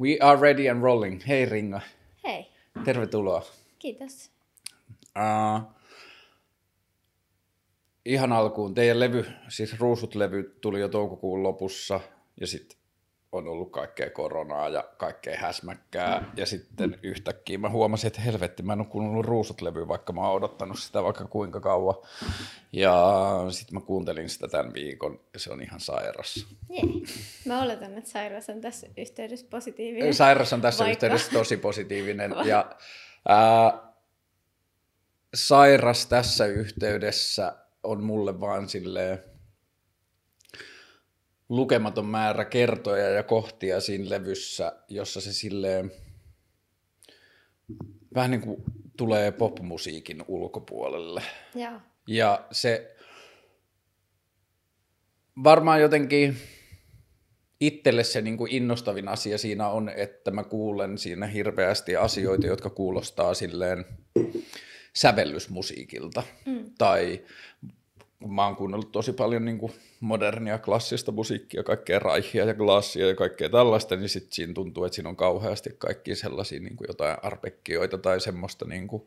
We are ready and rolling. Hei Ringa, Hei, tervetuloa. kiitos. Uh, ihan alkuun, teidän levy, siis Ruusut-levy tuli jo toukokuun lopussa ja sitten on ollut kaikkea koronaa ja kaikkea häsmäkkää ja sitten yhtäkkiä mä huomasin, että helvetti, mä en ole kuunnellut Ruusut-levyä, vaikka mä oon odottanut sitä vaikka kuinka kauan. Ja sitten mä kuuntelin sitä tämän viikon ja se on ihan sairas. Jee. Mä oletan, että Sairas on tässä yhteydessä positiivinen. Sairas on tässä Vaikka- yhteydessä tosi positiivinen. Ja ää, Sairas tässä yhteydessä on mulle vaan silleen lukematon määrä kertoja ja kohtia siinä levyssä, jossa se silleen vähän niin kuin tulee popmusiikin ulkopuolelle. Joo. Ja se varmaan jotenkin itselle se niin kuin innostavin asia siinä on, että mä kuulen siinä hirveästi asioita, jotka kuulostaa silleen sävellysmusiikilta. Mm. Tai mä oon kuunnellut tosi paljon niin kuin modernia, klassista musiikkia, kaikkea raihia ja glassia ja kaikkea tällaista, niin sit siinä tuntuu, että siinä on kauheasti kaikkia sellaisia niin kuin jotain arpekkioita tai semmoista niin kuin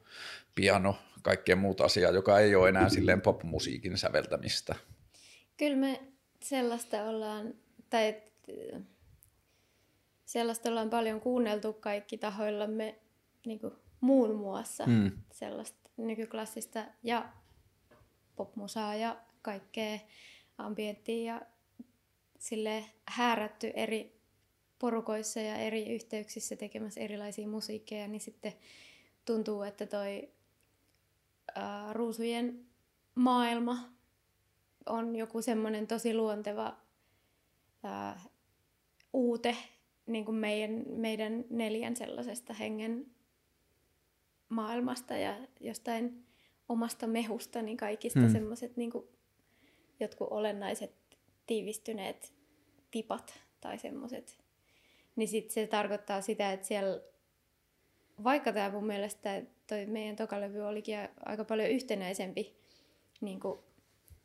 piano, kaikkea muuta asiaa, joka ei ole enää silleen popmusiikin säveltämistä. Kyllä me sellaista ollaan, tai sellaista ollaan paljon kuunneltu kaikki tahoillamme niin kuin muun muassa. Mm. Sellaista nykyklassista ja popmusaa ja kaikkea ambienttia ja sille häärätty eri porukoissa ja eri yhteyksissä tekemässä erilaisia musiikkeja, niin sitten tuntuu, että toi ää, ruusujen maailma on joku semmoinen tosi luonteva ää, uute niin kuin meidän, meidän neljän sellaisesta hengen maailmasta ja jostain omasta mehusta, niin kaikista Hmm. semmoiset niin jotkut olennaiset tiivistyneet tipat tai semmoiset. Niin sit se tarkoittaa sitä, että siellä, vaikka tämä mun mielestä toi meidän tokalevy olikin aika paljon yhtenäisempi niin kuin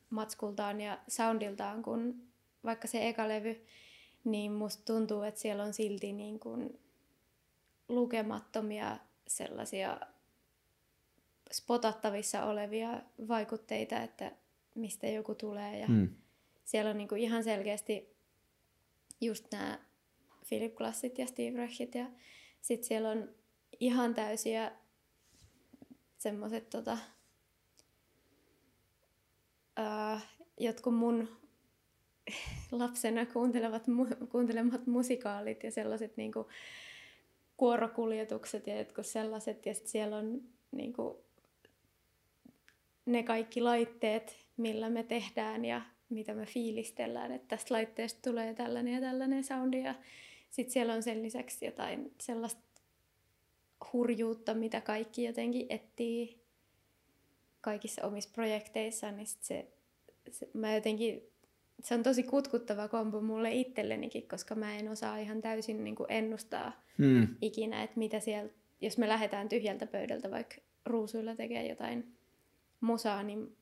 matskultaan ja soundiltaan kuin vaikka se eka levy, niin musta tuntuu, että siellä on silti niin kuin lukemattomia sellaisia spotattavissa olevia vaikutteita, että mistä joku tulee. Ja Mm. siellä on niinku ihan selkeästi just nämä Philip Glassit ja Steve Rechit ja sitten siellä on ihan täysiä semmoiset tota, ää, jotkut mun lapsena kuuntelevat, mu- kuuntelemat musikaalit ja sellaiset niinku kuorokuljetukset ja jotkut sellaiset. Ja sitten siellä on niinku ne kaikki laitteet, millä me tehdään ja mitä me fiilistellään, että tästä laitteesta tulee tällainen ja tällainen soundi ja sitten siellä on sen lisäksi jotain sellaista hurjuutta, mitä kaikki jotenkin etsii kaikissa omissa projekteissaan, niin sit se, se, mä jotenkin, se on tosi kutkuttava kombo mulle itsellenikin, koska mä en osaa ihan täysin niin kuin ennustaa Mm. ikinä, että mitä siellä, jos me lähdetään tyhjältä pöydältä vaikka ruusuilla tekee jotain musaa, niin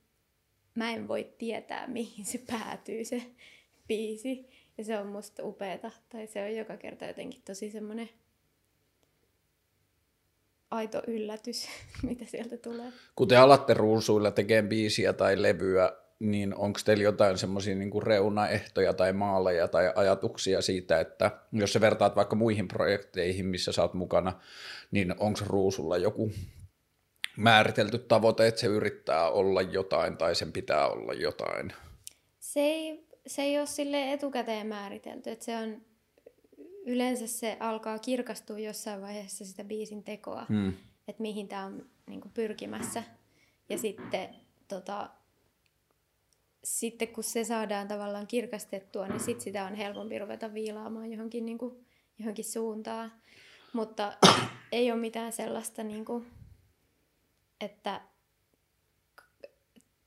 mä en voi tietää, mihin se päätyy se biisi. Ja se on musta upeeta. Tai se on joka kerta jotenkin tosi semmoinen aito yllätys, mitä sieltä tulee. Kun te alatte ruusuilla tekemään biisiä tai levyä, niin onko teillä jotain semmoisia niinku reunaehtoja tai maaleja tai ajatuksia siitä, että jos sä vertaat vaikka muihin projekteihin, missä sä oot mukana, niin onko ruusulla joku määritelty tavoite, että se yrittää olla jotain tai sen pitää olla jotain? Se ei, se ei ole sille etukäteen määritelty. Että se on, yleensä se alkaa kirkastua jossain vaiheessa sitä biisin tekoa. Hmm. että mihin tämä on niin kuin, pyrkimässä. Ja sitten, tota, sitten kun se saadaan tavallaan kirkastettua, niin sit sitä on helpompi ruveta viilaamaan johonkin, niin kuin, johonkin suuntaan. Mutta ei ole mitään sellaista, niin kuin, että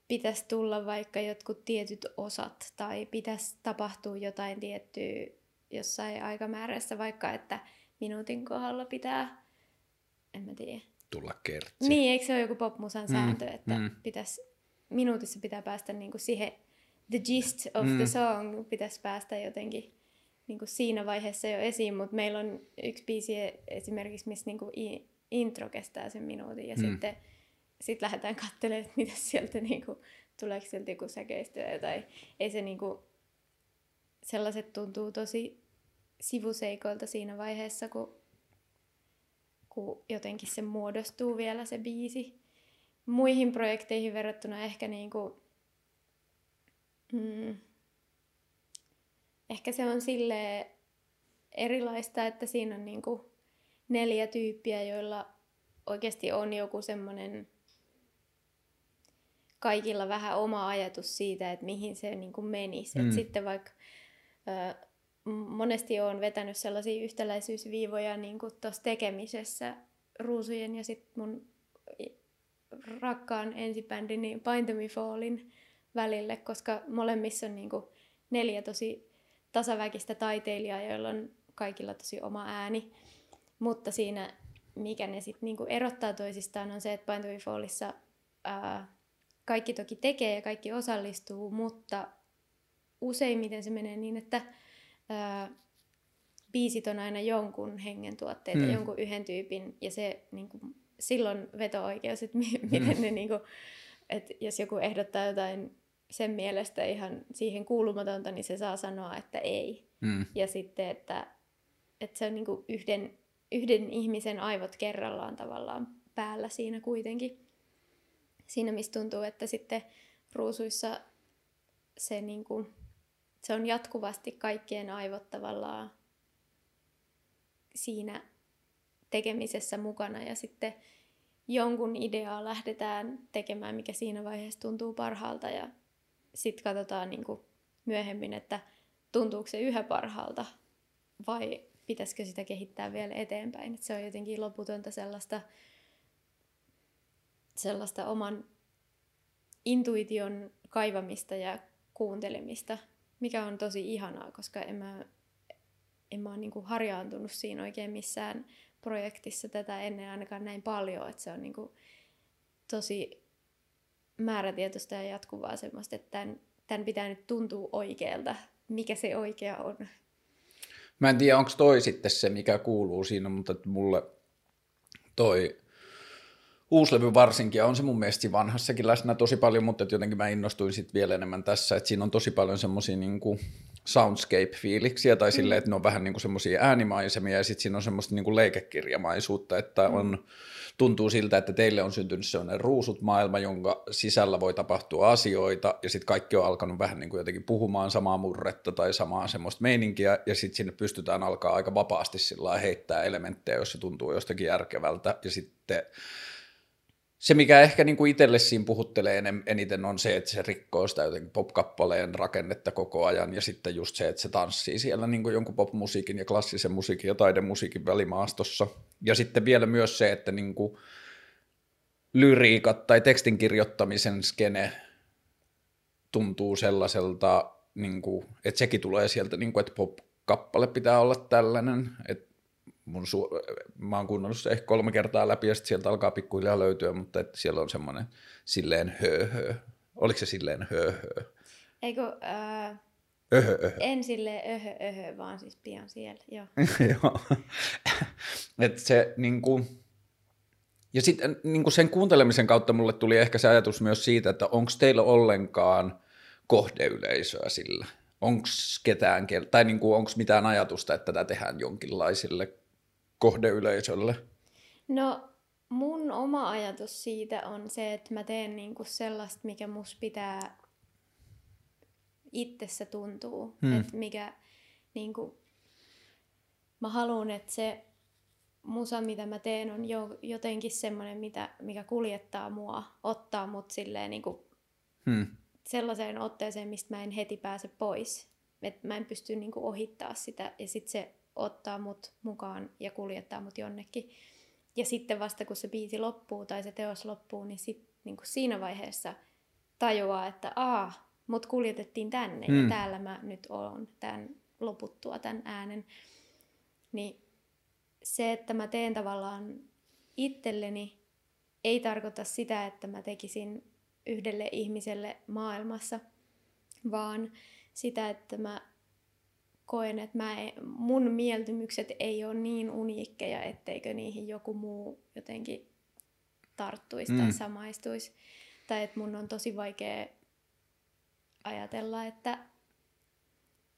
pitäisi tulla vaikka jotkut tietyt osat tai pitäisi tapahtua jotain tiettyä jossain aikamäärässä, vaikka että minuutin kohdalla pitää, en mä tiedä, Tulla kertsi. niin, eikö se ole joku popmusan sääntö, Mm, että mm. pitäisi, minuutissa pitää päästä niinku siihen, the gist of Mm. the song pitäisi päästä jotenkin niin kuin siinä vaiheessa jo esiin, mutta meillä on yksi biisi esimerkiksi, missä niin kuin intro kestää sen minuutin ja mm. sitten sit lähdetään katselemaan, että mitä sieltä niin kuin, tuleeko sieltä joku säkeistöä tai ei se niin kuin, sellaiset tuntuu tosi sivuseikoilta siinä vaiheessa, kun, kun jotenkin se muodostuu vielä se biisi. Muihin projekteihin verrattuna ehkä niin kuin, mm, ehkä se on sille erilaista, että siinä on niin kuin neljä tyyppiä, joilla oikeasti on joku semmoinen kaikilla vähän oma ajatus siitä, että mihin se niin kuin menisi. Mm. Et sitten vaikka ö, monesti olen vetänyt sellaisia yhtäläisyysviivoja niin tuossa tekemisessä Ruusujen ja sitten mun rakkaan ensibändin niin Bind Me Fallin välille, koska molemmissa on niin kuin neljä tosi tasaväkistä taiteilijaa, joilla on kaikilla tosi oma ääni. Mutta siinä, mikä ne sitten niinku erottaa toisistaan, on se, että Bind Me Fallissa ää, kaikki toki tekee ja kaikki osallistuu, mutta useimmiten se menee niin, että ää, biisit on aina jonkun hengen tuotteita, mm. jonkun yhden tyypin, ja se niin kuin, silloin veto-oikeus, että mi- miten mm. ne, niin kuin, että jos joku ehdottaa jotain sen mielestä ihan siihen kuulumatonta, niin se saa sanoa, että ei. Mm. Ja sitten, että, että se on niin kuin yhden, yhden ihmisen aivot kerrallaan tavallaan päällä siinä kuitenkin. Siinä, missä tuntuu, että sitten ruusuissa se niin kuin, se on jatkuvasti kaikkien aivot tavallaan siinä tekemisessä mukana ja sitten jonkun ideaa lähdetään tekemään, mikä siinä vaiheessa tuntuu parhaalta ja sitten katsotaan niin kuin myöhemmin, että tuntuuko se yhä parhaalta vai pitäisikö sitä kehittää vielä eteenpäin. Et se on jotenkin loputonta sellaista, sellaista oman intuition kaivamista ja kuuntelemista – mikä on tosi ihanaa, koska en mä, en mä ole niin kuin harjaantunut siinä oikein missään projektissa tätä ennen ainakaan näin paljon, että se on niin kuin tosi määrätietoista ja jatkuvaa semmoista, että tämän, tämän pitää nyt tuntua oikealta, mikä se oikea on. Mä en tiedä, onko toi sitten se, mikä kuuluu siinä, mutta mulle toi uuslevy varsinkin, ja on se mun mielestä vanhassakin läsnä tosi paljon, mutta jotenkin mä innostuin sitten vielä enemmän tässä, että siinä on tosi paljon semmoisia niin soundscape-fiiliksiä, tai mm. silleen, että ne on vähän niin semmoisia äänimaisemia, ja sitten siinä on semmoista niin leikekirjamaisuutta, että mm. on, tuntuu siltä, että teille on syntynyt sellainen ruusut maailma, jonka sisällä voi tapahtua asioita, ja sitten kaikki on alkanut vähän niin jotenkin puhumaan samaa murretta tai samaa semmoista meininkiä, ja sitten sinne pystytään alkaa aika vapaasti heittää elementtejä, jos se tuntuu jostakin järkevältä, ja sitten se, mikä ehkä niin kuin itselle siinä puhuttelee eniten, on se, että se rikkoo sitä jotenkin pop-kappaleen rakennetta koko ajan, ja sitten just se, että se tanssii siellä niin kuin jonkun pop-musiikin ja klassisen musiikin ja taidemusiikin välimaastossa. Ja sitten vielä myös se, että niin kuin lyriikat tai tekstin kirjoittamisen skene tuntuu sellaiselta, niin kuin, että sekin tulee sieltä, niin kuin, että pop-kappale pitää olla tällainen, että mun su- mä oon kuunnellut se ehkä kolme kertaa läpi ja sitten sieltä alkaa pikkuhiljaa löytyä, mutta että siellä on semmoinen silleen hö, hö. Oliko se silleen hö, hö? Eikö, äh, öhö, öhö. en silleen öhö, öhö, vaan siis pian siellä, joo. joo. että se niinku, ja sitten niinku sen kuuntelemisen kautta mulle tuli ehkä se ajatus myös siitä, että onko teillä ollenkaan kohdeyleisöä sillä? Onko ketään, tai niinku, onko mitään ajatusta, että tätä tehdään jonkinlaisille kohdeyleisölle? No mun oma ajatus siitä on se, että mä teen niinku sellaista, mikä mus pitää itsessä tuntuu. Hmm. Että mikä niinku, mä haluan, että se musa, mitä mä teen, on jo, jotenkin semmoinen, mitä, mikä kuljettaa mua, ottaa mut silleen niinku hmm. sellaiseen otteeseen, mistä mä en heti pääse pois. Et mä en pysty niinku ohittaa sitä ja sitten se ottaa mut mukaan ja kuljettaa mut jonnekin. Ja sitten vasta kun se biisi loppuu tai se teos loppuu, niin, sit, niin kuin siinä vaiheessa tajuaa, että aa, mut kuljetettiin tänne mm. ja täällä mä nyt oon tämän loputtua tämän äänen. Niin se, että mä teen tavallaan itselleni, ei tarkoita sitä, että mä tekisin yhdelle ihmiselle maailmassa, vaan sitä, että mä koen, että mä ei, mun mieltymykset ei ole niin uniikkeja, etteikö niihin joku muu jotenkin tarttuisi mm. tai samaistuisi. Tai että mun on tosi vaikea ajatella, että,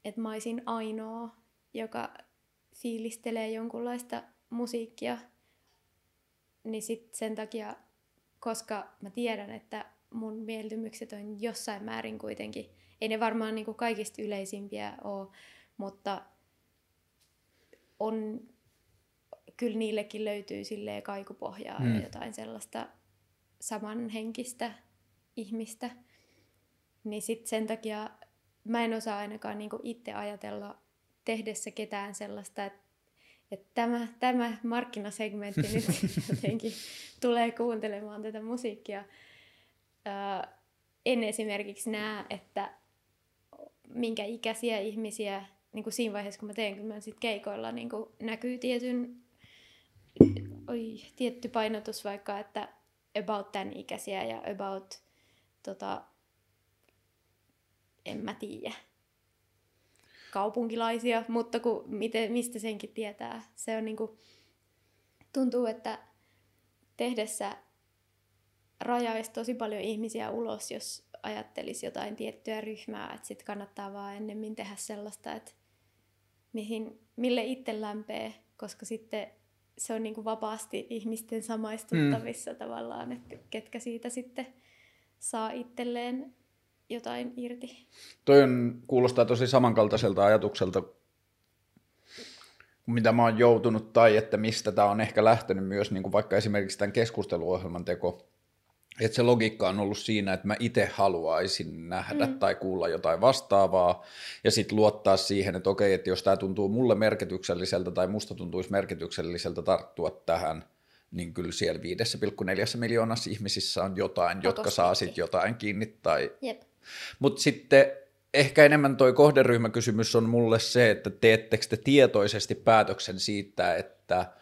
että mä olisin ainoa, joka fiilistelee jonkunlaista musiikkia, niin sit sen takia, koska mä tiedän, että mun mieltymykset on jossain määrin kuitenkin, ei ne varmaan niin kuin kaikista yleisimpiä ole, mutta on, kyllä niillekin löytyy silleen kaikupohjaa mm. ja jotain sellaista samanhenkistä ihmistä. Niin sit sen takia mä en osaa ainakaan niinku itse ajatella tehdessä ketään sellaista, että että tämä, tämä markkinasegmentti nyt jotenkin tulee kuuntelemaan tätä musiikkia. Öö, en esimerkiksi näe, että minkä ikäisiä ihmisiä niin kuin siinä vaiheessa, kun mä teen, kun mä sit keikoilla niin kuin näkyy tietyn, oi, tietty painotus vaikka, että about tämän ikäisiä ja about tota, en mä tiedä, kaupunkilaisia, mutta kun, miten, mistä senkin tietää. Se on niinku, tuntuu, että tehdessä rajaisi tosi paljon ihmisiä ulos, jos ajattelisi jotain tiettyä ryhmää, että sitten kannattaa vaan ennemmin tehdä sellaista, että mihin, mille itse lämpee, koska sitten se on niin kuin vapaasti ihmisten samaistuttavissa mm. tavallaan, että ketkä siitä sitten saa itselleen jotain irti. Toi on, kuulostaa tosi samankaltaiselta ajatukselta mitä mä oon joutunut tai että mistä tämä on ehkä lähtenyt myös niin kuin vaikka esimerkiksi tämän keskusteluohjelman teko että se logiikka on ollut siinä, että mä itse haluaisin nähdä mm. tai kuulla jotain vastaavaa ja sitten luottaa siihen, että okei, että jos tämä tuntuu mulle merkitykselliseltä tai musta tuntuisi merkitykselliseltä tarttua tähän, niin kyllä siellä 5,4 miljoonassa ihmisissä on jotain, Otosti. jotka saa sitten jotain kiinni. Tai... Mutta sitten ehkä enemmän toi kohderyhmäkysymys on mulle se, että teettekö te tietoisesti päätöksen siitä, että –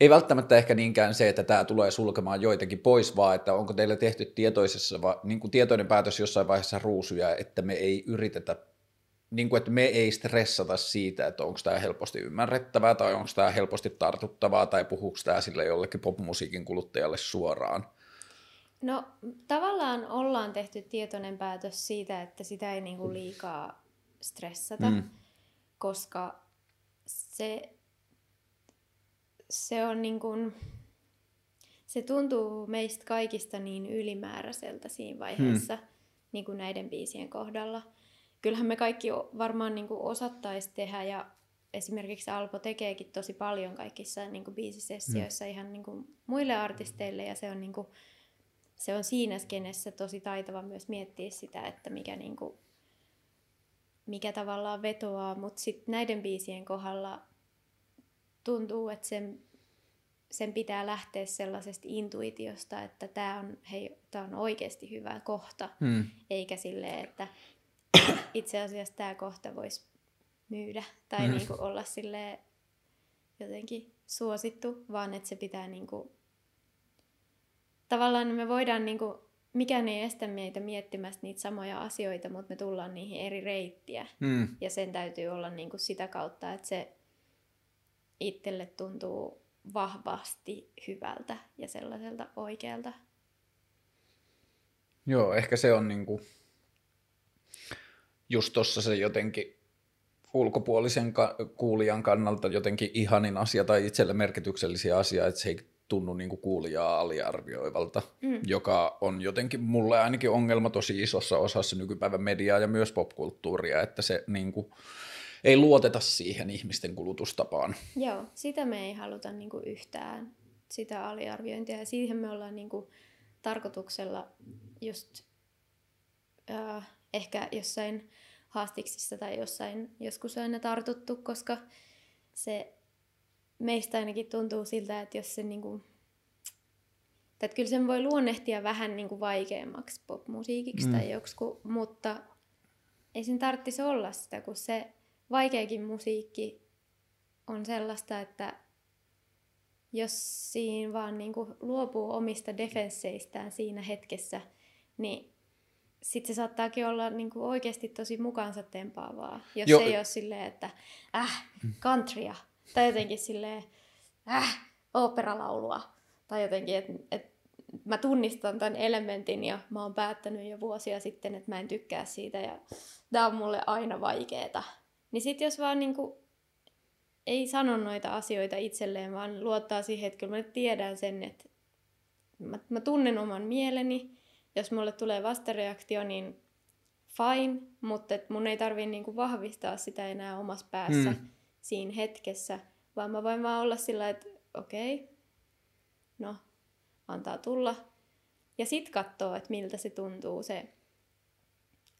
ei välttämättä ehkä niinkään se, että tämä tulee sulkemaan joitakin pois, vaan että onko teille tehty tietoisessa, niin kuin tietoinen päätös jossain vaiheessa ruusuja, että me ei yritetä, niin kuin, että me ei stressata siitä, että onko tämä helposti ymmärrettävää tai onko tämä helposti tartuttavaa tai puhuuko tämä sille jollekin popmusiikin kuluttajalle suoraan. No tavallaan ollaan tehty tietoinen päätös siitä, että sitä ei niinku liikaa stressata, mm. koska se se on niin kuin, se tuntuu meistä kaikista niin ylimääräiseltä siinä vaiheessa hmm. niin kuin näiden biisien kohdalla. Kyllähän me kaikki varmaan niin kuin osattaisi tehdä ja esimerkiksi Alpo tekeekin tosi paljon kaikissa niin kuin biisisessioissa hmm. ihan niin kuin muille artisteille ja se on, niin kuin, se on siinä skenessä tosi taitava myös miettiä sitä, että mikä, niin kuin, mikä tavallaan vetoaa, mutta sitten näiden biisien kohdalla tuntuu, että sen, sen pitää lähteä sellaisesta intuitiosta, että tämä on, hei, tää on oikeasti hyvä kohta, hmm. eikä silleen, että itse asiassa tämä kohta voisi myydä tai hmm. niinku olla sille jotenkin suosittu, vaan että se pitää niinku, tavallaan me voidaan niinku, mikään ei estä meitä miettimästä niitä samoja asioita, mutta me tullaan niihin eri reittiä. Hmm. Ja sen täytyy olla niinku sitä kautta, että se itselle tuntuu vahvasti hyvältä ja sellaiselta oikealta. Joo, ehkä se on niinku just tuossa se jotenkin ulkopuolisen ka- kuulijan kannalta jotenkin ihanin asia tai itselle merkityksellisiä asia, että se ei tunnu niinku kuulijaa aliarvioivalta, mm. joka on jotenkin mulle ainakin ongelma tosi isossa osassa nykypäivän mediaa ja myös popkulttuuria, että se niinku, ei luoteta siihen ihmisten kulutustapaan. Joo, sitä me ei haluta niin kuin yhtään, sitä aliarviointia. Ja siihen me ollaan niin kuin tarkoituksella just äh, ehkä jossain haastiksissa tai jossain joskus aina tartuttu, koska se meistä ainakin tuntuu siltä, että jos se niin kuin, että kyllä sen voi luonnehtia vähän niin kuin vaikeammaksi popmusiikiksi mm. tai joksiku, mutta ei sen tarvitsisi olla sitä, kun se vaikeakin musiikki on sellaista, että jos siinä vaan niin kuin luopuu omista defensseistään siinä hetkessä, niin sitten se saattaakin olla niin kuin oikeasti tosi mukaansa tempaavaa, jos Joo. se ei ole silleen, että äh, countrya, tai jotenkin silleen, äh, oopperalaulua, tai jotenkin, että et, mä tunnistan tämän elementin ja mä oon päättänyt jo vuosia sitten, että mä en tykkää siitä ja tää on mulle aina vaikeeta. Niin sit jos vaan niinku ei sano noita asioita itselleen, vaan luottaa siihen, että kyllä mä nyt tiedän sen, että mä, mä tunnen oman mieleni, jos mulle tulee vastareaktio, niin fine, mutta et mun ei tarvi niinku vahvistaa sitä enää omassa päässä mm. siinä hetkessä, vaan mä voin vaan olla sillä, että okei, okay, no, antaa tulla. Ja sit katsoo, että miltä se tuntuu se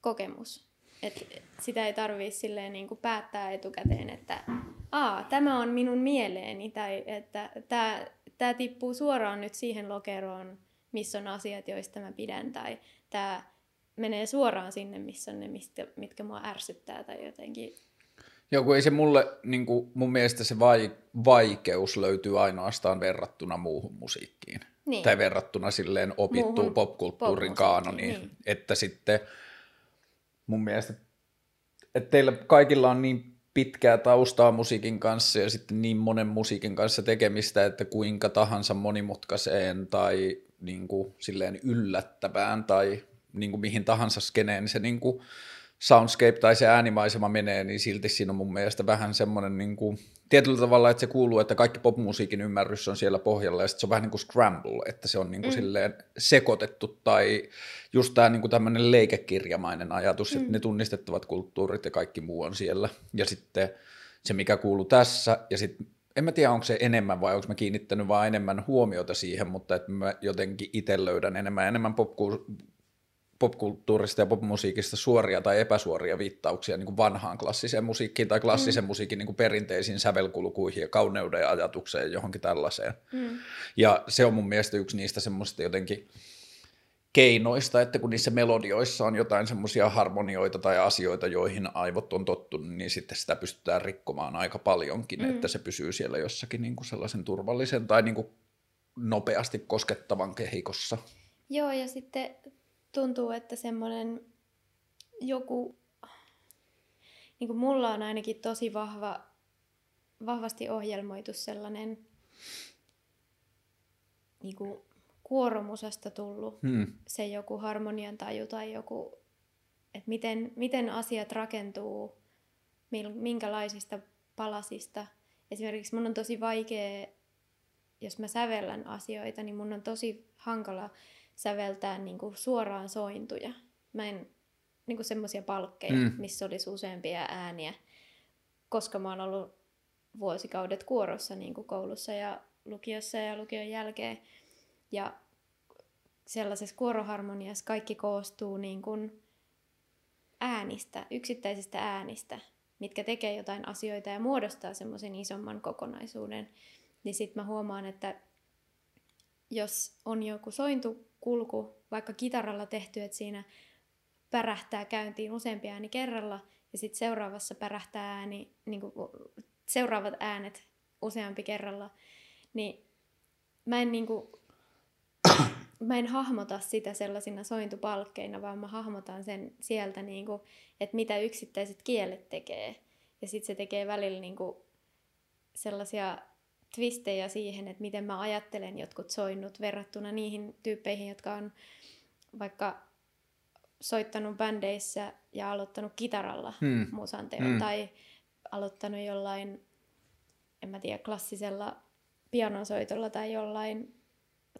kokemus. Et sitä ei tarvii silleen niinku päättää etukäteen, että Aa, tämä on minun mieleeni, tai että tämä, tämä tippuu suoraan nyt siihen lokeroon, missä on asiat, joista mä pidän, tai tämä menee suoraan sinne, missä on ne, mistä, mitkä mua ärsyttää, tai jotenkin. Joo, kun ei se mulle, niin kuin mun mielestä se vai, vaikeus löytyy ainoastaan verrattuna muuhun musiikkiin. Niin. Tai verrattuna silleen opittuun Muuhun popkulttuurin popmusiikkiin, kaanoniin. niin. Että sitten mun mielestä, että teillä kaikilla on niin pitkää taustaa musiikin kanssa ja sitten niin monen musiikin kanssa tekemistä, että kuinka tahansa monimutkaiseen tai niin kuin silleen yllättävään tai niin kuin mihin tahansa skeneen se niin kuin soundscape tai se äänimaisema menee, niin silti siinä on mun mielestä vähän semmoinen niin kuin, tietyllä tavalla, että se kuuluu, että kaikki popmusiikin ymmärrys on siellä pohjalla ja sitten se on vähän niin kuin scramble, että se on niin kuin mm. silleen sekoitettu tai just tämä niin kuin tämmöinen leikekirjamainen ajatus, mm. että ne tunnistettavat kulttuurit ja kaikki muu on siellä ja sitten se, mikä kuuluu tässä ja sitten en mä tiedä, onko se enemmän vai onko mä kiinnittänyt vaan enemmän huomiota siihen, mutta että mä jotenkin itse löydän enemmän, enemmän popku- popkulttuurista ja popmusiikista suoria tai epäsuoria viittauksia niin kuin vanhaan klassiseen musiikkiin tai klassisen mm. musiikin niin kuin perinteisiin sävelkulkuihin ja kauneuden ja ajatukseen johonkin tällaiseen. Mm. Ja se on mun mielestä yksi niistä semmoisista jotenkin keinoista, että kun niissä melodioissa on jotain semmoisia harmonioita tai asioita, joihin aivot on tottunut, niin sitten sitä pystytään rikkomaan aika paljonkin, mm. että se pysyy siellä jossakin niin kuin sellaisen turvallisen tai niin kuin nopeasti koskettavan kehikossa. Joo, ja sitten tuntuu, että semmoinen joku, niin kuin mulla on ainakin tosi vahva, vahvasti ohjelmoitu sellainen niin kuin kuoromusasta tullut Hmm. se joku harmonian taju tai joku, että miten, miten asiat rakentuu, minkälaisista palasista. Esimerkiksi mun on tosi vaikea, jos mä sävellän asioita, niin mun on tosi hankala säveltää niin kuin suoraan sointuja. Mä en, niin kuin semmoisia palkkeja, Mm. missä olisi useampia ääniä, koska mä oon ollut vuosikaudet kuorossa niin kuin koulussa ja lukiossa ja lukion jälkeen. Ja sellaisessa kuoroharmoniassa kaikki koostuu niin kuin äänistä, yksittäisistä äänistä, mitkä tekee jotain asioita ja muodostaa semmoisen isomman kokonaisuuden. Niin sitten mä huomaan, että jos on joku sointukulku, vaikka kitaralla tehty, että siinä pärähtää käyntiin useampi ääni kerralla, ja sitten seuraavassa pärähtää ääni, niin kuin seuraavat äänet useampi kerralla, niin mä en, niin kuin, mä en hahmota sitä sellaisina sointupalkkeina, vaan mä hahmotan sen sieltä, niin kuin, että mitä yksittäiset kielet tekee. Ja sitten se tekee välillä niin kuin, sellaisia twistejä siihen, että miten mä ajattelen jotkut soinnut verrattuna niihin tyyppeihin, jotka on vaikka soittanut bändeissä ja aloittanut kitaralla Hmm. musanteon Hmm. tai aloittanut jollain, en mä tiedä, klassisella pianosoitolla tai jollain,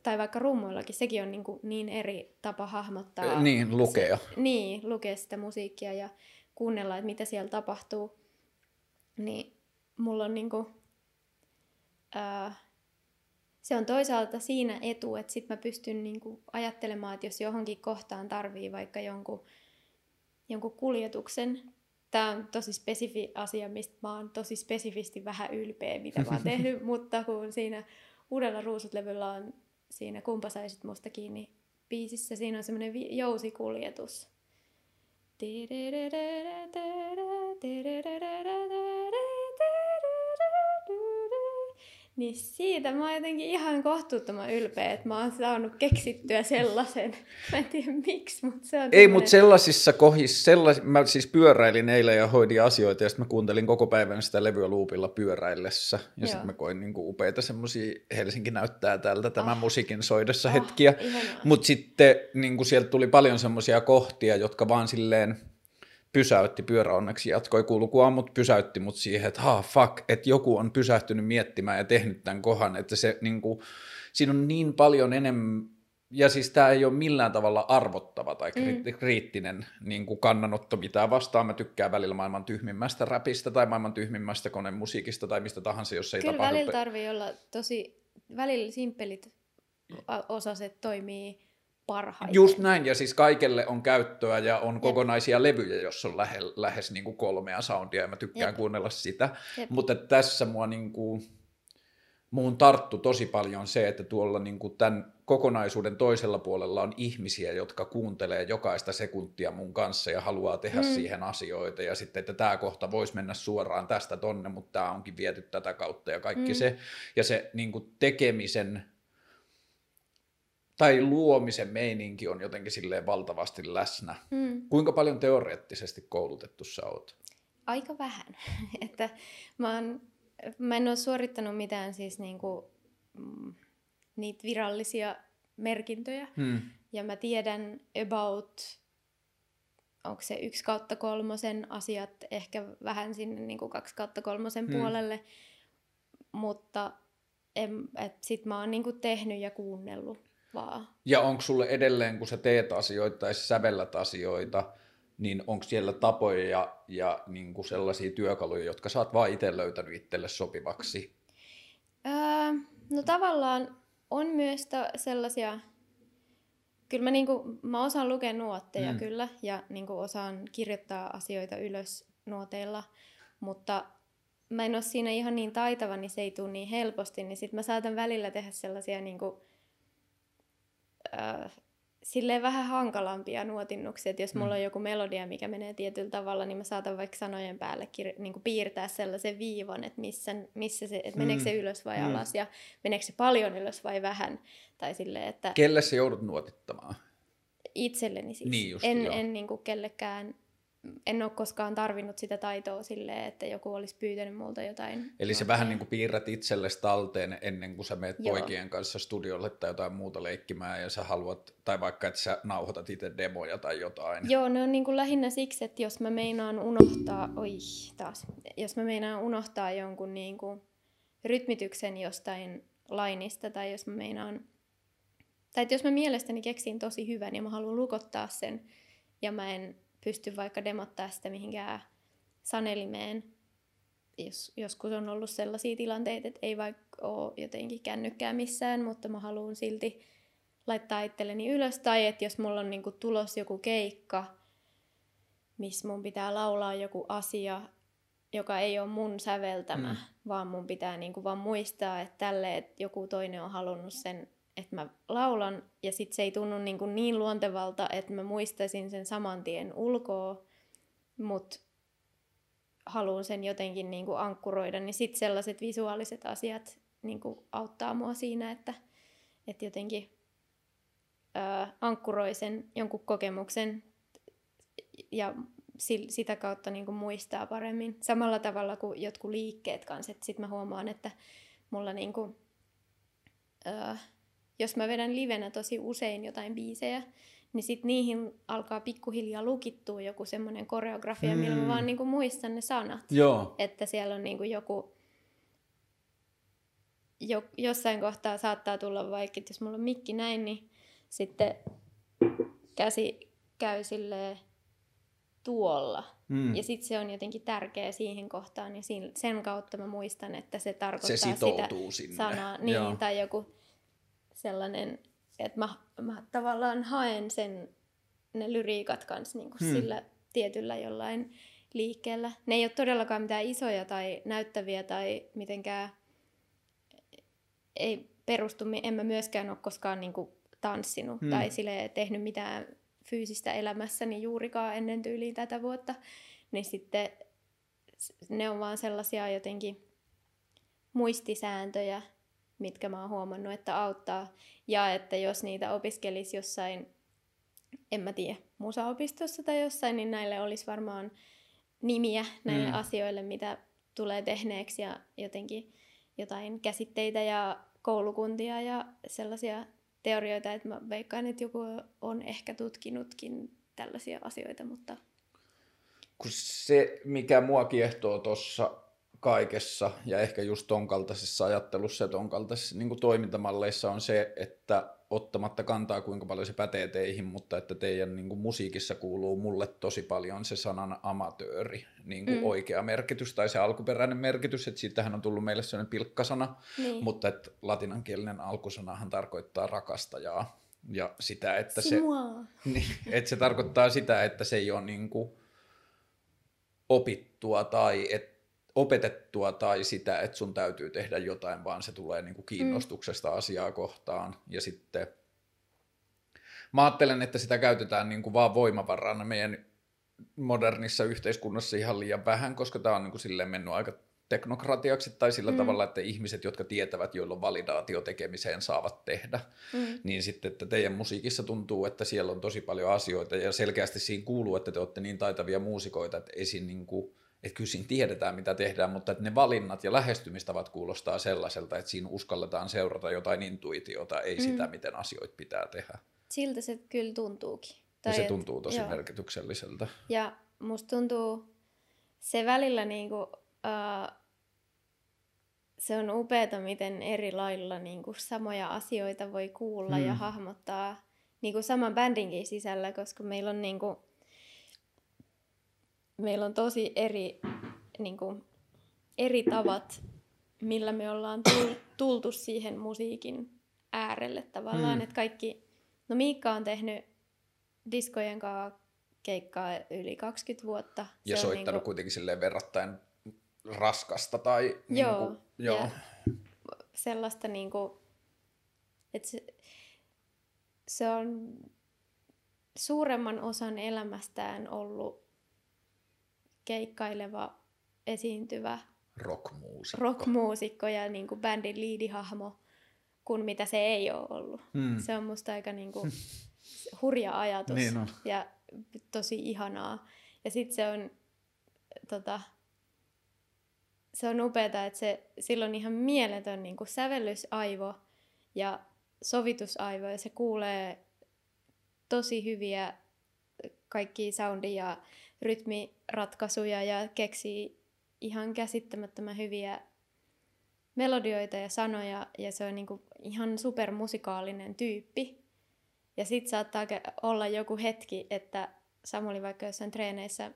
tai vaikka rummuillakin, sekin on niin, kuin niin eri tapa hahmottaa. Niin, lukea. Se, niin, lukea sitä musiikkia ja kuunnella, että mitä siellä tapahtuu. Niin mulla on niinku, ää, se on toisaalta siinä etu, että sit mä pystyn niinku ajattelemaan, että jos johonkin kohtaan tarvii vaikka jonkun, jonkun kuljetuksen, tämä on tosi spesifi asia, mistä mä oon tosi spesifisti vähän ylpeä, mitä mä oon tehnyt, mutta kun siinä uudella ruusutlevyllä on siinä Kumpa saisit musta kiinni biisissä, siinä on semmoinen vi- jousikuljetus. Niin siitä mä oon jotenkin ihan kohtuuttoman ylpeä, että mä oon saanut keksittyä sellaisen. Mä en tiedä miksi, mutta se on... Ei, mutta sellaisissa kohdissa, sellais, mä siis pyöräilin eilen ja hoidin asioita ja sitten mä kuuntelin koko päivän sitä levyä luupilla pyöräillessä. Ja sitten mä koin niinku upeita semmoisia, Helsinki näyttää tältä tämän oh. musiikin soidessa oh, hetkiä. Mutta sitten niinku sieltä tuli paljon semmoisia kohtia, jotka vaan silleen pysäytti, pyörä onneksi jatkoi kulkua, mutta pysäytti mut siihen, että ha, fuck, että joku on pysähtynyt miettimään ja tehnyt tämän kohan, että se niin kuin, siinä on niin paljon enemmän, ja siis tämä ei ole millään tavalla arvottava tai mm. kriittinen niin kuin kannanotto mitään vastaan. Mä tykkään välillä maailman tyhmimmästä räpistä tai maailman tyhmimmästä konemusiikista tai mistä tahansa, jos ei Kyllä tapahdu. välillä tarvii olla tosi, välillä simppelit osaset toimii parhaiten. Just näin, ja siis kaikelle on käyttöä ja on Jep. kokonaisia levyjä, jos on lähe, lähes niin kuin kolmea soundia, ja mä tykkään Jep. kuunnella sitä. Jep. Mutta tässä mua niin kuin, muun tarttu tosi paljon se, että tuolla niin kuin tämän kokonaisuuden toisella puolella on ihmisiä, jotka kuuntelee jokaista sekuntia mun kanssa ja haluaa tehdä mm. siihen asioita. Ja sitten, että tämä kohta voisi mennä suoraan tästä tonne, mutta tämä onkin viety tätä kautta ja kaikki mm. se. Ja se niin kuin tekemisen tai luomisen meininki on jotenkin silleen valtavasti läsnä. Mm. Kuinka paljon teoreettisesti koulutettu sä oot? Aika vähän. että mä, oon, mä en ole suorittanut mitään siis niinku, mm, niitä virallisia merkintöjä. Mm. Ja mä tiedän about, onko se yksi kautta kolmosen asiat, ehkä vähän sinne niinku kaksi kautta kolmosen mm. puolelle. Mutta sitten mä oon niinku tehnyt ja kuunnellut vaan. Ja onko sulle edelleen, kun sä teet asioita tai sävellät asioita, niin onko siellä tapoja ja, ja niin kuin sellaisia työkaluja, jotka sä oot vaan itse löytänyt itselle sopivaksi? Öö, no tavallaan on myös ta- sellaisia, kyllä mä, niinku, mä osaan lukea nuotteja mm. kyllä ja niinku osaan kirjoittaa asioita ylös nuoteilla, mutta mä en ole siinä ihan niin taitava, niin se ei tule niin helposti, niin sitten mä saatan välillä tehdä sellaisia niinku, äh, silleen vähän hankalampia nuotinnuksia, että jos mulla mm. on joku melodia, mikä menee tietyllä tavalla, niin mä saatan vaikka sanojen päälle kir- niin piirtää sellaisen viivan, että, missä, missä se, että meneekö se mm. ylös vai mm. alas ja meneekö se paljon ylös vai vähän. Tai silleen, että Kelle se joudut nuotittamaan? Itselleni siis. Niin just, en, en niin kuin kellekään en ole koskaan tarvinnut sitä taitoa silleen, että joku olisi pyytänyt multa jotain. Eli se vähän niin kuin piirrät itsellesi talteen ennen kuin sä menet Joo. poikien kanssa studiolle tai jotain muuta leikkimään ja sä haluat, tai vaikka että sä nauhoitat itse demoja tai jotain. Joo, ne on niin kuin lähinnä siksi, että jos mä meinaan unohtaa, oi taas, jos mä meinaan unohtaa jonkun niin kuin rytmityksen jostain lainista tai jos mä meinaan, tai että jos mä mielestäni keksin tosi hyvän ja mä haluan lukottaa sen ja mä en pysty vaikka demottaa sitä mihinkään sanelimeen. Jos, joskus on ollut sellaisia tilanteita, että ei vaikka ole jotenkin kännykkää missään, mutta mä haluan silti laittaa itselleni ylös. Tai että jos mulla on niinku tulos joku keikka, missä mun pitää laulaa joku asia, joka ei ole mun säveltämä, mm. vaan mun pitää niinku vaan muistaa, että tälle, että joku toinen on halunnut sen että mä laulan ja sitten se ei tunnu niin, kuin niin luontevalta, että mä muistaisin sen saman tien ulkoa, mutta haluan sen jotenkin niin kuin ankkuroida, niin sitten sellaiset visuaaliset asiat niin kuin auttaa mua siinä, että, että jotenkin ää, ankkuroi sen jonkun kokemuksen ja sitä kautta niin kuin muistaa paremmin. Samalla tavalla kuin jotkut liikkeet kanssa, että sitten mä huomaan, että mulla niin kuin, ää, jos mä vedän livenä tosi usein jotain biisejä, niin sit niihin alkaa pikkuhiljaa lukittua joku semmoinen koreografia, mm. millä mä vaan niinku muistan ne sanat. Joo. Että siellä on niinku joku, jo, jossain kohtaa saattaa tulla vaikka, että jos mulla on mikki näin, niin sitten käsi käy silleen tuolla. Mm. Ja sitten se on jotenkin tärkeä siihen kohtaan, niin sen kautta mä muistan, että se tarkoittaa se sitä sinne. sanaa. Niin, Joo. tai joku sellainen, että mä, mä tavallaan haen sen, ne lyriikat kanssa niin kuin hmm. sillä tietyllä jollain liikkeellä. Ne ei ole todellakaan mitään isoja tai näyttäviä tai mitenkään ei perustu, en mä myöskään ole koskaan niin kuin tanssinut hmm. tai sille tehnyt mitään fyysistä elämässäni juurikaan ennen tyyliin tätä vuotta, niin sitten ne on vaan sellaisia jotenkin muistisääntöjä, mitkä mä oon huomannut, että auttaa. Ja että jos niitä opiskelisi jossain, en mä tiedä, musaopistossa tai jossain, niin näille olisi varmaan nimiä näille mm. asioille, mitä tulee tehneeksi ja jotenkin jotain käsitteitä ja koulukuntia ja sellaisia teorioita, että mä veikkaan, että joku on ehkä tutkinutkin tällaisia asioita, mutta... Kun se, mikä mua kiehtoo tuossa kaikessa ja ehkä just ton kaltaisessa ajattelussa ja ton kaltaisissa niin toimintamalleissa on se, että ottamatta kantaa kuinka paljon se pätee teihin, mutta että teidän niin kuin, musiikissa kuuluu mulle tosi paljon se sanan amatööri, niin kuin mm. oikea merkitys tai se alkuperäinen merkitys, että siitähän on tullut meille sellainen pilkkasana, niin. mutta että latinankielinen alkusanahan tarkoittaa rakastajaa ja sitä, että se, niin, että se tarkoittaa sitä, että se ei ole niin kuin, opittua tai että opetettua tai sitä, että sun täytyy tehdä jotain, vaan se tulee niin kuin kiinnostuksesta mm. asiaa kohtaan. Ja sitten mä ajattelen, että sitä käytetään niin kuin vaan voimavarana meidän modernissa yhteiskunnassa ihan liian vähän, koska tämä on niin kuin silleen mennyt aika teknokratiaksi tai sillä mm. tavalla, että ihmiset, jotka tietävät, joilla on validaatio tekemiseen, saavat tehdä. Mm. Niin sitten, että teidän musiikissa tuntuu, että siellä on tosi paljon asioita ja selkeästi siinä kuuluu, että te olette niin taitavia muusikoita, että esim. Niin kuin että kyllä siinä tiedetään, mitä tehdään, mutta että ne valinnat ja lähestymistavat kuulostaa sellaiselta, että siinä uskalletaan seurata jotain intuitiota, ei mm. sitä, miten asioita pitää tehdä. Siltä se kyllä tuntuukin. Tai ja se tuntuu tosi joo. merkitykselliseltä. Ja musta tuntuu se välillä niinku, uh, se on upeata, miten eri lailla niinku samoja asioita voi kuulla mm. ja hahmottaa niinku saman bändinkin sisällä, koska meillä on niinku, meillä on tosi eri, niin kuin, eri tavat, millä me ollaan tultu siihen musiikin äärelle tavallaan. Mm. Että kaikki, no Miikka on tehnyt diskojen kanssa keikkaa yli 20 vuotta. Ja Se soittanut kuin... Niinku- kuitenkin silleen verrattain raskasta tai... Joo, niin kuin, joo. sellaista niin kuin, että se, se on suuremman osan elämästään ollut keikkaileva, esiintyvä rockmuusikko, rockmuusikko ja niin kuin bändin liidihahmo, kuin mitä se ei ole ollut. Hmm. Se on musta aika niin kuin hurja ajatus niin on. ja tosi ihanaa. Ja sitten se on, tota, se on upeaa, että se, silloin ihan mieletön niin kuin sävellysaivo ja sovitusaivo ja se kuulee tosi hyviä kaikki soundi- ja rytmiratkaisuja ja keksii ihan käsittämättömän hyviä melodioita ja sanoja ja se on niinku ihan supermusikaalinen tyyppi. Ja sitten saattaa olla joku hetki, että Samuli vaikka jossain treeneissä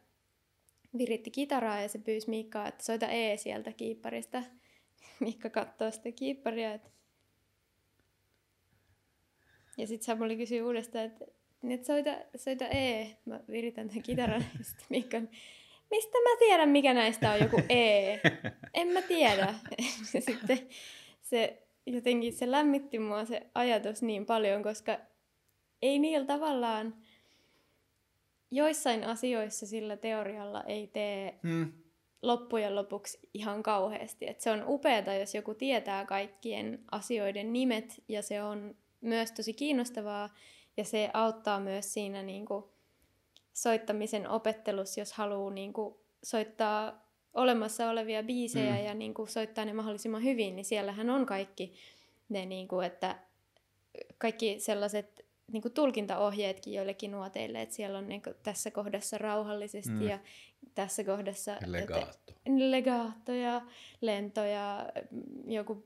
viritti kitaraa ja se pyysi Miikkaa, että soita E sieltä kiipparista. Mikka katsoo sitä kiipparia, ja sitten Samuli kysyy uudestaan, että nyt soita, soita E. Mä viritän tämän kitaran ja sitten Mikko, mistä mä tiedän, mikä näistä on joku E? En mä tiedä. Sitten se jotenkin se lämmitti mua se ajatus niin paljon, koska ei niillä tavallaan joissain asioissa sillä teorialla ei tee hmm. loppujen lopuksi ihan kauheasti. Et se on upeata, jos joku tietää kaikkien asioiden nimet ja se on myös tosi kiinnostavaa, ja se auttaa myös siinä niin kuin soittamisen opettelussa, jos haluaa niin kuin soittaa olemassa olevia biisejä mm. ja niin kuin soittaa ne mahdollisimman hyvin, niin siellähän on kaikki ne, niin kuin, että kaikki sellaiset niin kuin tulkintaohjeetkin joillekin nuoteille, että siellä on niin kuin, tässä kohdassa rauhallisesti mm. ja tässä kohdassa legaatto. legaatto ja lento ja joku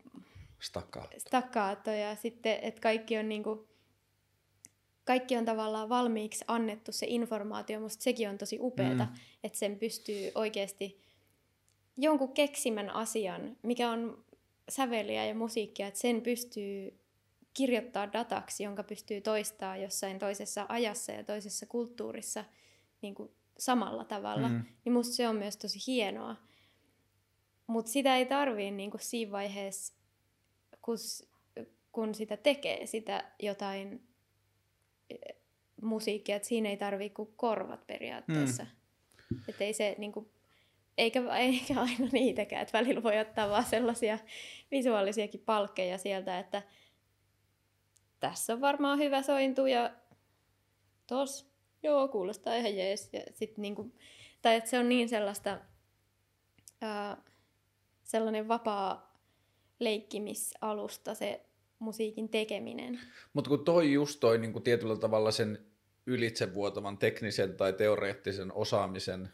staccato. staccato ja sitten, että kaikki on niin kuin, kaikki on tavallaan valmiiksi annettu se informaatio, musta sekin on tosi upeeta, mm. että sen pystyy oikeasti jonkun keksimän asian, mikä on säveliä ja musiikkia, että sen pystyy kirjoittaa dataksi, jonka pystyy toistaa jossain toisessa ajassa ja toisessa kulttuurissa niin kuin samalla tavalla, mm. niin musta se on myös tosi hienoa. Mutta sitä ei tarvii niin kuin siinä vaiheessa, kun, kun sitä tekee, sitä jotain musiikkia, että siinä ei tarvii kuin korvat periaatteessa. Mm. Että ei se niin kuin, eikä, eikä aina niitäkään, että välillä voi ottaa vaan sellaisia visuaalisiakin palkkeja sieltä, että tässä on varmaan hyvä sointu ja tos, joo, kuulostaa ihan jees. Ja sit niinku, tai että se on niin sellaista, ää, sellainen vapaa leikkimisalusta se musiikin tekeminen. Mutta kun toi just toi niin tietyllä tavalla sen ylitsevuotavan teknisen tai teoreettisen osaamisen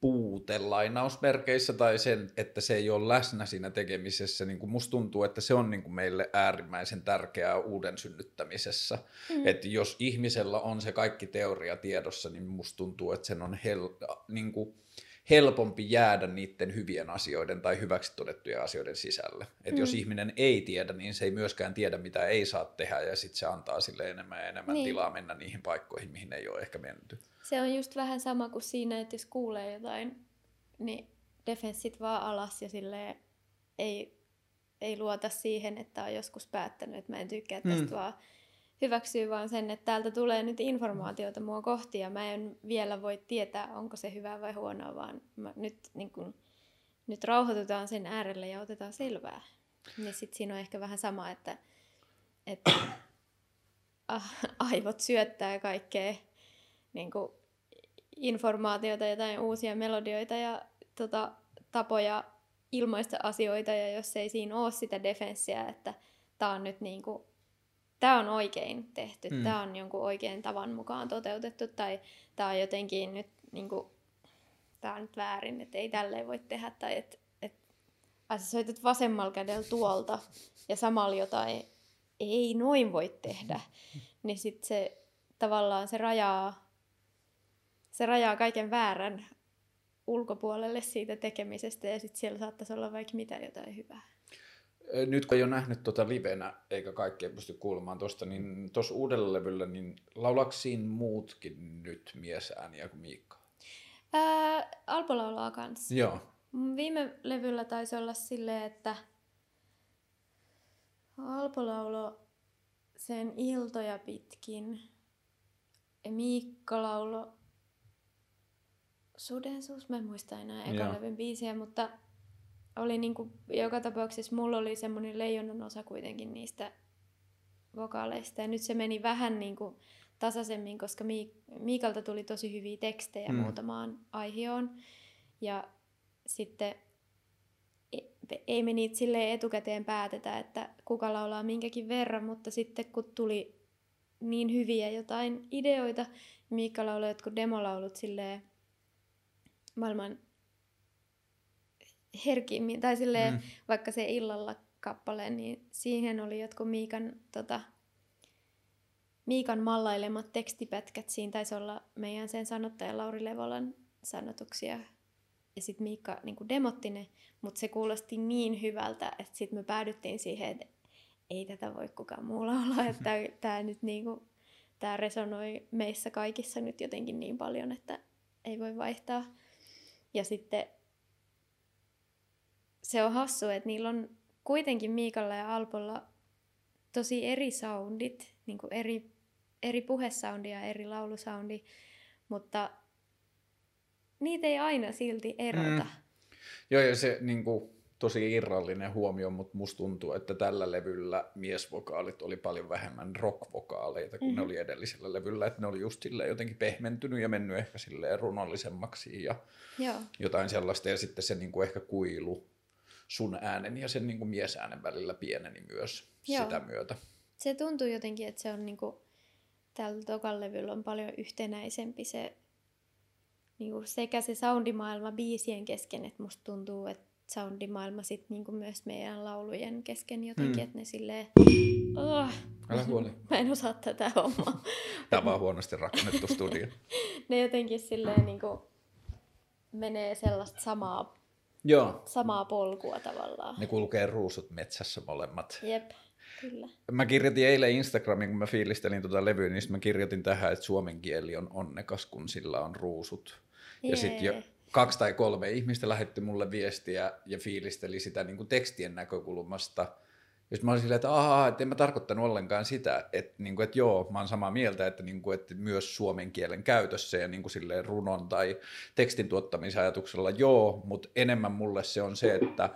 puute lainausmerkeissä tai sen, että se ei ole läsnä siinä tekemisessä. Niin kuin musta tuntuu, että se on niin kuin meille äärimmäisen tärkeää uuden synnyttämisessä. Mm. Että jos ihmisellä on se kaikki teoria tiedossa, niin musta tuntuu, että sen on hel- niin kuin helpompi jäädä niiden hyvien asioiden tai hyväksi todettujen asioiden sisälle. Et mm. jos ihminen ei tiedä, niin se ei myöskään tiedä, mitä ei saa tehdä, ja sitten se antaa sille enemmän ja enemmän niin. tilaa mennä niihin paikkoihin, mihin ei ole ehkä menty. Se on just vähän sama kuin siinä, että jos kuulee jotain, niin defenssit vaan alas ja sille ei, ei luota siihen, että on joskus päättänyt, että mä en tykkää tästä mm. vaan hyväksyy vaan sen, että täältä tulee nyt informaatiota mua kohti ja mä en vielä voi tietää, onko se hyvä vai huonoa, vaan mä nyt, niin kun, nyt rauhoitutaan sen äärelle ja otetaan selvää. Ja sitten siinä on ehkä vähän sama, että, että aivot syöttää kaikkea niin kuin informaatiota, jotain uusia melodioita ja tota, tapoja ilmaista asioita, ja jos ei siinä ole sitä defenssiä, että tämä on nyt niin kuin tämä on oikein tehty, mm. tämä on jonkun oikein tavan mukaan toteutettu, tai tämä on jotenkin nyt, niin kuin, tämä on nyt väärin, että ei tälleen voi tehdä, tai että et, et, sä soitat vasemmalla kädellä tuolta, ja samalla jotain ei noin voi tehdä, niin sitten se tavallaan se rajaa, se rajaa kaiken väärän ulkopuolelle siitä tekemisestä, ja sitten siellä saattaisi olla vaikka mitä jotain hyvää nyt kun ei ole nähnyt tuota livenä, eikä kaikkea pysty kuulemaan tuosta, niin tuossa uudella levyllä, niin laulaksiin muutkin nyt miesääniä kuin Miikka? Ää, Alpo laulaa kanssa. Joo. Viime levyllä taisi olla silleen, että Alpo laulo sen iltoja pitkin. Ja Miikka laulo Sudensuus, mä en muista enää ekan levyn biisiä, mutta oli niinku, joka tapauksessa mulla oli semmoinen leijonan osa kuitenkin niistä vokaaleista. Ja nyt se meni vähän niinku tasaisemmin, koska Miik- Miikalta tuli tosi hyviä tekstejä mm. muutamaan aihioon. Ja sitten e-, ei me niitä silleen etukäteen päätetä, että kuka laulaa minkäkin verran, mutta sitten kun tuli niin hyviä jotain ideoita, Miikka lauloi jotkut demolaulut silleen maailman herkimmin, tai silleen, mm. vaikka se illalla kappale, niin siihen oli jotkut Miikan, tota, Miikan mallailemat tekstipätkät. Siinä taisi olla meidän sen sanottaja Lauri Levolan sanotuksia. Ja sitten Miikka niin demotti ne, mutta se kuulosti niin hyvältä, että sitten me päädyttiin siihen, että ei tätä voi kukaan muu laulaa, että tämä nyt niinku, tää resonoi meissä kaikissa nyt jotenkin niin paljon, että ei voi vaihtaa. Ja sitten se on hassu, että niillä on kuitenkin Miikalla ja Alpolla tosi eri soundit, niin kuin eri, eri puhesoundi ja eri laulusoundi, mutta niitä ei aina silti erota. Mm. Joo, ja se niin kuin, tosi irrallinen huomio, mutta musta tuntuu, että tällä levyllä miesvokaalit oli paljon vähemmän rockvokaaleita kuin mm-hmm. ne oli edellisellä levyllä, että ne oli just jotenkin pehmentynyt ja mennyt ehkä silleen runollisemmaksi ja Joo. jotain sellaista, ja sitten se niin kuin ehkä kuilu sun äänen ja sen niin kuin miesäänen välillä pieneni myös Joo. sitä myötä. Se tuntuu jotenkin, että se on niin kuin, tällä tokan levyllä on paljon yhtenäisempi se niin kuin sekä se soundimaailma biisien kesken, että musta tuntuu, että soundimaailma sit niin kuin myös meidän laulujen kesken jotenkin, mm. että ne silleen, oh, Älä huoli. Mä en osaa tätä hommaa. Tämä on vaan huonosti rakennettu studio. ne jotenkin silleen niin kuin menee sellaista samaa Joo. samaa polkua tavallaan. Ne kulkee ruusut metsässä molemmat. Jep, kyllä. Mä kirjoitin eilen Instagramiin, kun mä fiilistelin tuota levyä, niin mä kirjoitin tähän, että suomen kieli on onnekas, kun sillä on ruusut. Jee. Ja sitten jo kaksi tai kolme ihmistä lähetti mulle viestiä ja fiilisteli sitä niin kuin tekstien näkökulmasta. Sitten mä olin silleen, että ahaa, että en mä tarkoittanut ollenkaan sitä, että, niin kuin, että joo, mä oon samaa mieltä, että, niin kuin, että myös suomen kielen käytössä ja niin kuin silleen runon tai tekstin tuottamisajatuksella joo, mutta enemmän mulle se on se, että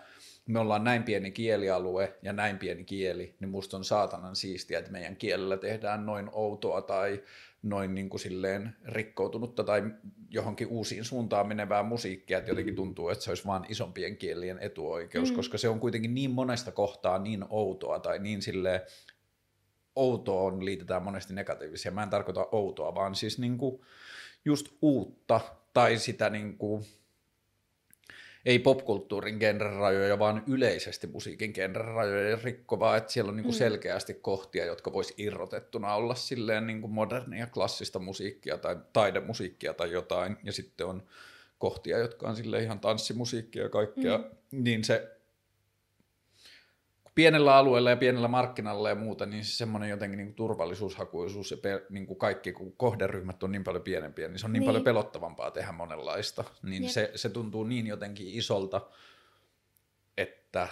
me ollaan näin pieni kielialue ja näin pieni kieli, niin musta on saatanan siistiä, että meidän kielellä tehdään noin outoa tai noin niin kuin silleen rikkoutunutta tai johonkin uusiin suuntaan menevää musiikkia, että jotenkin tuntuu, että se olisi vain isompien kielien etuoikeus, mm. koska se on kuitenkin niin monesta kohtaa niin outoa tai niin silleen outoon liitetään monesti negatiivisia. Mä en tarkoita outoa, vaan siis niin kuin just uutta tai sitä niin kuin ei popkulttuurin genrerajoja, vaan yleisesti musiikin genrerajoja rikkovaa, että siellä on niin kuin mm. selkeästi kohtia, jotka vois irrotettuna olla silleen niin kuin modernia, klassista musiikkia tai taidemusiikkia tai jotain, ja sitten on kohtia, jotka on sille ihan tanssimusiikkia ja kaikkea, mm. niin se pienellä alueella ja pienellä markkinalla ja muuta, niin se semmoinen jotenkin niin kuin turvallisuushakuisuus ja pe, niin kuin kaikki, kun kohderyhmät on niin paljon pienempiä, niin se on niin, niin. paljon pelottavampaa tehdä monenlaista. Niin se, se tuntuu niin jotenkin isolta, että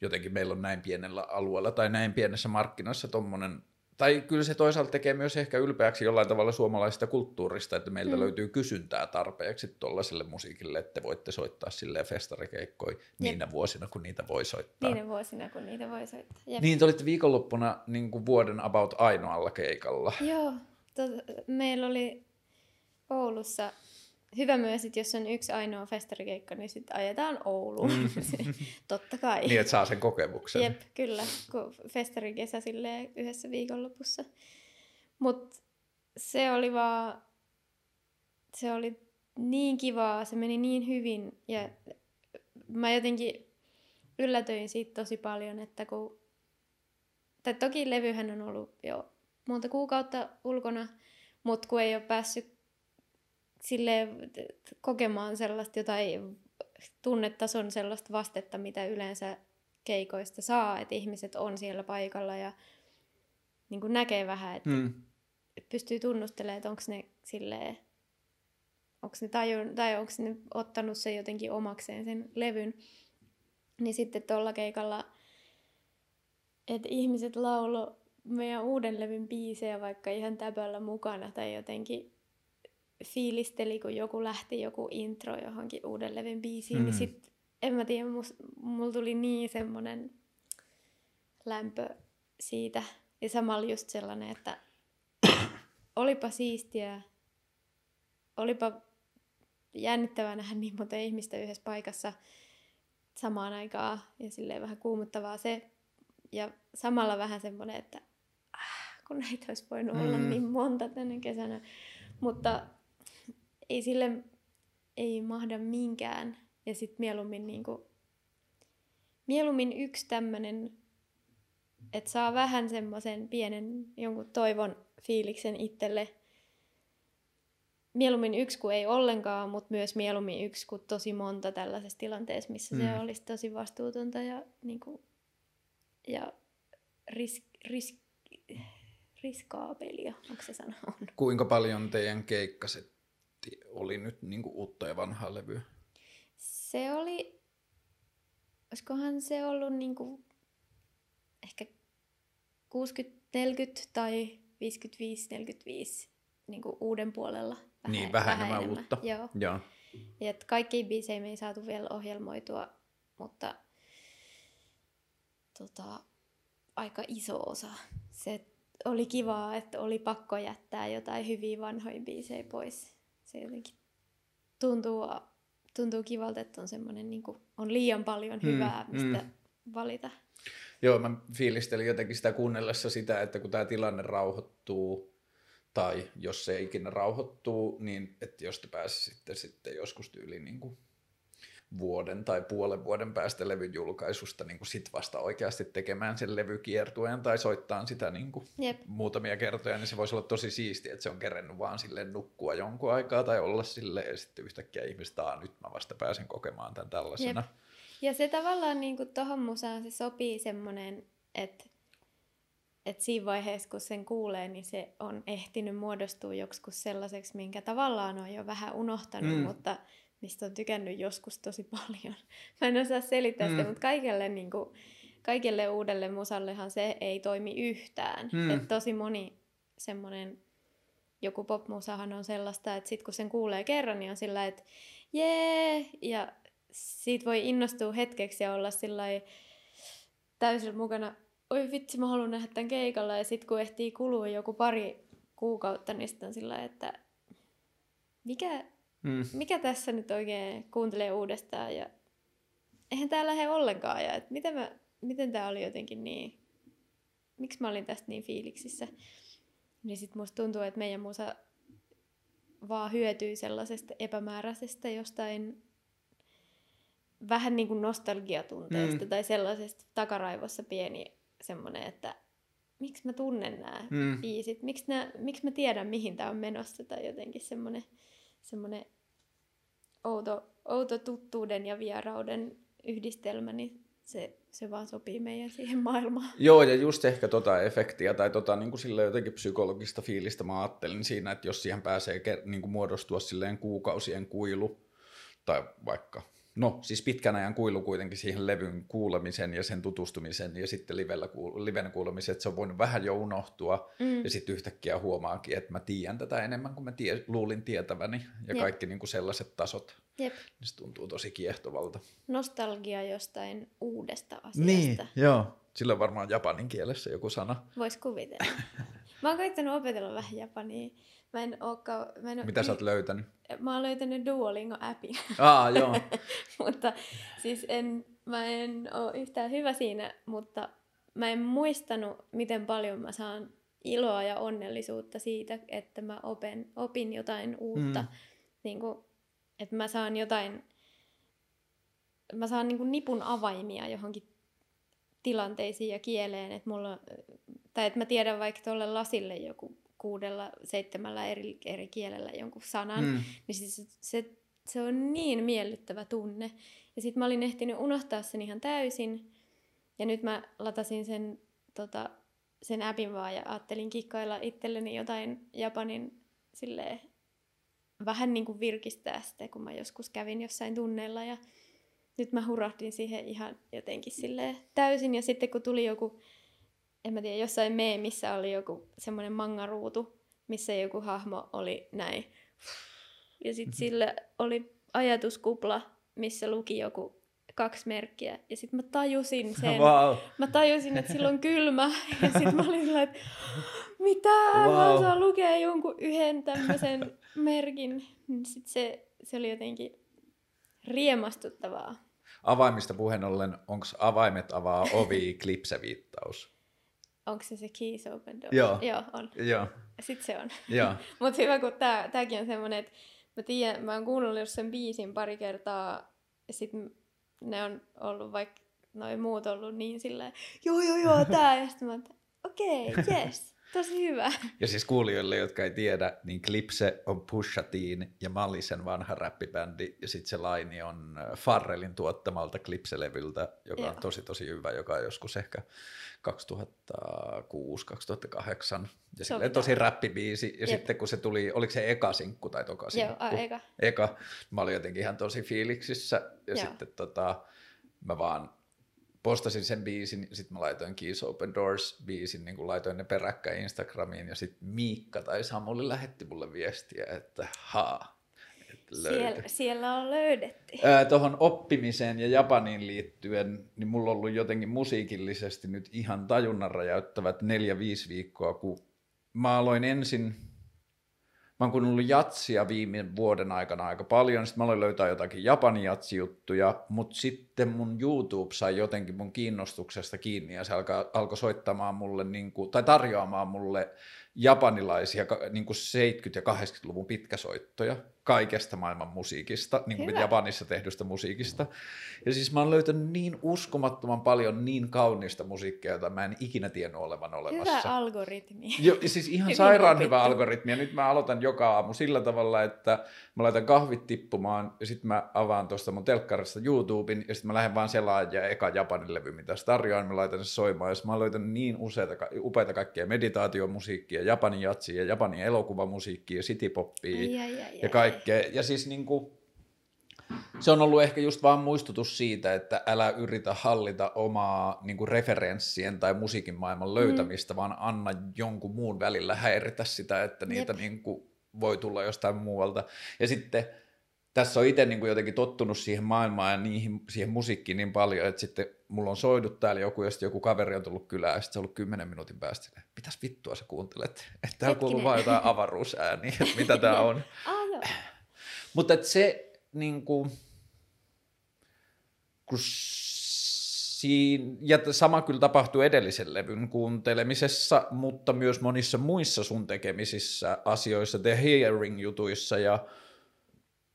jotenkin meillä on näin pienellä alueella tai näin pienessä markkinassa tuommoinen tai kyllä se toisaalta tekee myös ehkä ylpeäksi jollain tavalla suomalaisesta kulttuurista, että meiltä mm. löytyy kysyntää tarpeeksi tuollaiselle musiikille, että voitte soittaa sille festarikeikkoja niinä vuosina, kun niitä voi soittaa. Niinä vuosina, kun niitä voi soittaa. Jep. Niin, te olitte viikonloppuna niin kuin vuoden about ainoalla keikalla. Joo, tot, meillä oli Oulussa hyvä myös, että jos on yksi ainoa festarikeikka, niin sitten ajetaan Ouluun. Mm. Totta kai. Niin, että saa sen kokemuksen. Jep, kyllä, kun festarikesä silleen yhdessä viikonlopussa. Mutta se oli vaan, se oli niin kivaa, se meni niin hyvin ja mä jotenkin yllätyin siitä tosi paljon, että kun, tai toki levyhän on ollut jo monta kuukautta ulkona, mutta kun ei ole päässyt sille kokemaan sellaista jotain tunnetason sellaista vastetta, mitä yleensä keikoista saa, että ihmiset on siellä paikalla ja niin kuin näkee vähän, että mm. pystyy tunnustelemaan, että onko ne silleen, onko ne tajun, tai onko ne ottanut se jotenkin omakseen sen levyn. Niin sitten tuolla keikalla, että ihmiset laulo meidän uuden levyn biisejä vaikka ihan täpöllä mukana tai jotenkin fiilisteli, kun joku lähti joku intro johonkin uuden levyn biisiin, niin mm. niin sit, en mä tiedä, mulla tuli niin semmonen lämpö siitä. Ja samalla just sellainen, että olipa siistiä, olipa jännittävää nähdä niin monta ihmistä yhdessä paikassa samaan aikaan ja silleen vähän kuumuttavaa se. Ja samalla vähän semmoinen, että äh, kun näitä olisi voinut mm. olla niin monta tänä kesänä. Mutta ei sille ei mahda minkään. Ja sitten mieluummin, niinku, mieluummin yksi tämmöinen, että saa vähän semmoisen pienen jonkun toivon fiiliksen itselle. Mieluummin yksi kuin ei ollenkaan, mutta myös mieluummin yksi kuin tosi monta tällaisessa tilanteessa, missä mm. se olisi tosi vastuutonta ja, niinku, ja risk, risk, riskaapelia, onko se sana on? Kuinka paljon teidän keikkaset oli nyt niin kuin uutta ja vanhaa levyä? Se oli, olisikohan se ollut niin kuin ehkä 60-40 tai 55-45 niin kuin uuden puolella. Vähän, niin, vähän, vähän enemmän uutta. Joo. Joo. Ja kaikki biisejä me ei saatu vielä ohjelmoitua, mutta tota, aika iso osa. Se oli kivaa, että oli pakko jättää jotain hyviä vanhoja biisejä pois se jotenkin tuntuu, tuntuu kivalta, että on semmoinen, niin kuin, on liian paljon mm, hyvää, mm, mistä mm. valita. Joo, mä fiilistelin jotenkin sitä kuunnellessa sitä, että kun tämä tilanne rauhoittuu, tai jos se ikinä rauhoittuu, niin että jos te pääsisitte sitten joskus tyyliin niin kuin vuoden tai puolen vuoden päästä levyn julkaisusta niin kuin sit vasta oikeasti tekemään sen levykiertueen tai soittaa sitä niin kuin Jep. muutamia kertoja, niin se voisi olla tosi siistiä, että se on kerennyt vaan silleen nukkua jonkun aikaa tai olla silleen ja sitten yhtäkkiä ihmistä, nyt mä vasta pääsen kokemaan tämän tällaisena. Jep. Ja se tavallaan niin kuin tohon musaan se sopii semmoinen, että että siinä vaiheessa, kun sen kuulee, niin se on ehtinyt muodostua joskus sellaiseksi, minkä tavallaan on jo vähän unohtanut, mm. mutta mistä on tykännyt joskus tosi paljon. Mä en osaa selittää sitä, mm. mutta kaikelle niin kuin, kaikille uudelle musallehan se ei toimi yhtään. Mm. Et tosi moni semmoinen, joku popmusahan on sellaista, että sit kun sen kuulee kerran, niin on sillä että jee, ja siitä voi innostua hetkeksi ja olla sillä täysillä mukana, oi vitsi, mä haluan nähdä tämän keikalla, ja sitten kun ehtii kulua joku pari kuukautta, niin sitten on sillä että mikä, Mm. mikä tässä nyt oikein kuuntelee uudestaan, ja eihän tää lähde ollenkaan, ja et miten, mä, miten tää oli jotenkin niin, miksi mä olin tästä niin fiiliksissä. Niin sit musta tuntuu, että meidän musa vaan hyötyy sellaisesta epämääräisestä jostain vähän niin kuin nostalgiatunteesta Mm. tai sellaisesta takaraivossa pieni semmoinen, että miksi mä tunnen nämä Mm. biisit, miksi, nää, miksi mä tiedän mihin tämä on menossa tai jotenkin semmoinen, semmoinen outo, outo tuttuuden ja vierauden yhdistelmä, niin se, se vaan sopii meidän siihen maailmaan. Joo, ja just ehkä tota efektiä tai tota niin kuin sille jotenkin psykologista fiilistä mä ajattelin siinä, että jos siihen pääsee niin kuin muodostua silleen kuukausien kuilu, tai vaikka, no siis pitkän ajan kuilu kuitenkin siihen levyn kuulemisen ja sen tutustumisen ja sitten livellä kuul- livenä kuulemisen, että se on voinut vähän jo unohtua Mm. ja sitten yhtäkkiä huomaakin, että mä tiedän tätä enemmän kuin mä tie- luulin tietäväni ja Jep. kaikki niin kuin sellaiset tasot, Jep. niin se tuntuu tosi kiehtovalta. Nostalgia jostain uudesta asiasta. Niin, joo. Sillä on varmaan japanin kielessä joku sana. Voisi kuvitella. Mä oon koittanut opetella vähän japania. Mä en ookaan... Mä, en Mitä sä oot löytänyt? mä oon löytänyt Duolingo-appin, Aa, joo. mutta siis en, mä en oo yhtään hyvä siinä, mutta mä en muistanut, miten paljon mä saan iloa ja onnellisuutta siitä, että mä opin, opin jotain uutta. Mm. Niin kuin, että mä saan jotain, mä saan niin kuin nipun avaimia johonkin tilanteisiin ja kieleen, että mulla, tai että mä tiedän vaikka tuolle lasille joku kuudella, seitsemällä eri, eri kielellä jonkun sanan, Mm. niin siis se, se on niin miellyttävä tunne. Ja sitten mä olin ehtinyt unohtaa sen ihan täysin. Ja nyt mä latasin sen, tota, sen appin vaan ja ajattelin kikkailla itselleni jotain Japanin silleen, vähän niin kuin virkistää sitä, kun mä joskus kävin jossain tunneilla. Ja nyt mä hurahdin siihen ihan jotenkin silleen täysin. Ja sitten kun tuli joku, en mä tiedä, jossain meemissä oli joku semmoinen mangaruutu, missä joku hahmo oli näin. Ja sitten sillä oli ajatuskupla, missä luki joku kaksi merkkiä. Ja sitten mä tajusin sen. Wow. Mä tajusin, että silloin on kylmä. Ja sitten mä olin sellainen, että mitä? Wow. Mä osaan lukea jonkun yhden tämmöisen merkin. Sitten se, se oli jotenkin riemastuttavaa. Avaimista puheen ollen, onko avaimet avaa ovi klipseviittaus? Onko se se Keys Open Door? Joo. Joo, on. Joo, Sitten se on. joo. Mutta hyvä, kun tää, tääkin on semmonen, että mä tiedän, mä oon kuunnellut sen biisin pari kertaa, ja sit m- ne on ollut vaikka, noin muut ollut niin sillä joo joo joo, tää, ja sitten mä okei, okay, yes, tosi hyvä. Ja siis kuulijoille, jotka ei tiedä, niin Klipse on Pusha Tiin ja Malisen vanha räppibändi, ja sitten se laini on äh, Farrellin tuottamalta Klipse-levyltä, joka on Joo. tosi tosi hyvä, joka on joskus ehkä 2006-2008. Ja Sovitaan. tosi räppibiisi, ja Jep. sitten kun se tuli, oliko se eka sinkku tai toka Joo, sinkku? a, eka. eka. Mä olin jotenkin ihan tosi fiiliksissä ja Joo. sitten tota, mä vaan postasin sen biisin, sitten mä laitoin Keys Open Doors biisin, niin kun laitoin ne peräkkäin Instagramiin ja sitten Miikka tai Samuli lähetti mulle viestiä, että haa, että. Siellä, siellä on löydetty. Tuohon oppimiseen ja Japaniin liittyen, niin mulla on ollut jotenkin musiikillisesti nyt ihan tajunnan räjäyttävät neljä-viisi viikkoa, kun mä aloin ensin, mä oon kuunnellut jatsia viime vuoden aikana aika paljon, sitten mä aloin löytää jotakin Japanin jatsijuttuja, mutta sitten mun YouTube sai jotenkin mun kiinnostuksesta kiinni ja se alkoi soittamaan mulle, niin kuin, tai tarjoamaan mulle japanilaisia niin kuin 70- ja 80-luvun pitkäsoittoja kaikesta maailman musiikista, niin kuin Hyvä. Japanissa tehdystä musiikista. Ja siis mä oon löytänyt niin uskomattoman paljon niin kaunista musiikkia, jota mä en ikinä tiennyt olevan olemassa. Hyvä algoritmi. Joo, ja siis ihan Hyvin sairaan opittu. hyvä algoritmi. Ja nyt mä aloitan joka aamu sillä tavalla, että mä laitan kahvit tippumaan ja sitten mä avaan tuosta mun telkkarista YouTuben ja sitten mä lähden vaan selaamaan ja eka Japanin levy, mitä se tarjoaa, niin mä laitan se soimaan. Ja mä oon löytänyt niin useita, upeita kaikkea meditaatiomusiikkia, Japanin jatsia ja Japanin elokuvamusiikkia, citypoppia Ai, ai, ai, ja ai. Kaikkea. Ja siis niinku, se on ollut ehkä just vaan muistutus siitä, että älä yritä hallita omaa niin kuin referenssien tai musiikin maailman löytämistä, mm. vaan anna jonkun muun välillä häiritä sitä, että niitä niin kuin voi tulla jostain muualta. Ja sitten tässä on itse niin kuin jotenkin tottunut siihen maailmaan ja niihin, siihen musiikkiin niin paljon, että sitten mulla on soidut täällä joku ja sitten joku kaveri on tullut kylään ja sitten se on ollut kymmenen minuutin päästä. Että mitäs vittua sä kuuntelet? Että täällä kuuluu vaan jotain avaruusääniä, että mitä tää on. ah, Mutta se niin kuin, kun siin, ja sama kyllä tapahtuu edellisen levyn kuuntelemisessa, mutta myös monissa muissa sun tekemisissä asioissa, The Hearing-jutuissa ja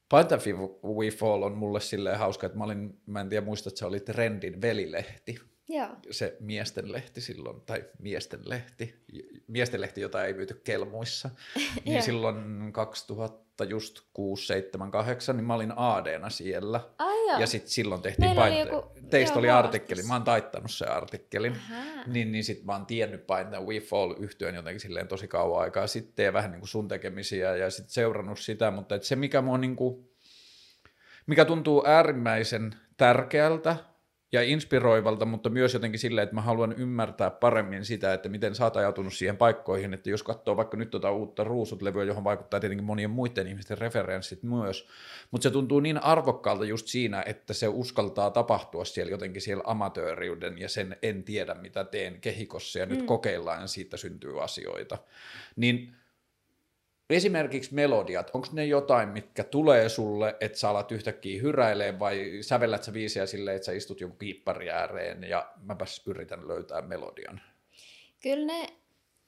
Panther We Fall on mulle silleen hauska, että mä olin, mä en tiedä muista, että se oli Trendin velilehti. Joo. Se miesten lehti silloin, tai miesten lehti, miesten lehti, jota ei myyty kelmuissa. niin silloin 2000 just 6, 7, 8, niin mä olin AD-na siellä. Ai ja sitten silloin tehtiin Paint... joku, Teistä joo, oli artikkeli, mä oon taittanut sen artikkelin. Aha. Niin, niin sitten mä oon tiennyt Paint We Fall yhtyön jotenkin silleen tosi kauan aikaa sitten ja vähän niin kuin sun tekemisiä ja sitten seurannut sitä, mutta et se mikä mua niin kuin, mikä tuntuu äärimmäisen tärkeältä ja inspiroivalta, mutta myös jotenkin silleen, että mä haluan ymmärtää paremmin sitä, että miten sä oot ajatunut siihen paikkoihin, että jos katsoo vaikka nyt tuota uutta Ruusut-levyä, johon vaikuttaa tietenkin monien muiden ihmisten referenssit myös, mutta se tuntuu niin arvokkaalta just siinä, että se uskaltaa tapahtua siellä jotenkin siellä amatööriuden ja sen en tiedä mitä teen kehikossa ja nyt mm. kokeillaan ja siitä syntyy asioita. Niin esimerkiksi melodiat, onko ne jotain, mitkä tulee sulle, että sä alat yhtäkkiä hyräilee vai sävellät sä viisiä silleen, että sä istut joku kiippari ääreen ja mäpäs yritän löytää melodian? Kyllä ne,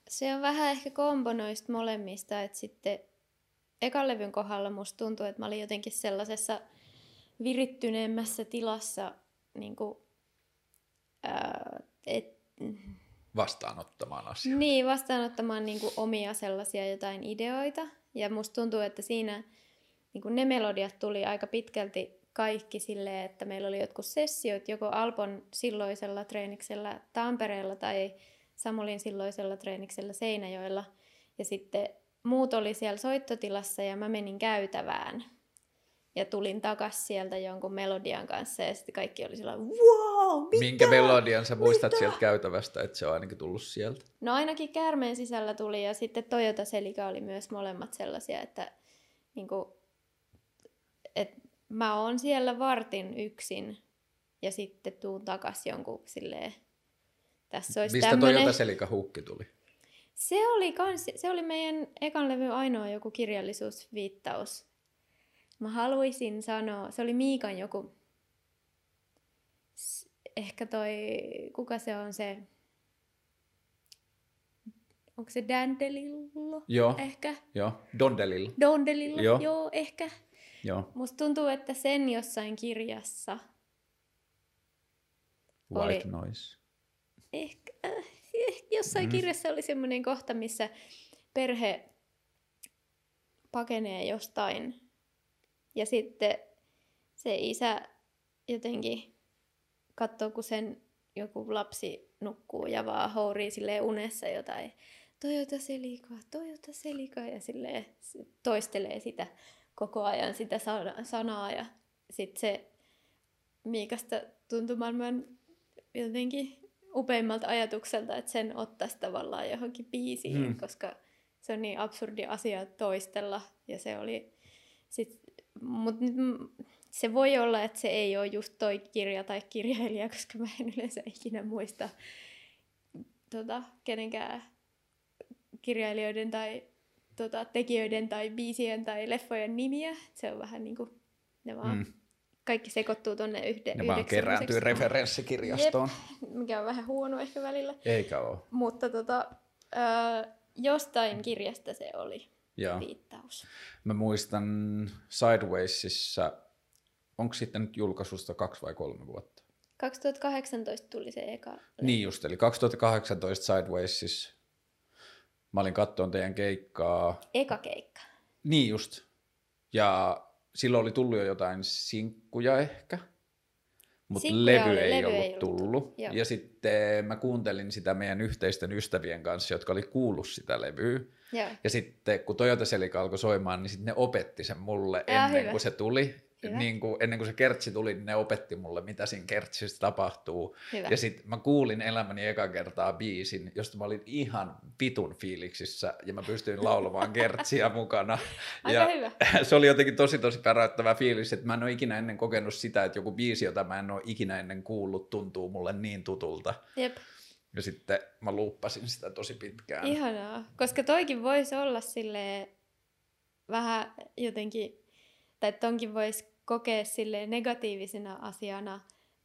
se on vähän ehkä komponoista molemmista, että sitten ekan levyn kohdalla musta tuntuu, että mä olin jotenkin sellaisessa virittyneemmässä tilassa, niin kuin, ää, et, vastaanottamaan asioita. Niin, vastaanottamaan niin kuin omia sellaisia jotain ideoita. Ja musta tuntuu, että siinä niin kuin ne melodiat tuli aika pitkälti kaikki silleen, että meillä oli jotkut sessiot joko Alpon silloisella treeniksellä Tampereella tai Samulin silloisella treeniksellä Seinäjoella. Ja sitten muut oli siellä soittotilassa ja mä menin käytävään ja tulin takas sieltä jonkun melodian kanssa ja sitten kaikki oli sillä wow, mitä? Minkä melodian sä muistat mitä? sieltä käytävästä, että se on ainakin tullut sieltä? No ainakin Kärmeen sisällä tuli ja sitten Toyota Selika oli myös molemmat sellaisia, että niin kuin, et mä oon siellä vartin yksin ja sitten tuun takas jonkun silleen, tässä olisi Mistä tämmönen... Toyota Selika hukki tuli? Se oli, kans, se oli meidän ekan levy ainoa joku kirjallisuusviittaus Mä haluaisin sanoa, se oli Miikan joku, ehkä toi, kuka se on se, onko se Dandelillo? Joo. Ehkä. Joo, Dondelillo. Dondelillo, joo, joo ehkä. Joo. Musta tuntuu, että sen jossain kirjassa White oli, Noise. Ehkä, äh, jossain mm. kirjassa oli semmoinen kohta, missä perhe pakenee jostain ja sitten se isä jotenkin katsoo, kun sen joku lapsi nukkuu ja vaan hourii sille unessa jotain. Toyota Selikaa, Toyota Selikaa ja sille toistelee sitä koko ajan sitä sanaa. Ja sitten se Miikasta tuntui maailman jotenkin upeimmalta ajatukselta, että sen ottaisi tavallaan johonkin biisiin, hmm. koska se on niin absurdi asia toistella. Ja se oli sit mutta se voi olla, että se ei ole just toi kirja tai kirjailija, koska mä en yleensä ikinä muista tota, kenenkään kirjailijoiden tai tota, tekijöiden tai biisien tai leffojen nimiä. Se on vähän niin kuin, ne vaan mm. kaikki sekoittuu tuonne yhden Ne vaan kerääntyy referenssikirjastoon. Jep, mikä on vähän huono ehkä välillä. Eikä ole. Mutta tota, ö, jostain kirjasta se oli. Joo. viittaus. Mä muistan Sidewaysissa, onko sitten nyt julkaisusta kaksi vai kolme vuotta? 2018 tuli se eka. Niin just, eli 2018 Sidewaysissa mä olin kattoon teidän keikkaa. Eka keikka. Niin just. Ja silloin oli tullut jo jotain sinkkuja ehkä mutta levy, oli, ei, levy ollut ei ollut tullut. Joo. Ja sitten mä kuuntelin sitä meidän yhteisten ystävien kanssa, jotka oli kuullut sitä levyä. Joo. Ja sitten kun Toyota Selika alkoi soimaan, niin sitten ne opetti sen mulle ja, ennen hyvä. kuin se tuli. Hyvä. niin kuin, ennen kuin se kertsi tuli, niin ne opetti mulle, mitä siinä kertsissä tapahtuu. Hyvä. Ja sitten mä kuulin elämäni eka kertaa biisin, josta mä olin ihan vitun fiiliksissä ja mä pystyin laulamaan kertsiä mukana. Aika ja hyvä. se oli jotenkin tosi tosi päräyttävä fiilis, että mä en ole ikinä ennen kokenut sitä, että joku biisi, jota mä en ole ikinä ennen kuullut, tuntuu mulle niin tutulta. Jep. Ja sitten mä luuppasin sitä tosi pitkään. Ihanaa, koska toikin voisi olla sille vähän jotenkin, tai tonkin voisi kokea sille negatiivisena asiana,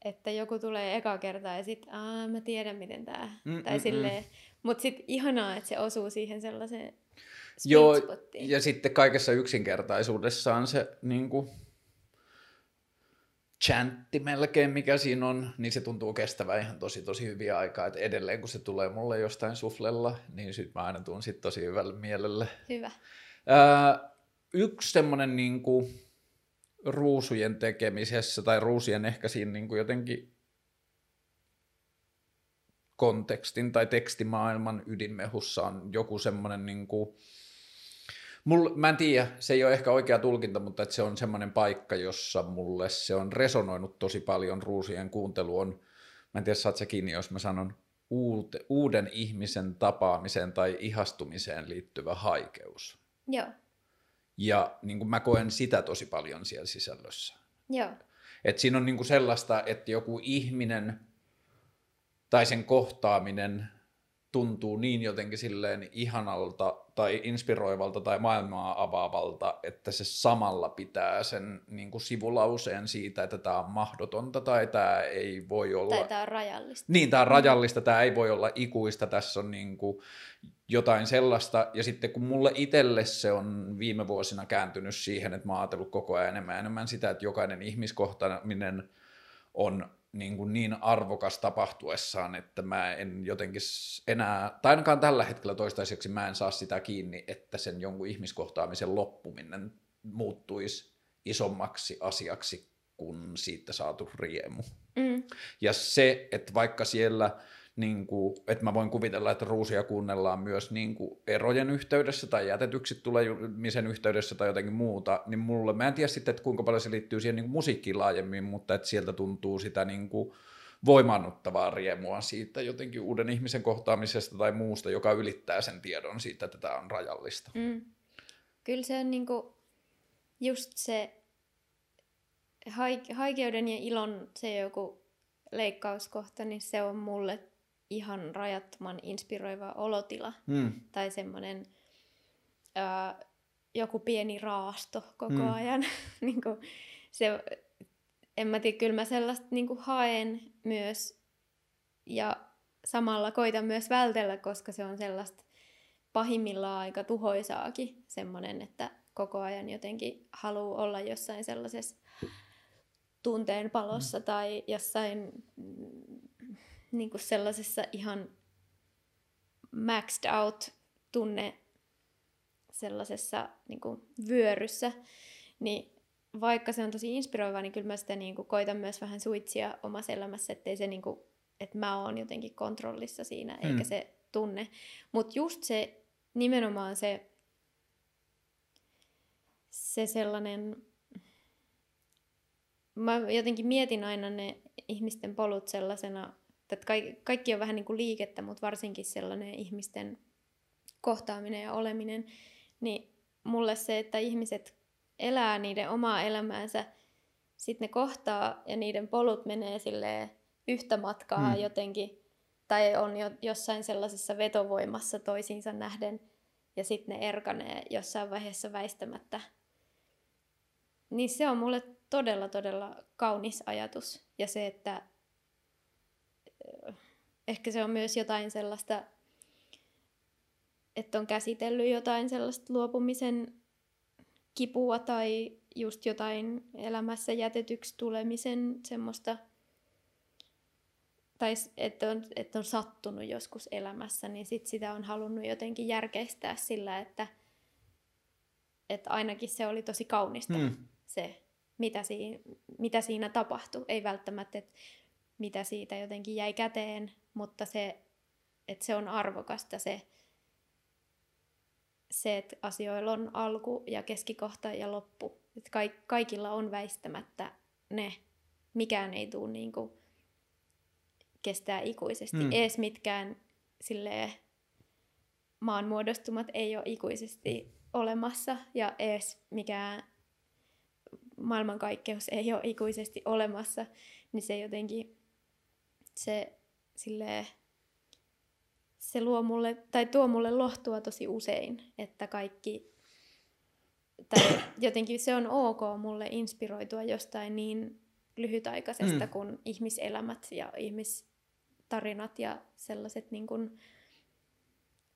että joku tulee eka kertaa ja sitten, aa, mä tiedän miten tää, Mm, tai mm, silleen, mutta sitten ihanaa, että se osuu siihen sellaiseen Joo, ja sitten kaikessa yksinkertaisuudessaan se niin kuin, chantti melkein, mikä siinä on, niin se tuntuu kestävän ihan tosi tosi hyviä aikaa. Et edelleen kun se tulee mulle jostain suflella, niin sitten mä aina tuun sit tosi hyvälle mielelle. Hyvä. Ää, yksi semmoinen niin kuin, ruusujen tekemisessä tai ruusien ehkä siinä niin kuin jotenkin kontekstin tai tekstimaailman ydinmehussa on joku semmoinen niin kuin, Mulla, mä en tiedä, se ei ole ehkä oikea tulkinta, mutta että se on semmoinen paikka, jossa mulle se on resonoinut tosi paljon. Ruusien kuuntelu on, mä en tiedä saat sä kiinni, jos mä sanon uute, uuden ihmisen tapaamiseen tai ihastumiseen liittyvä haikeus. Joo, Ja niin kuin mä koen sitä tosi paljon siellä sisällössä. joo, Et siinä on niin kuin sellaista, että joku ihminen tai sen kohtaaminen tuntuu niin jotenkin silleen ihanalta tai inspiroivalta tai maailmaa avaavalta, että se samalla pitää sen niin kuin sivulauseen siitä, että tämä on mahdotonta tai tämä ei voi olla... tai tää on rajallista. Niin, tämä on rajallista, tämä ei voi olla ikuista, tässä on niin kuin jotain sellaista. Ja sitten kun mulle itselle se on viime vuosina kääntynyt siihen, että mä oon ajatellut koko ajan enemmän ja enemmän sitä, että jokainen ihmiskohtaaminen on niin, kuin niin arvokas tapahtuessaan, että mä en jotenkin enää, tai ainakaan tällä hetkellä toistaiseksi mä en saa sitä kiinni, että sen jonkun ihmiskohtaamisen loppuminen muuttuisi isommaksi asiaksi kuin siitä saatu riemu. Mm, Ja se, että vaikka siellä, niin kuin, että mä voin kuvitella, että ruusia kuunnellaan myös niin kuin erojen yhteydessä tai jätetyksi tulemisen yhteydessä tai jotenkin muuta, niin mulle, mä en tiedä sitten, että kuinka paljon se liittyy siihen niin kuin musiikkiin laajemmin, mutta että sieltä tuntuu sitä niin kuin voimannuttavaa riemua siitä jotenkin uuden ihmisen kohtaamisesta tai muusta, joka ylittää sen tiedon siitä, että tämä on rajallista. mm. Kyllä se on niinku just se haik- haikeuden ja ilon se joku leikkauskohta, niin se on mulle ihan rajattoman inspiroiva olotila. Mm. Tai semmoinen ää, joku pieni raasto koko Mm. ajan. niin kuin se, en mä tiedä, kyllä mä sellaista niin kuin haen myös ja samalla koitan myös vältellä, koska se on sellaista pahimmillaan aika tuhoisaakin semmoinen, että koko ajan jotenkin haluaa olla jossain sellaisessa tunteen palossa tai jossain niin kuin sellaisessa ihan maxed out tunne sellaisessa niin kuin vyöryssä, niin vaikka se on tosi inspiroivaa, niin kyllä mä sitä niin kuin koitan myös vähän suitsia omassa elämässä, ettei se niin kuin, että mä oon jotenkin kontrollissa siinä, eikä Mm. se tunne. Mutta just se, nimenomaan se, se sellainen, mä jotenkin mietin aina ne ihmisten polut sellaisena, että kaikki, kaikki on vähän niin kuin liikettä, mutta varsinkin sellainen ihmisten kohtaaminen ja oleminen, niin mulle se, että ihmiset elää niiden omaa elämäänsä, sitten ne kohtaa ja niiden polut menee silleen yhtä matkaa Hmm. jotenkin, tai on jo jossain sellaisessa vetovoimassa toisiinsa nähden, ja sitten ne erkanee jossain vaiheessa väistämättä. Niin se on mulle todella, todella kaunis ajatus. Ja se, että ehkä se on myös jotain sellaista, että on käsitellyt jotain sellaista luopumisen kipua tai just jotain elämässä jätetyksi tulemisen semmoista, tai että on, että on sattunut joskus elämässä, niin sit sitä on halunnut jotenkin järkeistää sillä, että, että ainakin se oli tosi kaunista Mm. se, mitä siinä, mitä siinä tapahtui. Ei välttämättä, että mitä siitä jotenkin jäi käteen, mutta se, että se on arvokasta se, se, että asioilla on alku ja keskikohta ja loppu. Että kaikilla on väistämättä ne, mikään ei tule niin kuin kestää ikuisesti. Mm. Ees mitkään silleen, maanmuodostumat ei ole ikuisesti olemassa ja ees mikään maailmankaikkeus ei ole ikuisesti olemassa, niin se jotenkin se silleen, se luo mulle, tai tuo mulle lohtua tosi usein, että kaikki, tai jotenkin se on ok mulle inspiroitua jostain niin lyhytaikaisesta mm. kuin ihmiselämät ja ihmistarinat ja sellaiset niin kuin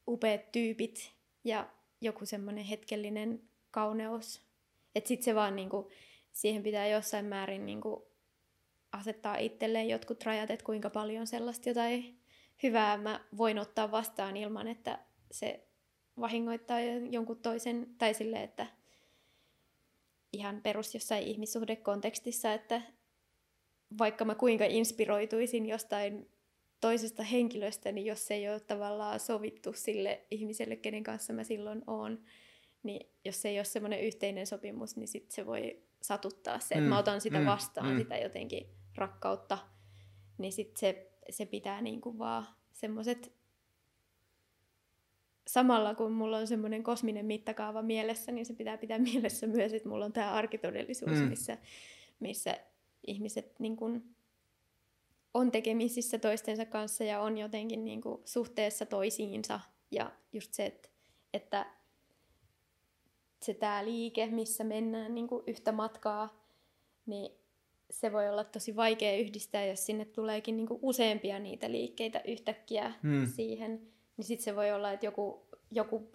upeat tyypit ja joku semmoinen hetkellinen kauneus. Että sitten se vaan niinku, siihen pitää jossain määrin niinku asettaa itselleen jotkut rajat, että kuinka paljon sellaista jotain hyvää mä voin ottaa vastaan ilman, että se vahingoittaa jonkun toisen, tai sille, että ihan perus jossain ihmissuhdekontekstissa, että vaikka mä kuinka inspiroituisin jostain toisesta henkilöstä, niin jos se ei ole tavallaan sovittu sille ihmiselle, kenen kanssa mä silloin oon, niin jos se ei ole semmoinen yhteinen sopimus, niin sit se voi satuttaa se, että mm, mä otan sitä mm, vastaan, mm. sitä jotenkin rakkautta, niin sit se, se pitää niinku vaan semmoiset samalla kun mulla on semmoinen kosminen mittakaava mielessä, niin se pitää pitää mielessä myös, että mulla on tämä arkitodellisuus, mm. missä, missä ihmiset niin kun on tekemisissä toistensa kanssa ja on jotenkin niin kuin suhteessa toisiinsa. Ja just se, että, että se tämä liike, missä mennään niin kuin yhtä matkaa, niin se voi olla tosi vaikea yhdistää, jos sinne tuleekin niin kuin useampia niitä liikkeitä yhtäkkiä hmm. siihen. Niin sitten se voi olla, että joku, joku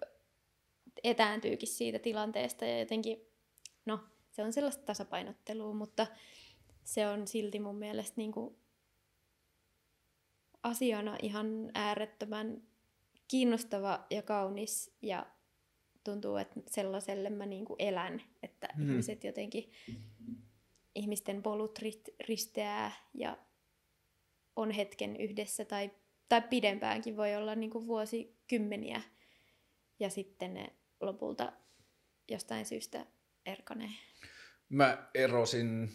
etääntyykin siitä tilanteesta ja jotenkin, no se on sellaista tasapainottelua, mutta se on silti mun mielestä niin kuin asiana ihan äärettömän kiinnostava ja kaunis ja tuntuu, että sellaiselle mä niin kuin elän, että mm. ihmiset jotenkin, ihmisten polut risteää ja on hetken yhdessä tai, tai pidempäänkin, voi olla niin kuin vuosikymmeniä ja sitten ne lopulta jostain syystä erkanee. Mä erosin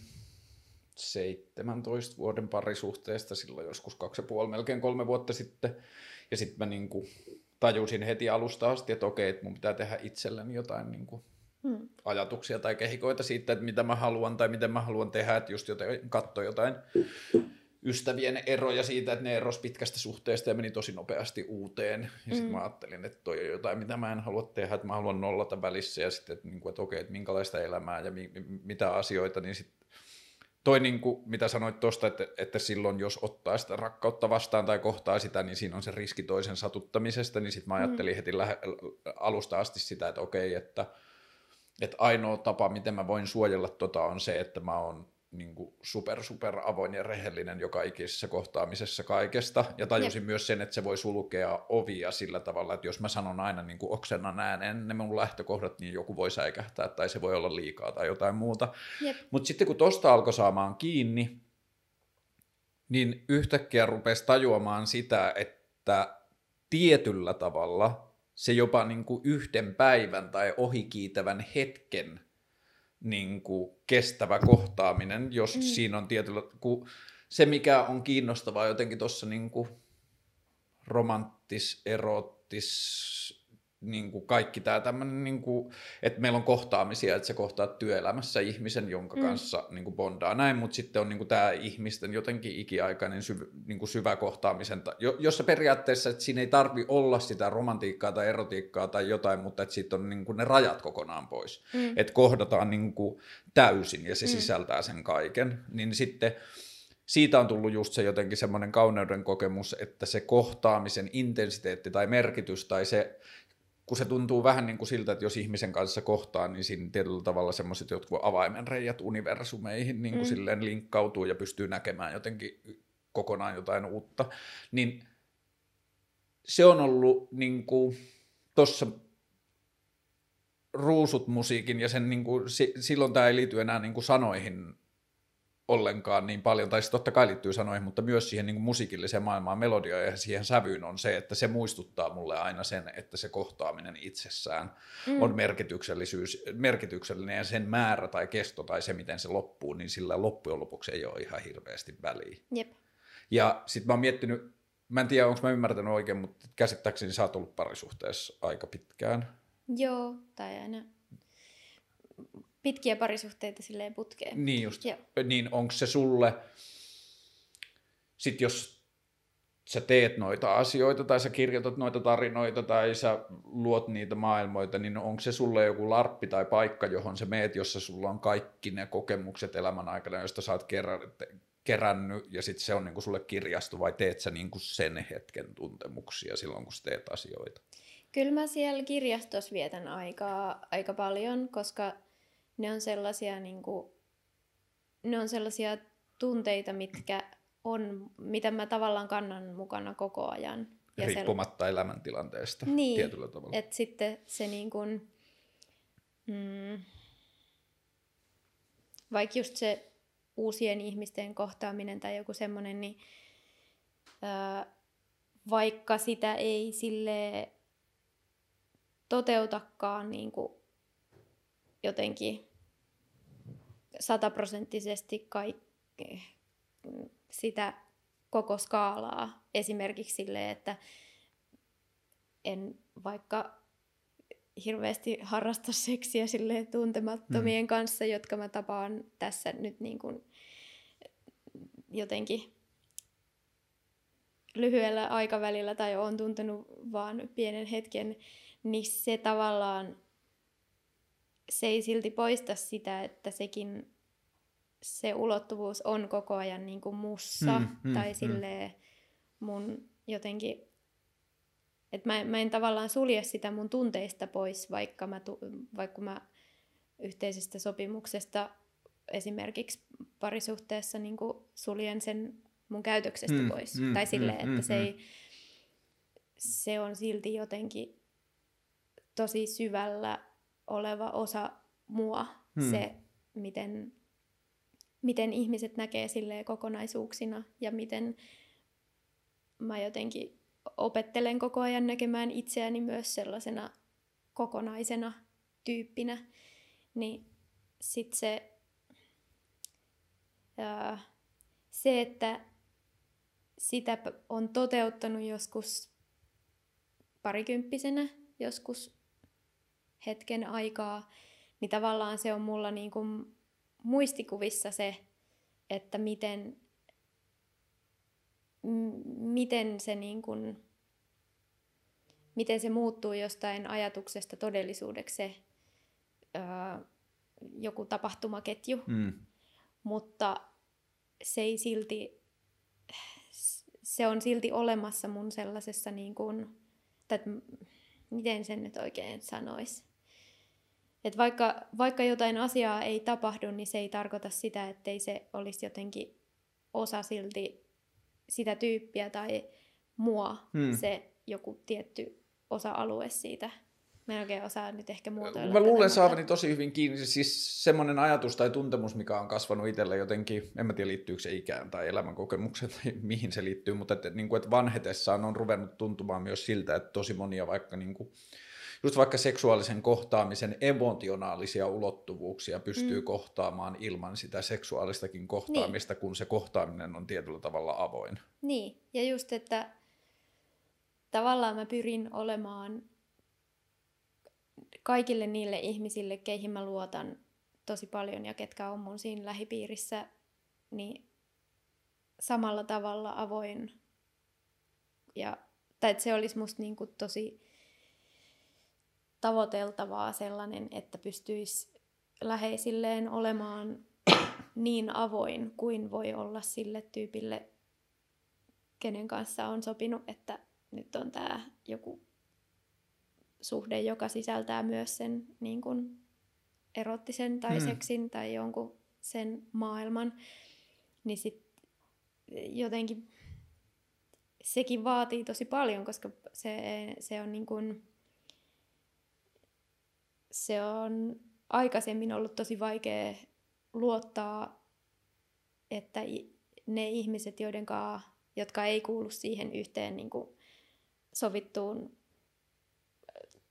17 vuoden parisuhteesta silloin joskus kaksi ja puoli, melkein kolme vuotta sitten. Ja sitten mä niin kuin tajusin heti alusta asti, että okei, että mun pitää tehdä itselleni jotain niin kuin hmm. ajatuksia tai kehikoita siitä, että mitä mä haluan tai miten mä haluan tehdä, että just jotain, katso jotain ystävien eroja siitä, että ne eros pitkästä suhteesta ja meni tosi nopeasti uuteen. Ja sitten mm. mä ajattelin, että toi on jotain, mitä mä en halua tehdä, että mä haluan nollata välissä ja sitten, että, niin että okei, että minkälaista elämää ja mi- mitä asioita, niin sitten toi niin kuin, mitä sanoit tuosta, että, että silloin jos ottaa sitä rakkautta vastaan tai kohtaa sitä, niin siinä on se riski toisen satuttamisesta, niin sitten mä mm. ajattelin mm. heti lähe, alusta asti sitä, että okei, että, että ainoa tapa, miten mä voin suojella tota on se, että mä oon niin kuin super, super avoin ja rehellinen joka ikisessä kohtaamisessa kaikesta. Ja tajusin Jep. myös sen, että se voi sulkea ovia sillä tavalla, että jos mä sanon aina niin kuin oksennan ääneen ne mun lähtökohdat, niin joku voi säikähtää tai se voi olla liikaa tai jotain muuta. Mutta sitten kun tosta alkoi saamaan kiinni, niin yhtäkkiä rupesi tajuamaan sitä, että tietyllä tavalla se jopa niin kuin yhden päivän tai ohikiitävän hetken – niin kuin kestävä kohtaaminen, jos mm. siinä on tietyllä, kun se mikä on kiinnostavaa jotenkin tuossa niin romanttis, erottis, niin kuin kaikki tämä tämmöinen, niin kuin, että meillä on kohtaamisia, että sä kohtaat työelämässä ihmisen, jonka mm. kanssa niin kuin bondaa näin, mutta sitten on niin kuin tämä ihmisten jotenkin ikiaikainen syv, niin kuin syvä kohtaamisen, jossa periaatteessa, että siinä ei tarvi olla sitä romantiikkaa tai erotiikkaa tai jotain, mutta että siitä on niin kuin ne rajat kokonaan pois, mm. että kohdataan niin kuin täysin ja se mm. sisältää sen kaiken, niin sitten siitä on tullut just se jotenkin semmoinen kauneuden kokemus, että se kohtaamisen intensiteetti tai merkitys tai se kun se tuntuu vähän niin kuin siltä, että jos ihmisen kanssa kohtaa, niin siinä tietyllä tavalla semmoiset jotkut avaimenreijät universumeihin niin kuin mm. silleen linkkautuu ja pystyy näkemään jotenkin kokonaan jotain uutta, niin se on ollut niin kuin tuossa ruusut musiikin ja sen niin kuin, silloin tämä ei liity enää niin kuin sanoihin ollenkaan niin paljon, tai siis totta kai liittyy sanoihin, mutta myös siihen niin kuin musiikilliseen maailmaan, melodioon ja siihen sävyyn on se, että se muistuttaa mulle aina sen, että se kohtaaminen itsessään mm. on merkityksellisyys, merkityksellinen ja sen määrä tai kesto tai se, miten se loppuu, niin sillä loppujen lopuksi ei ole ihan hirveästi väliä. Jep. Ja sitten mä oon miettinyt, mä en tiedä, onko mä ymmärtänyt oikein, mutta käsittääkseni sä oot ollut parisuhteessa aika pitkään. Joo, tai aina pitkiä parisuhteita silleen putkeen. Niin just. Joo. Niin onko se sulle, sit jos sä teet noita asioita tai sä kirjoitat noita tarinoita tai sä luot niitä maailmoita, niin onko se sulle joku larppi tai paikka, johon sä meet, jossa sulla on kaikki ne kokemukset elämän aikana, joista sä oot kerännyt ja sitten se on niinku sulle kirjasto vai teet sä niinku sen hetken tuntemuksia silloin, kun sä teet asioita? Kyllä mä siellä kirjastossa vietän aikaa aika paljon, koska ne on sellaisia, niin kuin, ne on sellaisia tunteita, mitkä on, mitä mä tavallaan kannan mukana koko ajan. Ja Riippumatta sel... elämäntilanteesta niin, tietyllä tavalla. että sitten se niin kuin, mm, vaikka just se uusien ihmisten kohtaaminen tai joku semmoinen, niin ää, vaikka sitä ei sille toteutakaan niin kuin jotenkin sataprosenttisesti kaikki, sitä koko skaalaa. Esimerkiksi sille, että en vaikka hirveästi harrasta seksiä sille tuntemattomien mm. kanssa, jotka mä tapaan tässä nyt niin kuin jotenkin lyhyellä aikavälillä tai on tuntenut vaan pienen hetken, niin se tavallaan se ei silti poista sitä, että sekin se ulottuvuus on koko ajan niin kuin mussa mm, mm, tai mm. silleen mun jotenkin, että mä, mä en tavallaan sulje sitä mun tunteista pois, vaikka mä, vaikka mä yhteisestä sopimuksesta esimerkiksi parisuhteessa niin kuin suljen sen mun käytöksestä mm, pois. Mm, tai silleen, mm, että mm, se, ei, se on silti jotenkin tosi syvällä oleva osa mua, hmm. se miten, miten ihmiset näkee sille kokonaisuuksina ja miten mä jotenkin opettelen koko ajan näkemään itseäni myös sellaisena kokonaisena tyyppinä, niin sitten se, ää, se, että sitä on toteuttanut joskus parikymppisenä, joskus hetken aikaa, niin tavallaan se on mulla niin kuin muistikuvissa se, että miten, m- miten se niin kuin, miten se muuttuu jostain ajatuksesta todellisuudeksi se öö, joku tapahtumaketju. Mm. Mutta se ei silti, se on silti olemassa mun sellaisessa niin kuin, tai miten sen nyt oikein sanoisi et vaikka, vaikka jotain asiaa ei tapahdu, niin se ei tarkoita sitä, ettei se olisi jotenkin osa silti sitä tyyppiä tai mua, hmm. se joku tietty osa-alue siitä. Mä en oikein osaa nyt ehkä muotoilla. Mä luulen tätä, saavani tosi hyvin kiinni. Siis semmoinen ajatus tai tuntemus, mikä on kasvanut itselle jotenkin, en mä tiedä liittyykö se ikään tai elämänkokemukseen tai mihin se liittyy, mutta että, niin kuin, että vanhetessaan on ruvennut tuntumaan myös siltä, että tosi monia vaikka niin kuin, just vaikka seksuaalisen kohtaamisen emotionaalisia ulottuvuuksia pystyy mm. kohtaamaan ilman sitä seksuaalistakin kohtaamista, niin. kun se kohtaaminen on tietyllä tavalla avoin. Niin, ja just, että tavallaan mä pyrin olemaan kaikille niille ihmisille, keihin mä luotan tosi paljon ja ketkä on mun siinä lähipiirissä, niin samalla tavalla avoin. Ja, tai että se olisi musta niin kuin tosi tavoiteltavaa sellainen, että pystyisi läheisilleen olemaan niin avoin kuin voi olla sille tyypille, kenen kanssa on sopinut, että nyt on tämä joku suhde, joka sisältää myös sen niin kuin erottisen tai hmm. seksin tai jonkun sen maailman, niin sit jotenkin sekin vaatii tosi paljon, koska se, se on niin kuin, se on aikaisemmin ollut tosi vaikea luottaa että ne ihmiset, joiden kanssa, jotka ei kuulu siihen yhteen niin kuin sovittuun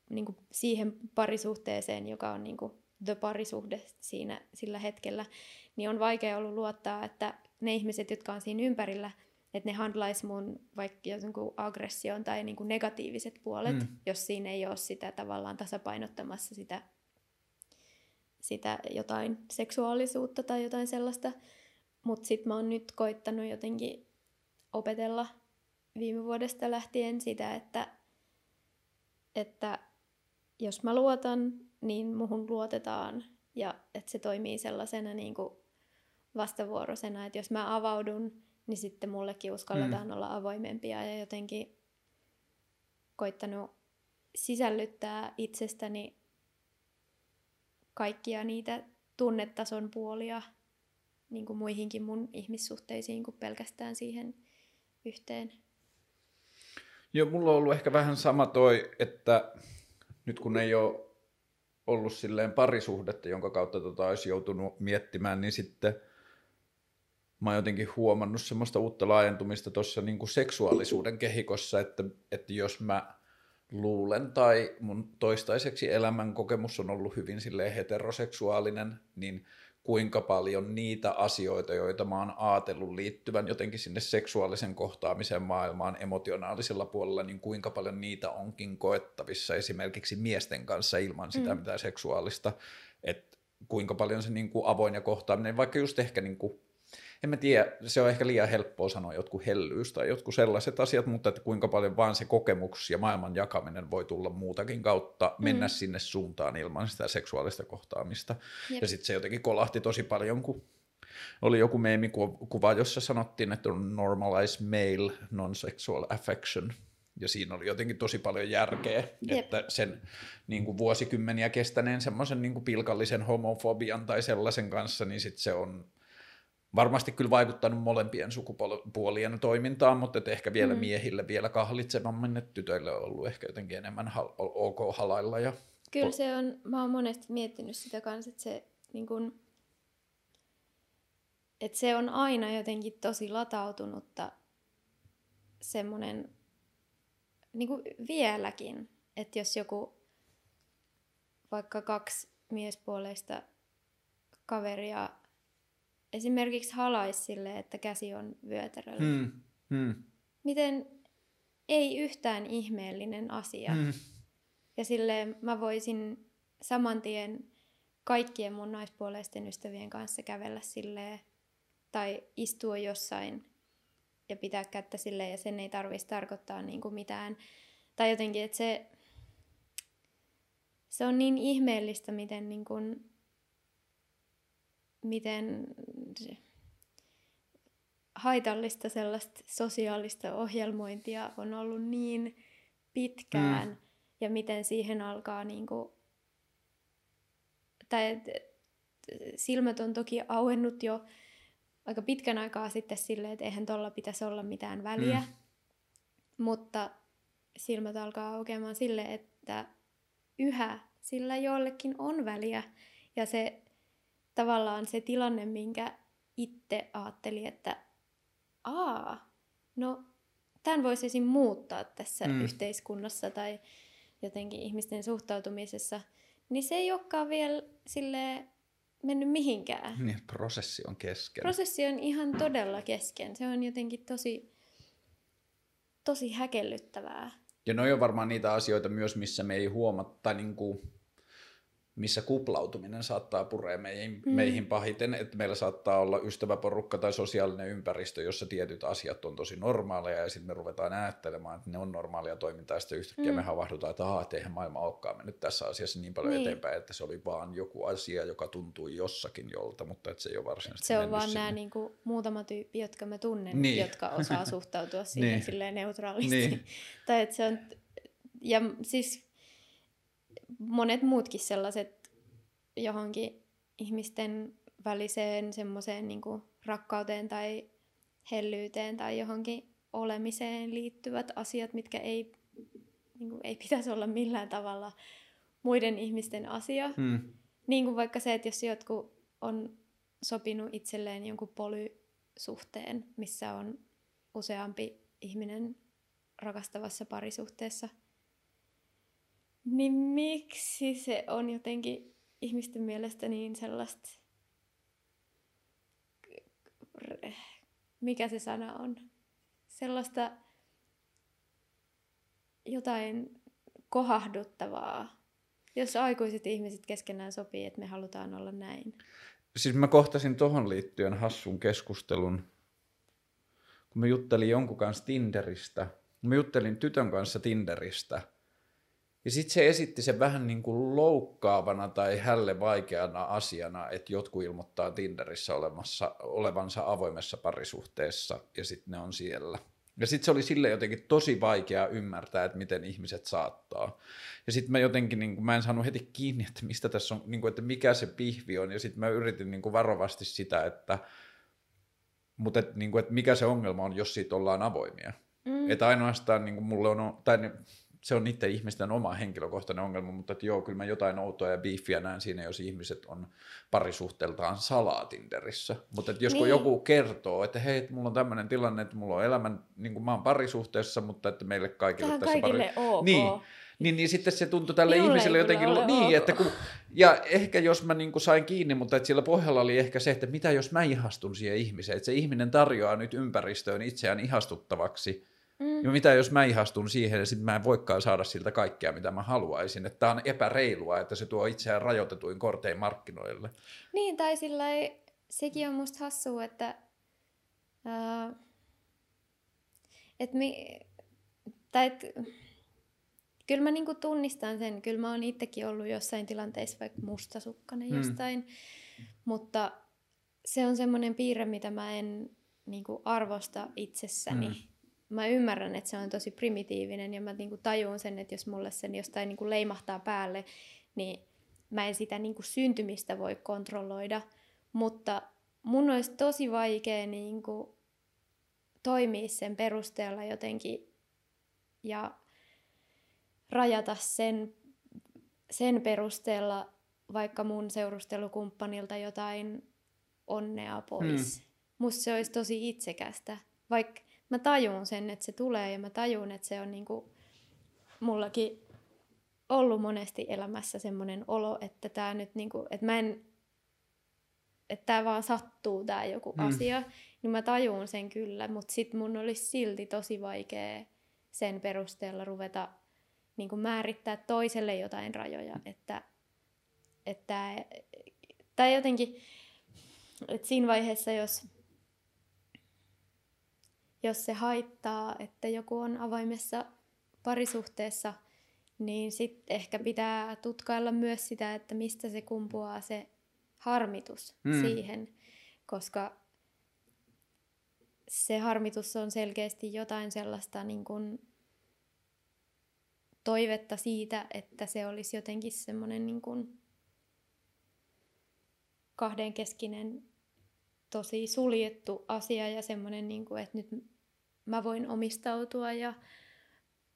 niin kuin siihen parisuhteeseen, joka on niin kuin the parisuhde siinä, sillä hetkellä, niin on vaikea ollut luottaa, että ne ihmiset, jotka on siinä ympärillä, että ne handlaisi mun vaikka jonkun aggression tai niin kuin negatiiviset puolet, mm. jos siinä ei ole sitä tavallaan tasapainottamassa sitä, sitä jotain seksuaalisuutta tai jotain sellaista. Mutta sitten mä oon nyt koittanut jotenkin opetella viime vuodesta lähtien sitä, että, että jos mä luotan, niin muhun luotetaan ja että se toimii sellaisena niin kuin vastavuoroisena, että jos mä avaudun, niin sitten mullekin uskalletaan mm. olla avoimempia ja jotenkin koittanut sisällyttää itsestäni kaikkia niitä tunnetason puolia niin kuin muihinkin mun ihmissuhteisiin kuin pelkästään siihen yhteen. Joo, mulla on ollut ehkä vähän sama toi, että nyt kun ei ole ollut silleen parisuhdetta, jonka kautta tota olisi joutunut miettimään, niin sitten mä oon jotenkin huomannut semmoista uutta laajentumista tuossa niin seksuaalisuuden kehikossa, että, että jos mä luulen tai mun toistaiseksi elämän kokemus on ollut hyvin silleen heteroseksuaalinen, niin kuinka paljon niitä asioita, joita mä oon ajatellut liittyvän jotenkin sinne seksuaalisen kohtaamisen maailmaan emotionaalisella puolella, niin kuinka paljon niitä onkin koettavissa esimerkiksi miesten kanssa ilman sitä mm. mitään seksuaalista, että kuinka paljon se niin kuin avoin ja kohtaaminen, vaikka just ehkä niin kuin en mä tiedä, se on ehkä liian helppoa sanoa jotkut hellyys tai jotkut sellaiset asiat, mutta että kuinka paljon vaan se kokemus ja maailman jakaminen voi tulla muutakin kautta, mennä mm. sinne suuntaan ilman sitä seksuaalista kohtaamista. Jep. Ja sitten se jotenkin kolahti tosi paljon, kun oli joku meemikuva, jossa sanottiin, että on normalize male non-sexual affection, ja siinä oli jotenkin tosi paljon järkeä, Jep. että sen niin kuin vuosikymmeniä kestäneen semmoisen niin pilkallisen homofobian tai sellaisen kanssa, niin sitten se on varmasti kyllä vaikuttanut molempien sukupuolien toimintaan, mutta että ehkä vielä mm. miehille vielä kahlitsevammin, että tytöille on ollut ehkä jotenkin enemmän hal- ok halailla. Ja... Kyllä se on, mä oon monesti miettinyt sitä kanssa, että se, niin kun, että se on aina jotenkin tosi latautunutta semmoinen, niin kuin vieläkin, että jos joku vaikka kaksi miespuoleista kaveria esimerkiksi halais sille, että käsi on vyötäröllä. Hmm. Hmm. Miten ei yhtään ihmeellinen asia. Hmm. Ja silleen mä voisin saman tien kaikkien mun naispuoleisten ystävien kanssa kävellä silleen, tai istua jossain ja pitää kättä silleen, ja sen ei tarvitsisi tarkoittaa niin kuin mitään. Tai jotenkin, että se, se on niin ihmeellistä, miten niin kuin miten haitallista sellaista sosiaalista ohjelmointia on ollut niin pitkään mm. ja miten siihen alkaa niin kuin, tai silmät on toki auennut jo aika pitkän aikaa sitten silleen, että eihän tuolla pitäisi olla mitään väliä, mm. mutta silmät alkaa aukeamaan sille, että yhä sillä jollekin on väliä ja se tavallaan se tilanne, minkä itse ajatteli, että aa, no tämän voisi esim. muuttaa tässä mm. yhteiskunnassa tai jotenkin ihmisten suhtautumisessa, niin se ei olekaan vielä sille mennyt mihinkään. Niin, prosessi on kesken. Prosessi on ihan todella kesken. Se on jotenkin tosi, tosi häkellyttävää. Ja ne on varmaan niitä asioita myös, missä me ei huomata, niin kuin missä kuplautuminen saattaa purea meihin, mm. meihin pahiten, että meillä saattaa olla ystäväporukka tai sosiaalinen ympäristö, jossa tietyt asiat on tosi normaaleja ja sitten me ruvetaan ajattelemaan, että ne on normaalia toimintaa ja sitten yhtäkkiä mm. me havahdutaan, että ahaa, eihän maailma olekaan mennyt tässä asiassa niin paljon niin. eteenpäin, että se oli vaan joku asia, joka tuntui jossakin jolta, mutta että se ei ole varsinaisesti Se on vaan sinne. nämä niinku muutama tyyppi, jotka mä tunnen, niin. jotka osaa suhtautua siihen niin. silleen neutraalisti. Niin. tai että se on, ja siis monet muutkin sellaiset johonkin ihmisten väliseen semmoiseen niin rakkauteen tai hellyyteen tai johonkin olemiseen liittyvät asiat, mitkä ei, niin kuin, ei pitäisi olla millään tavalla muiden ihmisten asia. Hmm. Niin kuin vaikka se, että jos jotkut on sopinut itselleen jonkun poly, suhteen, missä on useampi ihminen rakastavassa parisuhteessa, niin miksi se on jotenkin ihmisten mielestä niin sellaista, mikä se sana on, sellaista jotain kohahduttavaa, jos aikuiset ihmiset keskenään sopii, että me halutaan olla näin. Siis mä kohtasin tohon liittyen hassun keskustelun, kun mä juttelin jonkun kanssa Tinderistä. Mä juttelin tytön kanssa Tinderistä. Ja sitten se esitti sen vähän niin kuin loukkaavana tai hälle vaikeana asiana, että jotkut ilmoittaa Tinderissä olemassa, olevansa avoimessa parisuhteessa ja sitten ne on siellä. Ja sitten se oli sille jotenkin tosi vaikea ymmärtää, että miten ihmiset saattaa. Ja sitten mä jotenkin, niin kuin, mä en saanut heti kiinni, että mistä tässä on, niin kuin, että mikä se pihvi on. Ja sitten mä yritin niin kuin varovasti sitä, että, mutta että, niin kuin, että mikä se ongelma on, jos siitä ollaan avoimia. Mm. Että ainoastaan niin kuin mulle on, tai se on niiden ihmisten oma henkilökohtainen ongelma, mutta että joo, kyllä mä jotain outoa ja biiffiä näen siinä, jos ihmiset on parisuhteeltaan salaa Tinderissä. Mutta että jos niin. joku kertoo, että hei, että mulla on tämmöinen tilanne, että mulla on elämän, niin kuin mä oon parisuhteessa, mutta että meille kaikille Tähän tässä kaikille pari... ok. Niin, niin, niin sitten se tuntui tälle Minulle ihmiselle jotenkin, ole niin, ok. että kun, ja ehkä jos mä niin kuin sain kiinni, mutta että siellä pohjalla oli ehkä se, että mitä jos mä ihastun siihen ihmiseen, että se ihminen tarjoaa nyt ympäristöön itseään ihastuttavaksi, Mm. Ja mitä jos mä ihastun siihen ja sitten mä en voikaan saada siltä kaikkea, mitä mä haluaisin. Että tämä on epäreilua, että se tuo itseään rajoitetuin kortein markkinoille. Niin, tai sillä ei, sekin on musta hassua, että, ää, et mi, tai et, kyllä mä niinku tunnistan sen, kyllä mä oon itsekin ollut jossain tilanteissa vaikka mustasukkainen Mm. jostain, mutta se on semmoinen piirre, mitä mä en niinku arvosta itsessäni. Mm. Mä ymmärrän, että se on tosi primitiivinen ja mä niinku tajun sen, että jos mulle sen jostain niinku leimahtaa päälle, niin mä en sitä niinku syntymistä voi kontrolloida, mutta mun olisi tosi vaikea niinku toimia sen perusteella jotenkin ja rajata sen, sen perusteella vaikka mun seurustelukumppanilta jotain onnea pois. Hmm. Musta se olisi tosi itsekästä, vaikka mä tajun sen, että se tulee ja mä tajun, että se on niinku mullakin ollut monesti elämässä semmoinen olo, että tää nyt niinku, että mä en, että tää vaan sattuu tää joku Mm. mm. asia, niin mä tajun sen kyllä, mutta sit mun olisi silti tosi vaikea sen perusteella ruveta niinku määrittää toiselle jotain rajoja, että, että tai jotenkin, että siinä vaiheessa, jos jos se haittaa, että joku on avoimessa parisuhteessa, niin sitten ehkä pitää tutkailla myös sitä, että mistä se kumpuaa se harmitus Mm. siihen, koska se harmitus on selkeästi jotain sellaista niin kuin toivetta siitä, että se olisi jotenkin semmoinen niin kuin kahdenkeskinen tosi suljettu asia ja semmoinen, niin kuin, että nyt mä voin omistautua ja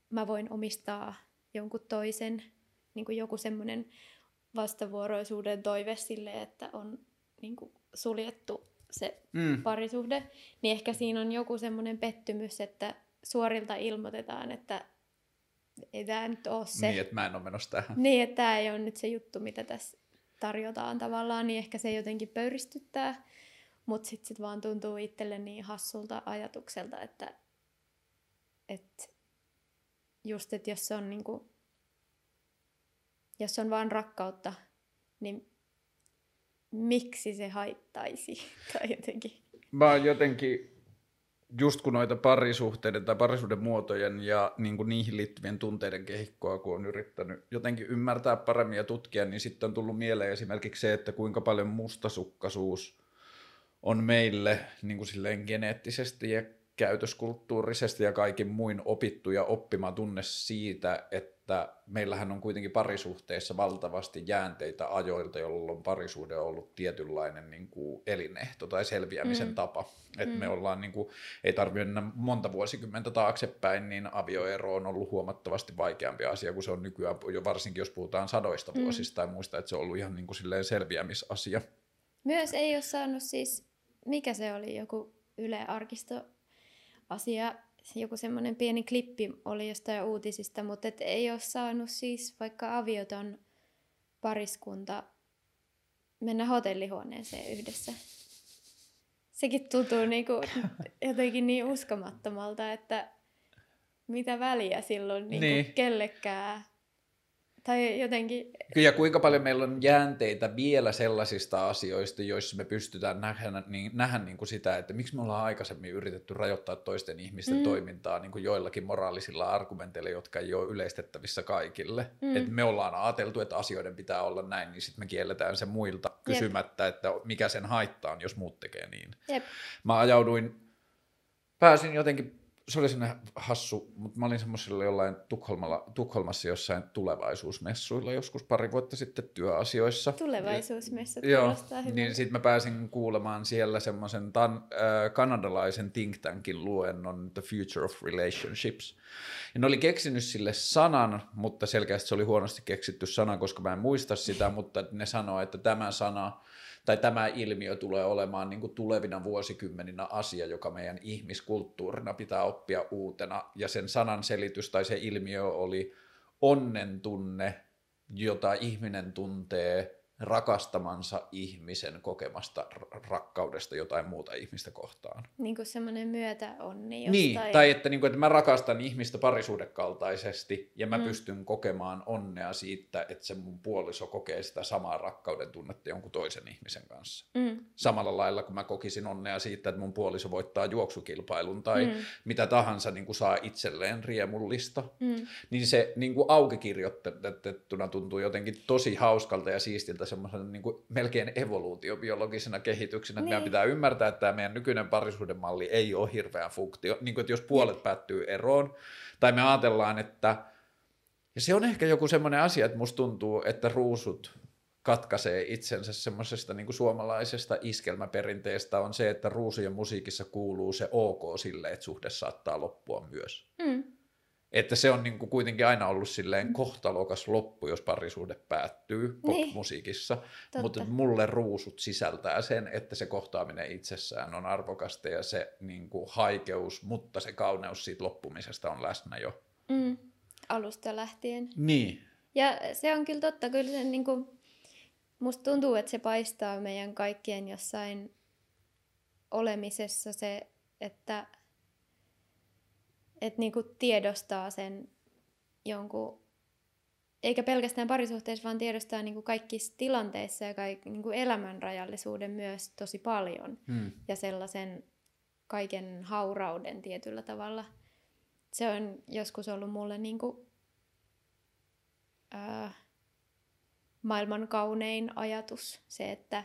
mä voin omistaa jonkun toisen, niin kuin joku semmoinen vastavuoroisuuden toive sille, että on niin kuin suljettu se Mm. parisuhde, niin ehkä siinä on joku semmoinen pettymys, että suorilta ilmoitetaan, että ei tämä nyt ole se. Niin, että mä en ole menossa tähän. Niin, että tämä ei ole nyt se juttu, mitä tässä tarjotaan tavallaan, niin ehkä se jotenkin pöyristyttää. Mutta sitten sit vaan tuntuu itselle niin hassulta ajatukselta, että, että just, että jos se on niinku, jos on vaan rakkautta, niin miksi se haittaisi? Tai jotenkin. Mä oon jotenkin, just kun noita parisuhteiden tai parisuuden muotojen ja niin kuin niihin liittyvien tunteiden kehikkoa, kun on yrittänyt jotenkin ymmärtää paremmin ja tutkia, niin sitten on tullut mieleen esimerkiksi se, että kuinka paljon mustasukkaisuus on meille niin kuin silleen geneettisesti ja käytöskulttuurisesti ja kaikin muin opittu ja oppima tunne siitä, että meillähän on kuitenkin parisuhteissa valtavasti jäänteitä ajoilta, jolloin parisuhde on ollut tietynlainen niin kuin elinehto tai selviämisen Mm. tapa. Että Mm. me ollaan, niin kuin, ei tarvitse mennä monta vuosikymmentä taaksepäin, niin avioero on ollut huomattavasti vaikeampi asia kuin se on nykyään, jo varsinkin jos puhutaan sadoista Mm. vuosista tai muista, että se on ollut ihan niin kuin silleen selviämisasia. Myös ei ole saanut siis, mikä se oli, joku Yle Arkisto asia, joku semmoinen pieni klippi oli jostain uutisista, mutta et ei ole saanut siis vaikka avioton pariskunta mennä hotellihuoneeseen yhdessä. Sekin tuntuu niinku jotenkin niin uskomattomalta, että mitä väliä silloin niinku niin. kellekään tai jotenkin... Ja kuinka paljon meillä on jäänteitä vielä sellaisista asioista, joissa me pystytään nähdä, niin, nähdä niin kuin sitä, että miksi me ollaan aikaisemmin yritetty rajoittaa toisten ihmisten mm. toimintaa niin kuin joillakin moraalisilla argumenteilla, jotka ei ole yleistettävissä kaikille. Mm. Että me ollaan ajateltu, että asioiden pitää olla näin, niin sitten me kielletään se muilta kysymättä, Jep. että mikä sen haittaa, jos muut tekee niin. Jep. Mä ajauduin, pääsin jotenkin se oli sinne hassu, mutta mä olin semmoisella jollain Tukholmalla, Tukholmassa jossain tulevaisuusmessuilla joskus pari vuotta sitten työasioissa. Tulevaisuusmessut Joo, niin sitten mä pääsin kuulemaan siellä semmoisen tan, äh, kanadalaisen think tankin luennon The Future of Relationships. Ja ne oli keksinyt sille sanan, mutta selkeästi se oli huonosti keksitty sana, koska mä en muista sitä, mutta ne sanoo, että tämä sana – tai tämä ilmiö tulee olemaan niin kuin tulevina vuosikymmeninä asia, joka meidän ihmiskulttuurina pitää oppia uutena. Ja sen sanan selitys tai se ilmiö oli onnen tunne, jota ihminen tuntee rakastamansa ihmisen kokemasta rakkaudesta jotain muuta ihmistä kohtaan. Niin kuin semmoinen myötäonni jostain. Niin, tai että, niin kuin, että mä rakastan ihmistä parisuudekaltaisesti ja mä mm. pystyn kokemaan onnea siitä, että se mun puoliso kokee sitä samaa rakkauden tunnetta jonkun toisen ihmisen kanssa. Mm. Samalla lailla kun mä kokisin onnea siitä, että mun puoliso voittaa juoksukilpailun tai mm. mitä tahansa niin kuin saa itselleen riemullista, mm. niin se niin kuin auki kirjoitettuna tuntuu jotenkin tosi hauskalta ja siistiltä semmoisen niin kuin melkein evoluutiobiologisena kehityksenä, niin. meidän pitää ymmärtää, että tämä meidän nykyinen parisuhdemalli ei ole hirveän funktio. Niin kuin, että jos puolet päättyy eroon, tai me ajatellaan, että ja se on ehkä joku semmoinen asia, että musta tuntuu, että ruusut katkaisee itsensä semmoisesta niin kuin suomalaisesta iskelmäperinteestä on se, että ruusujen musiikissa kuuluu se ok sille, että suhde saattaa loppua myös. Mm. Että se on niin kuin kuitenkin aina ollut silleen kohtalokas loppu, jos parisuhde päättyy niin. musiikissa Mutta mulle ruusut sisältää sen, että se kohtaaminen itsessään on arvokasta ja se niin kuin haikeus, mutta se kauneus siitä loppumisesta on läsnä jo. Mm. Alusta lähtien. Niin. Ja se on kyllä totta. Kyllä se, niin kuin, musta tuntuu, että se paistaa meidän kaikkien jossain olemisessa se, että että niinku tiedostaa sen jonkun, eikä pelkästään parisuhteessa, vaan tiedostaa niinku kaikissa tilanteissa ja kaikki, niinku elämän rajallisuuden myös tosi paljon. Hmm. Ja sellaisen kaiken haurauden tietyllä tavalla. Se on joskus ollut mulle niinku, ää, maailman kaunein ajatus, se, että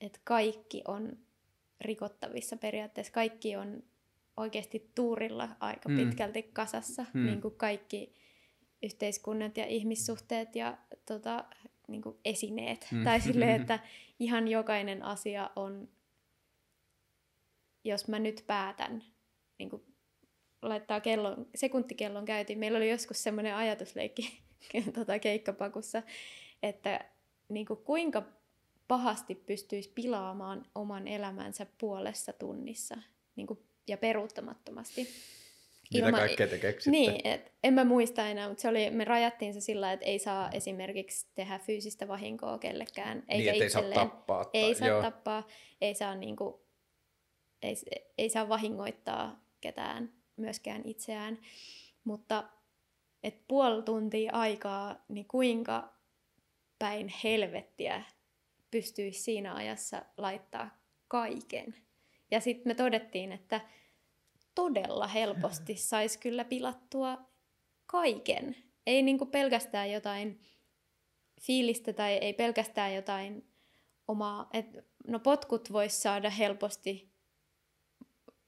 et kaikki on rikottavissa periaatteessa. Kaikki on oikeasti tuurilla aika mm. pitkälti kasassa, mm. niin kuin kaikki yhteiskunnat ja ihmissuhteet ja tota, niin kuin esineet. Mm. Tai silleen, että ihan jokainen asia on, jos mä nyt päätän, niin kuin laittaa kellon, sekuntikellon käytiin. Meillä oli joskus semmoinen ajatusleikki tota, keikkapakussa, että niin kuin kuinka pahasti pystyisi pilaamaan oman elämänsä puolessa tunnissa. Niin kuin ja peruuttamattomasti. Mitä Ilman, kaikkea te keksitte? Niin, et, en mä muista enää, mutta se oli, me rajattiin se sillä, että ei saa esimerkiksi tehdä fyysistä vahinkoa kellekään. Eikä niin, ei saa tappaa. Tai, ei saa joo. tappaa, ei saa, niinku, ei, ei saa vahingoittaa ketään, myöskään itseään. Mutta et puoli tuntia aikaa, niin kuinka päin helvettiä pystyisi siinä ajassa laittaa kaiken. Ja sitten me todettiin, että todella helposti saisi kyllä pilattua kaiken. Ei niinku pelkästään jotain fiilistä tai ei pelkästään jotain omaa, et, no potkut voisi saada helposti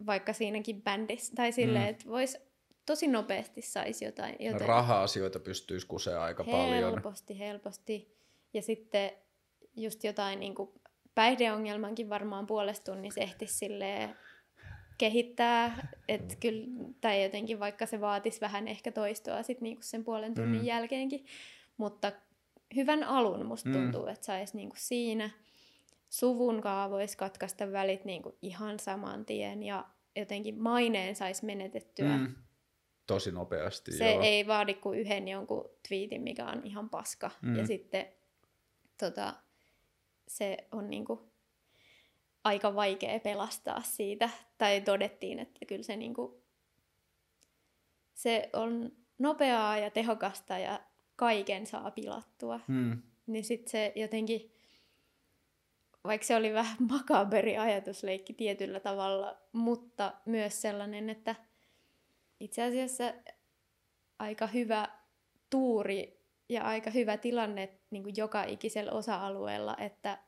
vaikka siinäkin bändissä, tai silleen, mm. että voisi tosi nopeasti saisi jotain. jotain. Raha-asioita pystyisi kusemaan aika helposti, paljon. Helposti, helposti. Ja sitten just jotain niin kuin päihdeongelmankin varmaan puolesta tunnissa ehtisi silleen kehittää, että kyllä, tai jotenkin vaikka se vaatisi vähän ehkä toistoa sit niinku sen puolen tunnin mm. jälkeenkin, mutta hyvän alun musta mm. tuntuu, että saisi niinku siinä. suvun voisi katkaista välit niin kuin ihan saman tien ja jotenkin maineen saisi menetettyä. Mm. Tosi nopeasti, Se joo. ei vaadi kuin yhden jonkun twiitin, mikä on ihan paska. Mm. Ja sitten tota, se on niin kuin aika vaikea pelastaa siitä. Tai todettiin, että kyllä se, niin kuin, se on nopeaa ja tehokasta ja kaiken saa pilattua. Mm. Niin sitten se jotenkin vaikka se oli vähän makaberi ajatusleikki tietyllä tavalla, mutta myös sellainen, että itse asiassa aika hyvä tuuri ja aika hyvä tilanne niin kuin joka ikisellä osa-alueella, että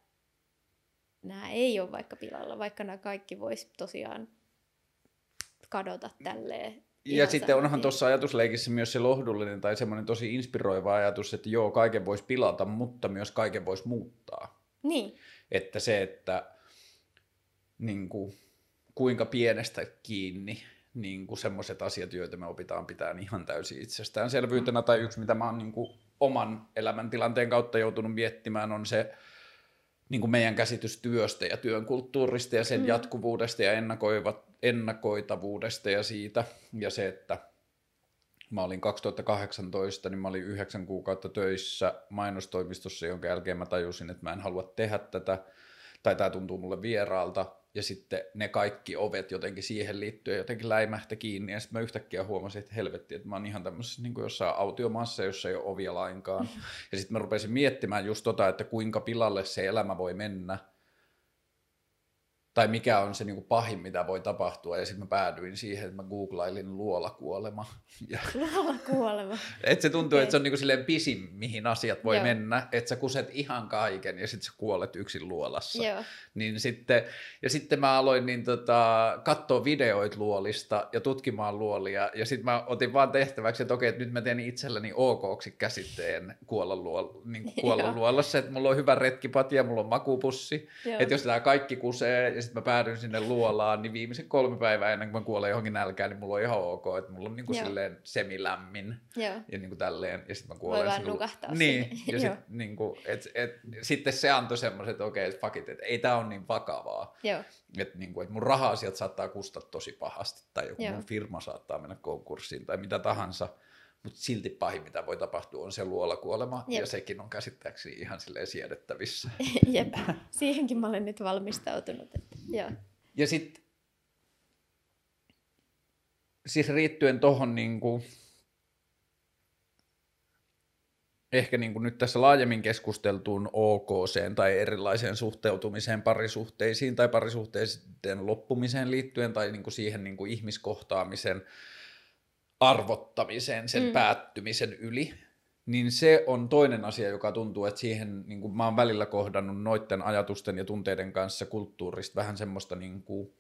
nämä ei ole vaikka pilalla, vaikka nämä kaikki voisi tosiaan kadota tälleen. Ja sitten onhan tuossa ajatusleikissä myös se lohdullinen tai semmoinen tosi inspiroiva ajatus, että joo, kaiken voisi pilata, mutta myös kaiken voisi muuttaa. Niin. Että se, että niin kuin, kuinka pienestä kiinni niin kuin semmoiset asiat, joita me opitaan pitää ihan täysin itsestäänselvyytenä, tai yksi, mitä mä oon niin kuin oman elämäntilanteen kautta joutunut miettimään, on se niin kuin meidän käsitys työstä ja työn kulttuurista ja sen mm. jatkuvuudesta ja ennakoitavuudesta ja siitä, ja se, että mä olin 2018, niin mä olin yhdeksän kuukautta töissä mainostoimistossa, jonka jälkeen mä tajusin, että mä en halua tehdä tätä, tai tämä tuntuu mulle vieraalta, ja sitten ne kaikki ovet jotenkin siihen liittyen jotenkin läimähtä kiinni, ja sitten mä yhtäkkiä huomasin, että helvetti, että mä oon ihan tämmöisessä niin kuin jossain autiomaassa, jossa ei ole ovia lainkaan. Ja sitten mä rupesin miettimään just tota, että kuinka pilalle se elämä voi mennä, tai mikä on se niin kuin pahin, mitä voi tapahtua. Ja sitten mä päädyin siihen, että mä googlailin luolakuolema. Ja luolakuolema. että se tuntuu, okay. että se on niin kuin silleen pisin, mihin asiat voi Joo. mennä. Että sä kuset ihan kaiken ja sitten sä kuolet yksin luolassa. Joo. Niin sitten, ja sitten mä aloin niin tota, katsoa videoit luolista ja tutkimaan luolia. Ja sitten mä otin vaan tehtäväksi, että okei, että nyt mä teen itselleni okoksi käsitteen kuolla, luol, niin kuolla luolassa. Että mulla on hyvä retkipatja, mulla on makupussi. Että jos tämä kaikki kusee sitten mä päädyin sinne luolaan, niin viimeisen kolme päivää ennen kuin mä kuolen johonkin nälkään, niin mulla on ihan ok, että mulla on niin kuin silleen semilämmin Joo. ja niin kuin tälleen, ja sitten mä kuolen. Voi vaan nukahtaa Niin, ja sit, niin kuin, et, et, sitten se antoi semmoiset, että okei, okay, fuck it, että ei tää ole niin vakavaa. Joo. Että niin kuin, että mun raha-asiat saattaa kustaa tosi pahasti, tai joku Joo. mun firma saattaa mennä konkurssiin, tai mitä tahansa. Mutta silti pahin, mitä voi tapahtua, on se luolakuolema, Jep. ja sekin on käsittääkseni ihan silleen siedettävissä. Jep, siihenkin mä olen nyt valmistautunut. Että, joo. Ja sitten siis riittyen tuohon niin kuin, ehkä niin kuin nyt tässä laajemmin keskusteltuun OKC tai erilaiseen suhteutumiseen parisuhteisiin tai parisuhteiden loppumiseen liittyen tai niin kuin siihen niin kuin ihmiskohtaamisen arvottamisen, sen mm. päättymisen yli, niin se on toinen asia, joka tuntuu, että siihen niin kuin mä oon välillä kohdannut noiden ajatusten ja tunteiden kanssa kulttuurista vähän semmoista niin kuin,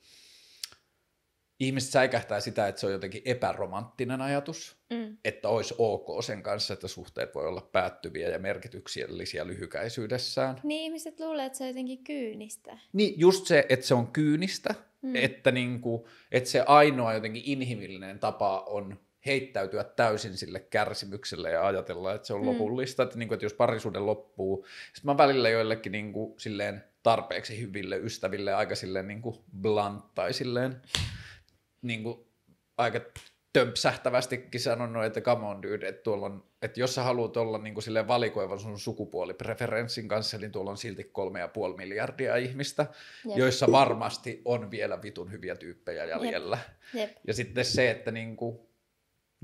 ihmiset säikähtää sitä, että se on jotenkin epäromanttinen ajatus, mm. että olisi ok sen kanssa, että suhteet voi olla päättyviä ja merkityksellisiä lyhykäisyydessään. Niin ihmiset luulee, että se on jotenkin kyynistä. Niin just se, että se on kyynistä, mm. että, niin kuin, että se ainoa jotenkin inhimillinen tapa on heittäytyä täysin sille kärsimykselle ja ajatella, että se on mm. lopullista, että, niin kuin, että jos parisuuden loppuu. Sitten mä välillä joillekin niin kuin, silleen tarpeeksi hyville ystäville aika silleen niin kuin blunt tai silleen niin kuin, aika tömpsähtävästikin sanonut, että come on dude, että, tuolla on, että jos sä haluat olla niin kuin silleen valikoivan sun sukupuolipreferenssin kanssa, niin tuolla on silti kolme ja puoli miljardia ihmistä, Jep. joissa varmasti on vielä vitun hyviä tyyppejä jäljellä. Jep. Jep. Ja sitten se, että niin kuin,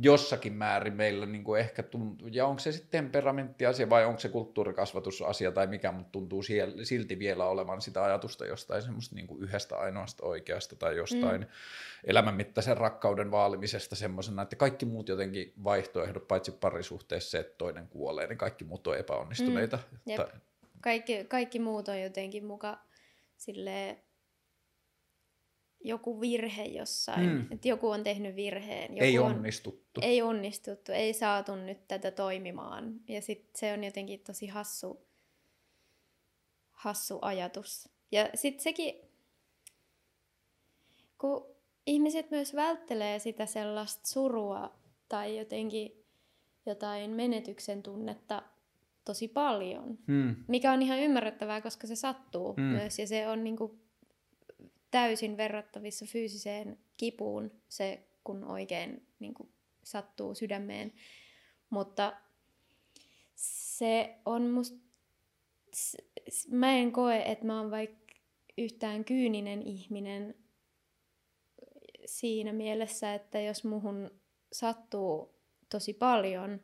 jossakin määrin meillä niin kuin ehkä tuntuu, ja onko se sitten temperamenttiasia vai onko se kulttuurikasvatusasia tai mikä, mutta tuntuu silti vielä olevan sitä ajatusta jostain semmoista niin kuin yhdestä ainoasta oikeasta tai jostain mm. elämänmittaisen rakkauden vaalimisesta semmoisena, että kaikki muut jotenkin vaihtoehdot, paitsi parisuhteessa se, että toinen kuolee, niin kaikki muut on epäonnistuneita. Mm. Tai... Kaikki, kaikki muut on jotenkin muka silleen joku virhe jossain, mm. että joku on tehnyt virheen. Joku ei onnistuttu. On, ei onnistuttu, ei saatu nyt tätä toimimaan. Ja sitten se on jotenkin tosi hassu, hassu ajatus. Ja sitten sekin, kun ihmiset myös välttelee sitä sellaista surua tai jotenkin jotain menetyksen tunnetta tosi paljon. Hmm. Mikä on ihan ymmärrettävää, koska se sattuu Mm. myös ja se on niin kuin täysin verrattavissa fyysiseen kipuun se, kun oikein niin kuin sattuu sydämeen. Mutta se on musta, mä en koe, että mä oon vaikka yhtään kyyninen ihminen siinä mielessä, että jos muhun sattuu tosi paljon,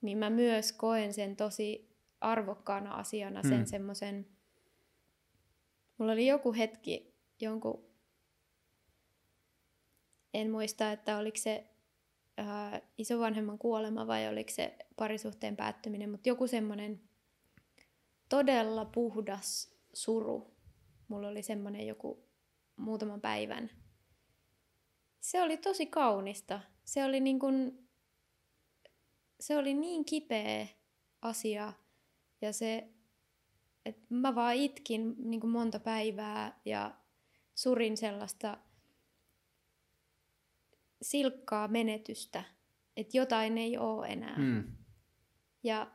niin mä myös koen sen tosi arvokkaana asiana, sen Hmm. semmoisen... Mulla oli joku hetki, jonkun... En muista, että oliko se ää, isovanhemman kuolema vai oliko se parisuhteen päättyminen, mutta joku semmoinen todella puhdas suru. Mulla oli semmoinen joku muutaman päivän. Se oli tosi kaunista. Se oli niin kuin, se oli niin kipeä asia ja se, että mä vaan itkin niin kuin monta päivää ja surin sellaista silkkaa menetystä, että jotain ei ole enää. Hmm. Ja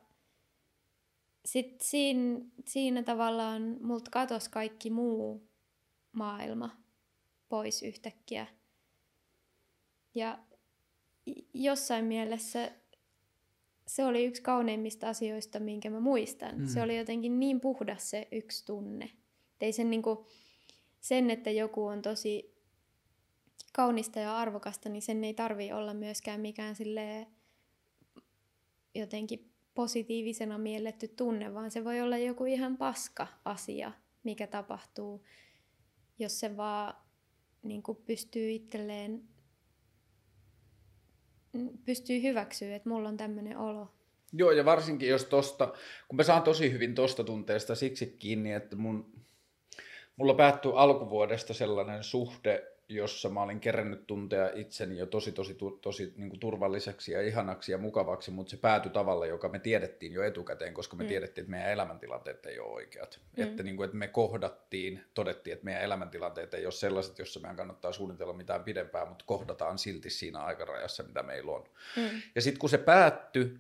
sitten siinä, siinä tavallaan multa katosi kaikki muu maailma pois yhtäkkiä. Ja jossain mielessä se oli yksi kauneimmista asioista, minkä mä muistan. Mm. Se oli jotenkin niin puhdas se yksi tunne. Et Ei sen, niinku, sen, että joku on tosi kaunista ja arvokasta, niin sen ei tarvi olla myöskään mikään silleen jotenkin positiivisena mielletty tunne, vaan se voi olla joku ihan paska asia, mikä tapahtuu, jos se vaan niin kuin pystyy itselleen mm, pystyy hyväksyä, että mulla on tämmöinen olo. Joo, ja varsinkin jos tosta, kun mä saan tosi hyvin tosta tunteesta siksi kiinni, että mun, mulla päättyi alkuvuodesta sellainen suhde, jossa mä olin kerännyt tuntea itseni jo tosi, tosi, tu- tosi niin kuin turvalliseksi ja ihanaksi ja mukavaksi, mutta se päätyi tavalla, joka me tiedettiin jo etukäteen, koska me Mm. tiedettiin, että meidän elämäntilanteet ei ole oikeat. Mm. Että, niin kuin, että me kohdattiin, todettiin, että meidän elämäntilanteet ei ole sellaiset, jossa meidän kannattaa suunnitella mitään pidempää, mutta kohdataan silti siinä aikarajassa, mitä meillä on. Mm. Ja sitten kun se päättyi,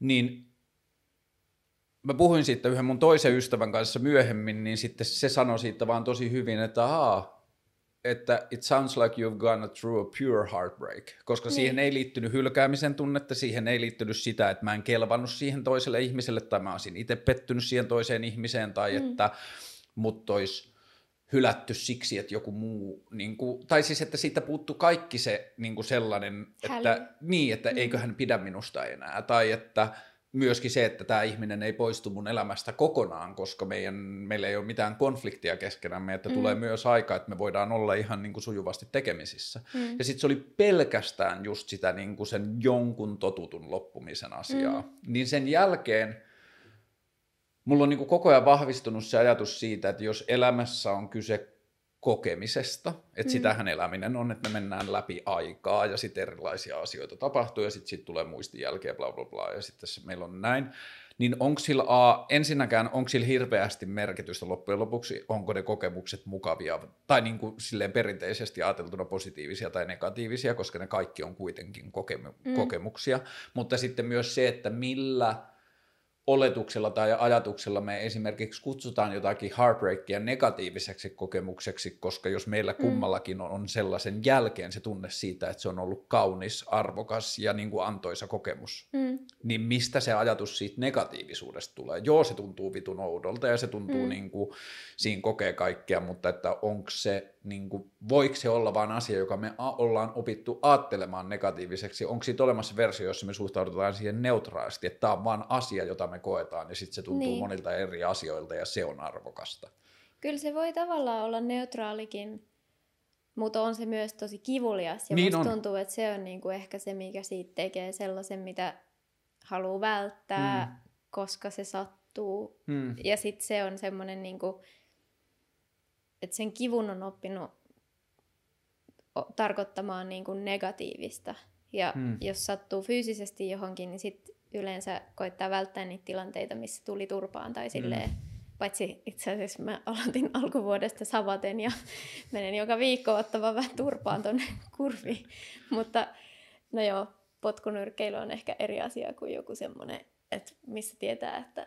niin mä puhuin siitä yhden mun toisen ystävän kanssa myöhemmin, niin sitten se sanoi siitä vaan tosi hyvin, että aa, että it sounds like you've gone through a pure heartbreak, koska Niin. siihen ei liittynyt hylkäämisen tunnetta, siihen ei liittynyt sitä, että mä en kelvannut siihen toiselle ihmiselle tai mä olisin itse pettynyt siihen toiseen ihmiseen tai Mm. että mut olisi hylätty siksi, että joku muu, niin kuin, tai siis että siitä puuttu kaikki se niin kuin sellainen, Häly. että, niin, että Mm. eikö hän pidä minusta enää, tai että myöskin se, että tämä ihminen ei poistu mun elämästä kokonaan, koska meidän, meillä ei ole mitään konfliktia keskenämme, että Mm. tulee myös aika, että me voidaan olla ihan niin kuin sujuvasti tekemisissä. Mm. Ja sitten se oli pelkästään just sitä niin kuin sen jonkun totutun loppumisen asiaa. Mm. Niin sen jälkeen mulla on niin kuin koko ajan vahvistunut se ajatus siitä, että jos elämässä on kyse kokemisesta, että Mm. sitähän eläminen on, että me mennään läpi aikaa ja sitten erilaisia asioita tapahtuu ja sitten sit tulee muistijälkeä bla bla bla ja sitten se meillä on näin, niin onko sillä A, ensinnäkään onko sillä hirveästi merkitystä loppujen lopuksi, onko ne kokemukset mukavia tai niin kuin silleen perinteisesti ajateltuna positiivisia tai negatiivisia, koska ne kaikki on kuitenkin kokemu- Mm. kokemuksia, mutta sitten myös se, että millä oletuksella tai ajatuksella me esimerkiksi kutsutaan jotakin heartbreakia negatiiviseksi kokemukseksi, koska jos meillä kummallakin on, on sellaisen jälkeen se tunne siitä, että se on ollut kaunis, arvokas ja niin kuin antoisa kokemus, Mm. niin mistä se ajatus siitä negatiivisuudesta tulee? Joo, se tuntuu vitun oudolta ja se tuntuu Mm. niin kuin, siinä kokee kaikkea, mutta että onko se, niin kuin, voiko se olla vain asia, joka me a- ollaan opittu ajattelemaan negatiiviseksi? Onko siitä olemassa versio, jossa me suhtaudutaan siihen neutraalisti, että tämä on vain asia, jota me koetaan ja sitten se tuntuu Niin. monilta eri asioilta ja se on arvokasta. Kyllä se voi tavallaan olla neutraalikin, mutta on se myös tosi kivulias. Ja Niin musta on. tuntuu, että se on niinku ehkä se, mikä siitä tekee sellaisen, mitä haluaa välttää, Mm. koska se sattuu. Hmm. Ja sitten se on semmoinen, niinku, että sen kivun on oppinut tarkoittamaan niinku negatiivista. Ja Mm. jos sattuu fyysisesti johonkin, niin sit yleensä koittaa välttää niitä tilanteita, missä tuli turpaan tai silleen. Paitsi itse asiassa mä aloitin alkuvuodesta savaten ja menen joka viikko ottamaan vähän turpaan tonne kurviin. Mutta no joo, potkunyrkkeily on ehkä eri asia kuin joku semmoinen et missä tietää, että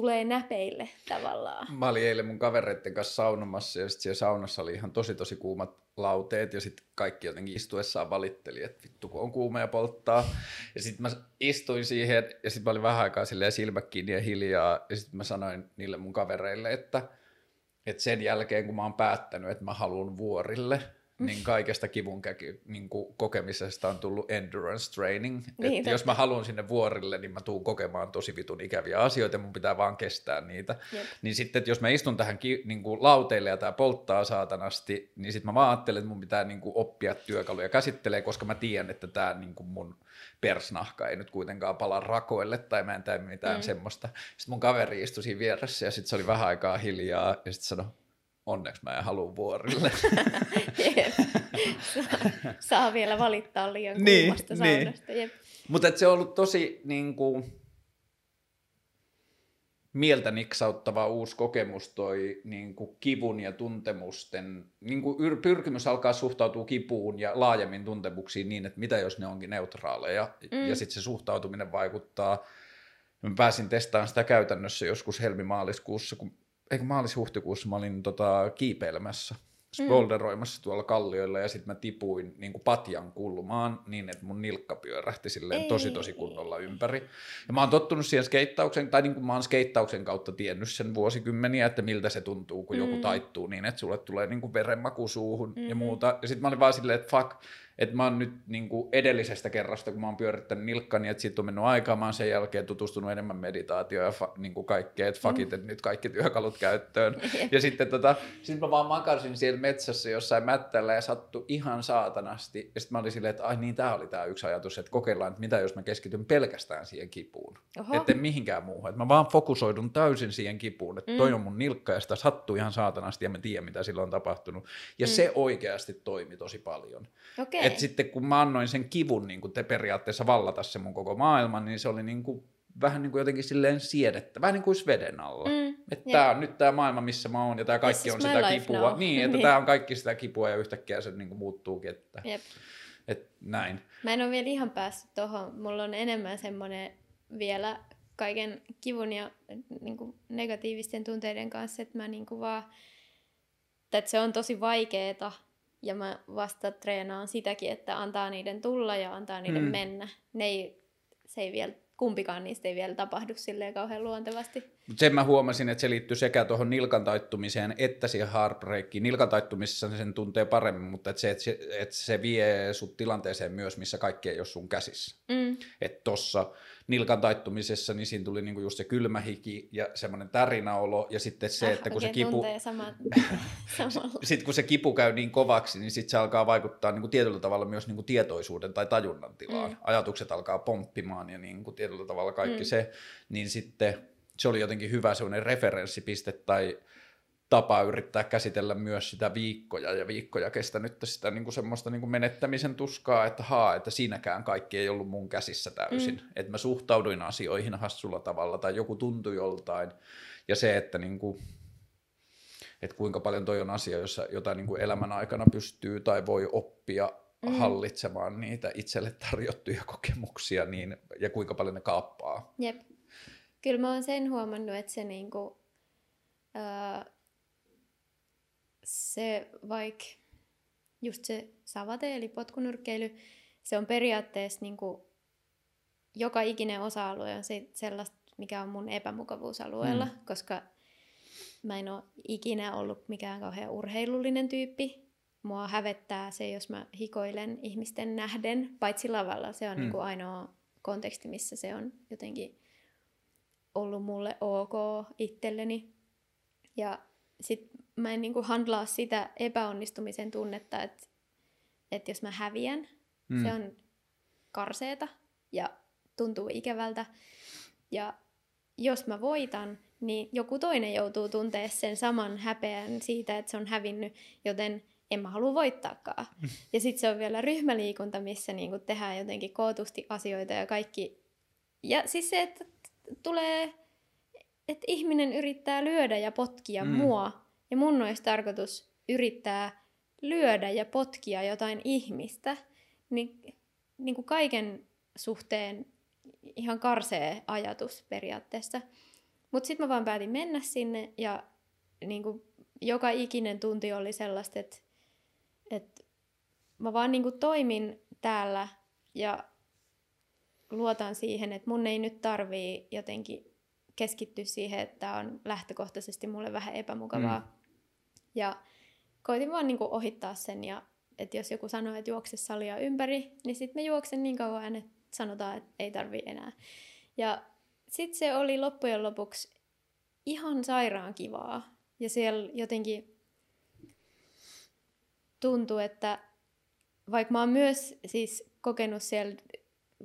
tulee näpeille tavallaan. Mä olin eilen mun kavereiden kanssa saunomassa ja sitten siellä saunassa oli ihan tosi tosi kuumat lauteet ja sitten kaikki jotenkin istuessaan valitteli, että vittu kun on kuuma ja polttaa. Ja sitten mä istuin siihen ja sitten mä olin vähän aikaa silleen silmä kiinni ja hiljaa ja sitten mä sanoin niille mun kavereille, että, että sen jälkeen kun mä oon päättänyt, että mä haluan vuorille – niin kaikesta kivun käki, niin kuin kokemisesta on tullut endurance training. Niin, että jos mä haluan sinne vuorille, niin mä tuun kokemaan tosi vitun ikäviä asioita ja mun pitää vaan kestää niitä. Jep. Niin sitten, että jos mä istun tähän ki, niin kuin lauteille ja tää polttaa saatanasti, niin sitten mä vaan ajattelen, että mun pitää niin kuin oppia työkaluja käsittelee, koska mä tiedän, että tämä niin kuin mun persnahka ei nyt kuitenkaan pala rakoille tai mä en tee mitään mm. semmoista. Sitten mun kaveri istui siinä vieressä ja sitten se oli vähän aikaa hiljaa ja sitten sanoi, onneksi mä en halua vuorille. saa, saa vielä valittaa liian niin, kuumasta niin. saunasta. Mutta se on ollut tosi niin kuin, mieltä niksauttava uusi kokemus toi niin kuin kivun ja tuntemusten, niin kuin pyrkimys alkaa suhtautua kipuun ja laajemmin tuntemuksiin niin, että mitä jos ne onkin neutraaleja mm. ja sitten se suhtautuminen vaikuttaa. Mä pääsin testaamaan sitä käytännössä joskus helmimaaliskuussa, kun eikö maalis-huhtikuussa mä olin tota, kiipeilemässä, spolderoimassa mm. tuolla kallioilla ja sitten mä tipuin niin kuin patjan kulmaan niin, että mun nilkka pyörähti silleen Ei. tosi tosi kunnolla ympäri. Ja mä oon tottunut siihen skeittauksen, tai niin kuin mä oon skeittauksen kautta tiennyt sen vuosikymmeniä, että miltä se tuntuu, kun mm. joku taittuu niin, että sulle tulee niin kuin verenmaku suuhun mm. ja muuta. Ja sitten mä olin vaan silleen, että fuck, että mä oon nyt niin kuin edellisestä kerrasta, kun mä oon pyörittänyt nilkkani, että siitä on mennyt aikaa, mä oon sen jälkeen tutustunut enemmän meditaatioon ja fa, niin kuin kaikkea, että fuck it, että nyt kaikki työkalut käyttöön. ja sitten tota, sit mä vaan makarsin siellä metsässä jossain mättällä ja sattu ihan saatanasti. Ja sitten mä olin silleen, että ai niin, tämä oli tämä yksi ajatus, että kokeillaan, että mitä jos mä keskityn pelkästään siihen kipuun. Että mihinkään muuhun. Että mä vaan fokusoidun täysin siihen kipuun, että toi mm. on mun nilkka ja sitä sattuu ihan saatanasti ja mä tiedän, mitä silloin on tapahtunut. Ja mm. se oikeasti toimi tosi paljon. Okay. Et sitten kun mä annoin sen kivun niin kuin te periaatteessa vallata se mun koko maailman, niin se oli niin kuin, vähän niin kuin jotenkin silleen siedettä, vähän niin kuin veden alla. Mm, että tää on nyt tämä maailma, missä mä oon ja tämä kaikki on sitä kipua. Now. Niin, että niin. tämä on kaikki sitä kipua ja yhtäkkiä se niin kuin muuttuukin. Että, Jep. Et näin. Mä en ole vielä ihan päässyt tuohon. Mulla on enemmän semmoinen vielä kaiken kivun ja niin kuin negatiivisten tunteiden kanssa, että mä niin kuin vaan, että se on tosi vaikeeta ja mä vasta treenaan sitäkin, että antaa niiden tulla ja antaa niiden hmm. mennä. Ne ei, se ei vielä, kumpikaan niistä ei vielä tapahdu silleen kauhean luontevasti. Mut sen mä huomasin, että se liittyy sekä tuohon nilkan taittumiseen että siihen heartbreakiin. Nilkan taittumisessa sen tuntee paremmin, mutta että se, että se, että se vie sut tilanteeseen myös, missä kaikki ei ole sun käsissä. Mm. Että tossa nilkan taittumisessa, niin siinä tuli niinku just se kylmä hiki ja semmoinen tärinäolo ja sitten se, ah, että kun se kipu... Sama... sitten kun se kipu käy niin kovaksi, niin sitten se alkaa vaikuttaa niinku tietyllä tavalla myös niinku tietoisuuden tai tajunnan tilaan. Mm. Ajatukset alkaa pomppimaan ja niinku tietyllä tavalla kaikki mm. se, niin sitten se oli jotenkin hyvä sellainen referenssipiste tai tapa yrittää käsitellä myös sitä viikkoja ja viikkoja kestänyt sitä niin kuin semmoista niin kuin menettämisen tuskaa, että haa, että siinäkään kaikki ei ollut mun käsissä täysin. Mm. Että mä suhtauduin asioihin hassulla tavalla tai joku tuntui joltain. Ja se, että, niin kuin, että kuinka paljon toi on asia, jossa jotain niin kuin elämän aikana pystyy tai voi oppia mm. hallitsemaan niitä itselle tarjottuja kokemuksia niin, ja kuinka paljon ne kaappaa. Jep. Kyllä mä oon sen huomannut, että se niinku, öö, se vaikka just se savate eli potkunyrkkeily, se on periaatteessa niin kuin, joka ikinen osa-alue on se, sellaista, mikä on mun epämukavuusalueella, mm. koska mä en ole ikinä ollut mikään kauhean urheilullinen tyyppi. Mua hävettää se, jos mä hikoilen ihmisten nähden, paitsi lavalla. Se on mm. niin kuin ainoa konteksti, missä se on jotenkin ollut mulle ok itselleni. Ja sit mä en niinku handlaa sitä epäonnistumisen tunnetta, että, että jos mä häviän, mm. se on karseeta ja tuntuu ikävältä. Ja jos mä voitan, niin joku toinen joutuu tuntea sen saman häpeän siitä, että se on hävinnyt, joten en mä halua voittaakaan. Ja sitten se on vielä ryhmäliikunta, missä niinku tehdään jotenkin kootusti asioita ja kaikki. Ja siis se, että tulee, että ihminen yrittää lyödä ja potkia mm. mua ja mun olisi tarkoitus yrittää lyödä ja potkia jotain ihmistä, niin, niin kuin kaiken suhteen ihan karsee ajatus periaatteessa. Mutta sitten mä vaan päätin mennä sinne ja niin kuin, joka ikinen tunti oli sellaista, että, että mä vaan niin kuin, toimin täällä ja luotan siihen, että mun ei nyt tarvii jotenkin keskittyä siihen, että on lähtökohtaisesti mulle vähän epämukavaa. Mm. Ja koitin vaan niin kuin ohittaa sen ja että jos joku sanoo, että juokse salia ympäri, niin sitten mä juoksen niin kauan, että sanotaan, että ei tarvi enää. Ja sitten se oli loppujen lopuksi ihan sairaan kivaa. Ja siellä jotenkin tuntui, että vaikka mä oon myös siis kokenut siellä,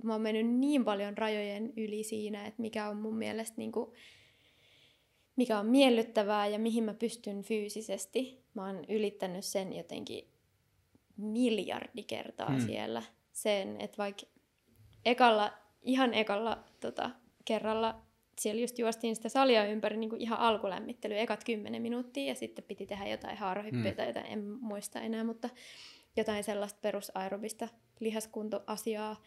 mä oon mennyt niin paljon rajojen yli siinä, että mikä on mun mielestä niin kuin, mikä on miellyttävää ja mihin mä pystyn fyysisesti. Mä oon ylittänyt sen jotenkin miljardi kertaa hmm. siellä. Sen, että vaikka ekalla, ihan ekalla tota, kerralla siellä just juostiin sitä salia ympäri niin kuin ihan alkulämmittely, ekat kymmenen minuuttia ja sitten piti tehdä jotain haarahyppyä hmm. tai jotain, en muista enää, mutta jotain sellaista perusaerobista lihaskuntoasiaa.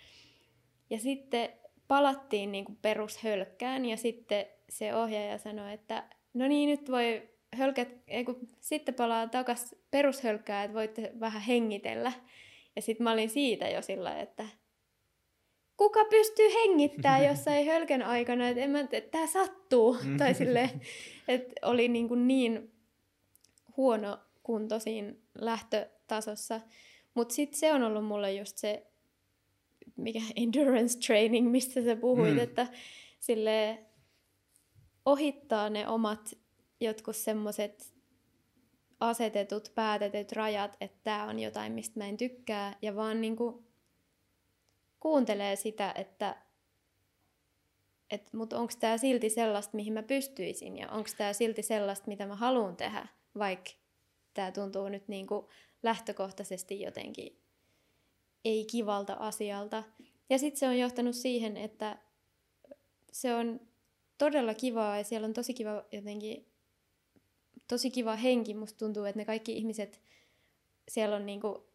Ja sitten palattiin niin kuin perushölkkään ja sitten se ohjaaja sanoi, että no niin, nyt voi hölkät, ei kun, sitten palaa takas perushölkkään, että voitte vähän hengitellä. Ja sitten mä olin siitä jo sillä, että kuka pystyy hengittämään jossain hölkän aikana, että, en mä, että tämä sattuu. Tai sille, että oli niin, kuin niin huono kunto siinä lähtötasossa. Mutta sitten se on ollut mulle just se, mikä endurance training, mistä sä puhuit, mm. että sille ohittaa ne omat jotkut semmoiset asetetut, päätetyt rajat, että tämä on jotain, mistä mä en tykkää, ja vaan niinku kuuntelee sitä, että et, mutta onko tämä silti sellaista, mihin mä pystyisin, ja onko tämä silti sellaista, mitä mä haluan tehdä, vaikka tämä tuntuu nyt niinku lähtökohtaisesti jotenkin ei kivalta asialta. Ja sitten se on johtanut siihen, että se on todella kivaa ja siellä on tosi kiva jotenkin tosi kiva henki. Musta tuntuu, että ne kaikki ihmiset, siellä on niinku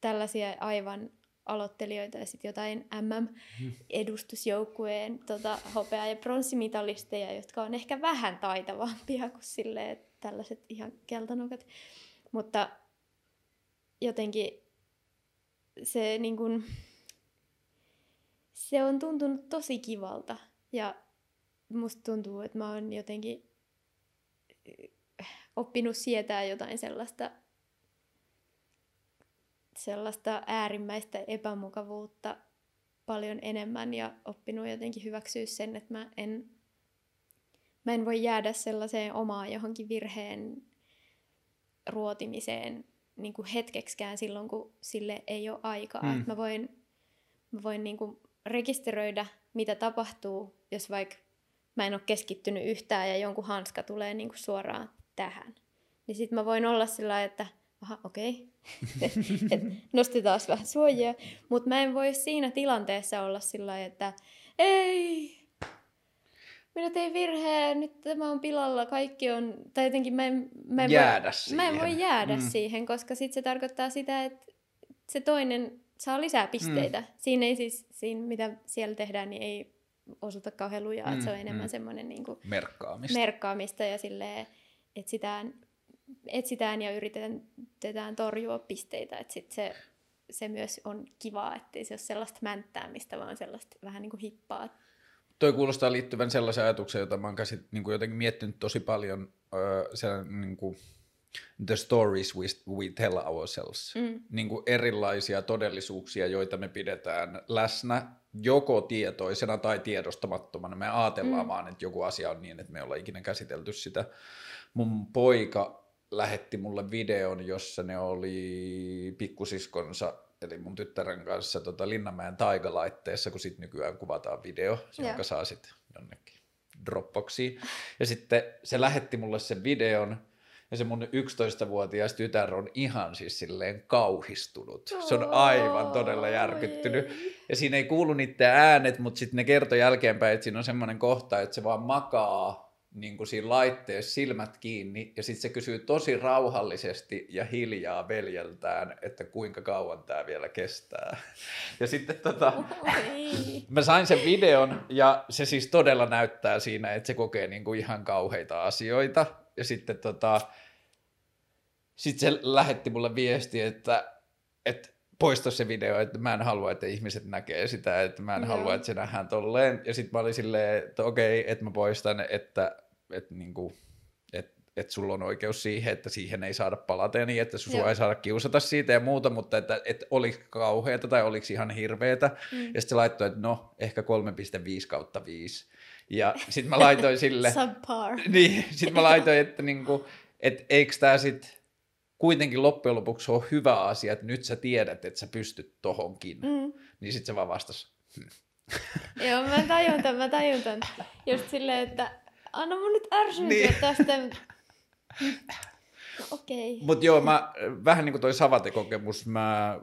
tällaisia aivan aloittelijoita ja sitten jotain MM-edustusjoukkueen tota, hopea- ja pronssimitalisteja, jotka on ehkä vähän taitavampia kuin silleen, tällaiset ihan keltanokat. Mutta jotenkin se, niin kun, se on tuntunut tosi kivalta ja musta tuntuu, että mä oon jotenkin oppinut sietää jotain sellaista, sellaista äärimmäistä epämukavuutta paljon enemmän ja oppinut jotenkin hyväksyä sen, että mä en, mä en voi jäädä sellaiseen omaan johonkin virheen ruotimiseen niin kuin hetkeksikään silloin, kun sille ei ole aikaa. Mm. mä voin, mä voin niin kuin rekisteröidä, mitä tapahtuu, jos vaikka mä en ole keskittynyt yhtään ja jonkun hanska tulee niin kuin suoraan tähän. Niin sitten mä voin olla sillä että aha, okei, okay. nostetaan vähän suojia. Mutta mä en voi siinä tilanteessa olla sillä että ei, minä tein virheen, nyt tämä on pilalla, kaikki on, tai jotenkin mä en, mä en, jäädä voi, siihen. mä en voi jäädä mm. siihen, koska sitten se tarkoittaa sitä, että se toinen saa lisää pisteitä. Mm. Siinä ei siis, siinä mitä siellä tehdään, niin ei osuta kauhean lujaa, mm, että se on mm, enemmän mm. semmoinen niin kuin merkkaamista. merkkaamista ja silleen etsitään, etsitään ja yritetään torjua pisteitä, että sit se, se myös on kivaa, ettei se ole sellaista mänttäämistä, vaan sellaista vähän niin kuin hippaa. Toi kuulostaa liittyvän sellaisen ajatukseen, jota mä oon käsit, niin kuin jotenkin miettinyt tosi paljon, uh, niin kuin, the stories we, we tell ourselves. Mm. Niin kuin erilaisia todellisuuksia, joita me pidetään läsnä joko tietoisena tai tiedostamattomana. Me ajatellaan mm. vaan, että joku asia on niin, että me ei olla ikinä käsitelty sitä. Mun poika lähetti mulle videon, jossa ne oli pikkusiskonsa, eli mun tyttären kanssa tota Linnanmäen taikalaitteessa, kun sit nykyään kuvataan video, yeah. jonka saa sitten jonnekin Dropboxiin. Ja sitten se lähetti mulle sen videon, ja se mun 11-vuotias tytär on ihan siis silleen kauhistunut. Se on aivan todella järkyttynyt. Ja siinä ei kuulu niiden äänet, mutta sitten ne kertoi jälkeenpäin, että siinä on semmoinen kohta, että se vaan makaa niin kuin siinä laitteessa silmät kiinni ja sitten se kysyy tosi rauhallisesti ja hiljaa veljeltään, että kuinka kauan tämä vielä kestää. Ja sitten tota, mä sain sen videon ja se siis todella näyttää siinä, että se kokee niin kuin ihan kauheita asioita. Ja sitten tota, sit se lähetti mulle viesti, että, että poista se video, että mä en halua, että ihmiset näkee sitä, että mä en Joo. halua, että se nähdään tolleen. Ja sitten mä olin silleen, että okei, että mä poistan, että, että, niinku, että, että sulla on oikeus siihen, että siihen ei saada palata ja niin, että sua Joo. ei saada kiusata siitä ja muuta, mutta että, että oliko kauheata tai oliko ihan hirveetä. Mm. Ja sitten se laittoi, että no, ehkä 3,5 kautta 5. Ja sitten mä laitoin sille, Subpar. niin, sitten mä laitoin, että niinku, et eikö tämä sitten kuitenkin loppujen lopuksi ole hyvä asia, että nyt sä tiedät, että sä pystyt tohonkin. Mm. Niin sitten se vaan vastasi. Joo, mä tajun tämän, mä tajun tämän. Just silleen, että anna mun nyt ärsyyntyä Niin. tästä. No, okei. Mutta joo, mä, vähän niin kuin toi Savate-kokemus, mä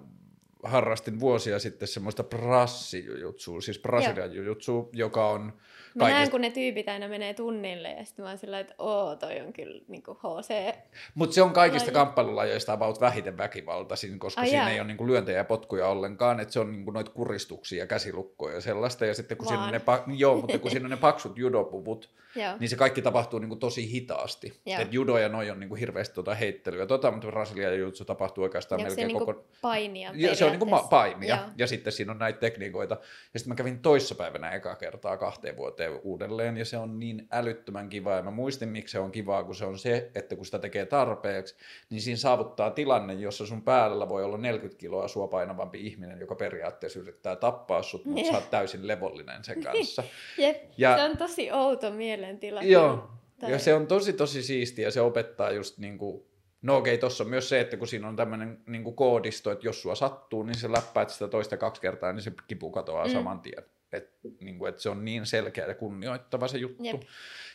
harrastin vuosia sitten semmoista prassijujutsua, siis brasilian jujutsua, joka on Mä näen, kun ne tyypit aina menee tunnille ja sitten mä oon sillä että oo, toi on kyllä niinku HC. Mutta se on kaikista Laji. kamppailulajeista about vähiten väkivaltaisin, koska Ai siinä jaa. ei ole niinku lyöntejä ja potkuja ollenkaan, että se on niinku noita kuristuksia, käsilukkoja ja sellaista, ja sitten kun siinä on ne, pa- joo, mutta kun siinä on ne paksut judopuvut, Joo. niin se kaikki tapahtuu niinku tosi hitaasti. Joo. Et judo ja noi on niinku hirveästi tota heittelyä, tota, mutta Brasilia ja jutsu tapahtuu oikeastaan Onko se melkein niinku koko... painia Ja se on niinku ma- periaatteessa? painia, Joo. ja sitten siinä on näitä tekniikoita. Ja sitten mä kävin toissapäivänä eka kertaa kahteen vuoteen uudelleen, ja se on niin älyttömän kiva. Ja mä muistin, miksi se on kivaa, kun se on se, että kun sitä tekee tarpeeksi, niin siinä saavuttaa tilanne, jossa sun päällä voi olla 40 kiloa sua painavampi ihminen, joka periaatteessa yrittää tappaa sut, mutta Joo. sä oot täysin levollinen sen kanssa. Jep, Ja- se on tosi outo mielentila. Joo, Tai- ja se on tosi tosi siistiä, se opettaa just niinku, no okei, tossa on myös se, että kun siinä on tämmöinen niinku koodisto, että jos sua sattuu, niin se läppäät sitä toista kaksi kertaa, niin se kipu katoaa mm. Saman tien. Et, niinku, et se on niin selkeä ja kunnioittava se juttu. Jep.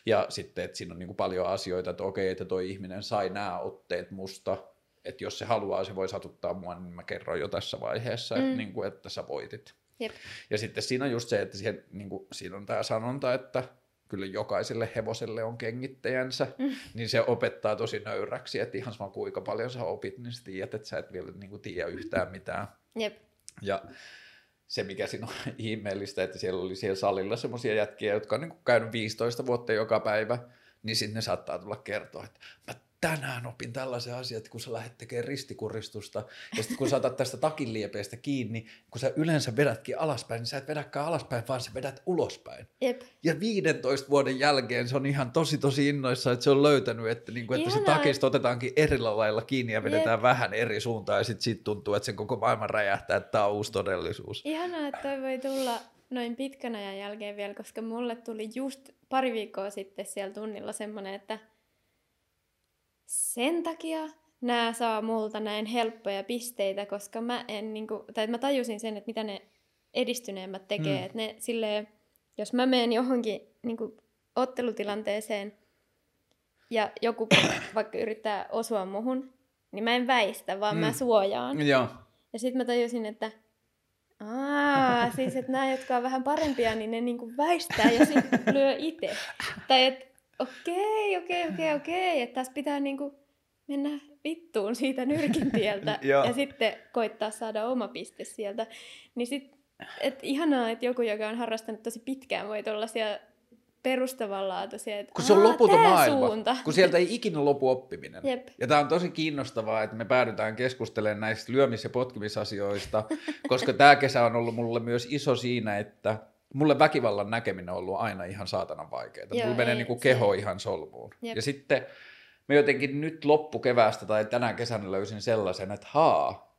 Ja sitten, että siinä on niinku paljon asioita, että okei, että toi ihminen sai nämä otteet musta, että jos se haluaa, se voi satuttaa mua, niin mä kerron jo tässä vaiheessa, mm. että, Mm. niinku, että sä voitit. Jep. Ja sitten siinä on just se, että siihen, niin kuin, siinä on tämä sanonta, että kyllä jokaiselle hevoselle on kengittäjänsä, mm. niin se opettaa tosi nöyräksi, että ihan sama kuinka paljon sä opit, niin sä tiedät, että sä et vielä niin kuin, tiedä yhtään mitään. Jep. Ja se, mikä siinä on ihmeellistä, että siellä oli siellä salilla semmoisia jätkiä, jotka on niin kuin käynyt 15 vuotta joka päivä, niin sitten ne saattaa tulla kertoa, että mä tänään opin tällaisen asian, että kun sä lähdet tekemään ristikuristusta, ja sitten kun sä otat tästä takin liepeestä kiinni, kun sä yleensä vedätkin alaspäin, niin sä et vedäkään alaspäin, vaan sä vedät ulospäin. Jep. Ja 15 vuoden jälkeen se on ihan tosi tosi innoissa, että se on löytänyt, että, niinku, että se takista otetaankin eri lailla kiinni ja vedetään Jep. vähän eri suuntaan, ja sitten sit tuntuu, että sen koko maailman räjähtää, että tämä on uusi todellisuus. Ihanaa, että toi voi tulla noin pitkän ajan jälkeen vielä, koska mulle tuli just pari viikkoa sitten siellä tunnilla semmoinen, että sen takia nämä saa multa näin helppoja pisteitä, koska mä en niinku, tai mä tajusin sen, että mitä ne edistyneemmät tekee. Mm. Ne silleen, jos mä menen johonkin niinku, ottelutilanteeseen ja joku vaikka yrittää osua muhun, niin mä en väistä, vaan mm. Mm. mä suojaan. Joo. Ja sitten mä tajusin, että Aa, siis että nämä, jotka on vähän parempia, niin ne niinku väistää ja sitten lyö itse. Tai että okei, okei, okei, okei, että tässä pitää niinku mennä vittuun siitä nyrkin tieltä ja sitten koittaa saada oma piste sieltä. Niin sit, et ihanaa, että joku, joka on harrastanut tosi pitkään, voi tuollaisia perustavanlaatuisia, että Kun se on "Aa, loputon maailma, suunta. kun sieltä ei ikinä lopu oppiminen. Jep. Ja tämä on tosi kiinnostavaa, että me päädytään keskustelemaan näistä lyömis- ja potkimisasioista, koska tämä kesä on ollut mulle myös iso siinä, että mulle väkivallan näkeminen on ollut aina ihan saatanan vaikeaa. Joo, Mulla menee ei, niinku se- keho ihan solmuun. Jep. Ja sitten me jotenkin nyt loppukeväästä tai tänä kesänä löysin sellaisen, että haa,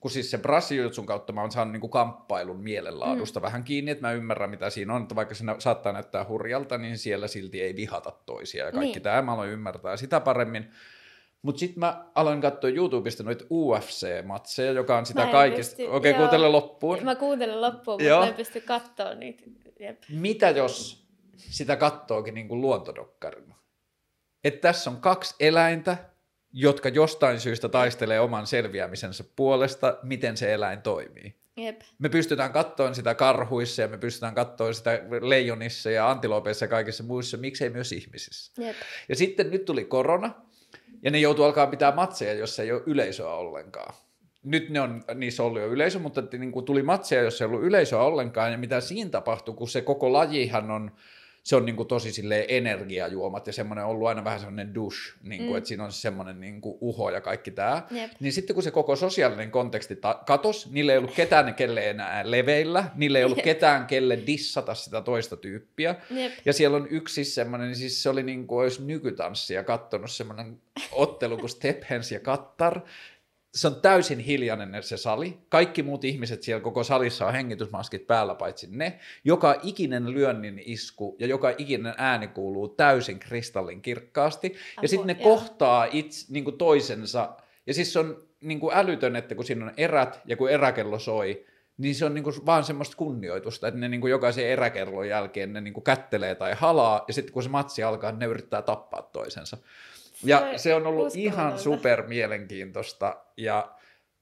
kun siis se brassijutsun kautta mä oon saanut niinku kamppailun mielenlaadusta mm. vähän kiinni, että mä ymmärrän mitä siinä on, että vaikka se saattaa näyttää hurjalta, niin siellä silti ei vihata toisia ja kaikki Niin. tämä, mä aloin ymmärtää sitä paremmin. Mutta sitten mä aloin katsoa YouTubesta noita UFC-matseja, joka on sitä kaikista. pysty- Okei, joo. kuuntele loppuun. Mä kuuntelen loppuun, mutta mä en pysty katsoa niitä. Jep. Mitä jos sitä kattookin niin kuin luontodokkarina? Että tässä on kaksi eläintä, jotka jostain syystä taistelee oman selviämisensä puolesta, miten se eläin toimii. Jep. Me pystytään katsoa sitä karhuissa ja me pystytään katsoa sitä leijonissa ja antilopeissa ja kaikissa muissa, miksei myös ihmisissä. Jep. Ja sitten nyt tuli korona ja ne joutuu alkaa pitää matseja, jossa ei ole yleisöä ollenkaan. Nyt ne on, niissä ollut jo yleisö, mutta niin kuin tuli matseja, jossa ei ollut yleisöä ollenkaan ja mitä siinä tapahtui, kun se koko lajihan on se on niin kuin tosi silleen energiajuomat ja semmoinen ollut aina vähän semmoinen douche, niin kuin, mm. että siinä on semmoinen niin kuin uho ja kaikki tämä. Jep. Niin sitten kun se koko sosiaalinen konteksti ta- katos, niille ei ollut ketään kelle enää leveillä, niille ei ollut Jep. ketään kelle dissata sitä toista tyyppiä. Jep. Ja siellä on yksi siis semmoinen, niin siis se oli niin kuin olisi nykytanssia kattonut semmoinen ottelu kuin Step Hands ja Kattar. Se on täysin hiljainen se sali. Kaikki muut ihmiset siellä koko salissa on hengitysmaskit päällä paitsi ne. Joka ikinen lyönnin isku ja joka ikinen ääni kuuluu täysin kristallin kirkkaasti. Ja sitten ne joo. kohtaa itse, niin kuin toisensa. Ja siis se on niin kuin älytön, että kun siinä on erät ja kun eräkello soi, niin se on niinku vaan semmoista kunnioitusta, että ne niinku jokaisen eräkerlon jälkeen ne niinku kättelee tai halaa, ja sitten kun se matsi alkaa, ne yrittää tappaa toisensa. Ja Se- se on ollut ihan super mielenkiintoista, ja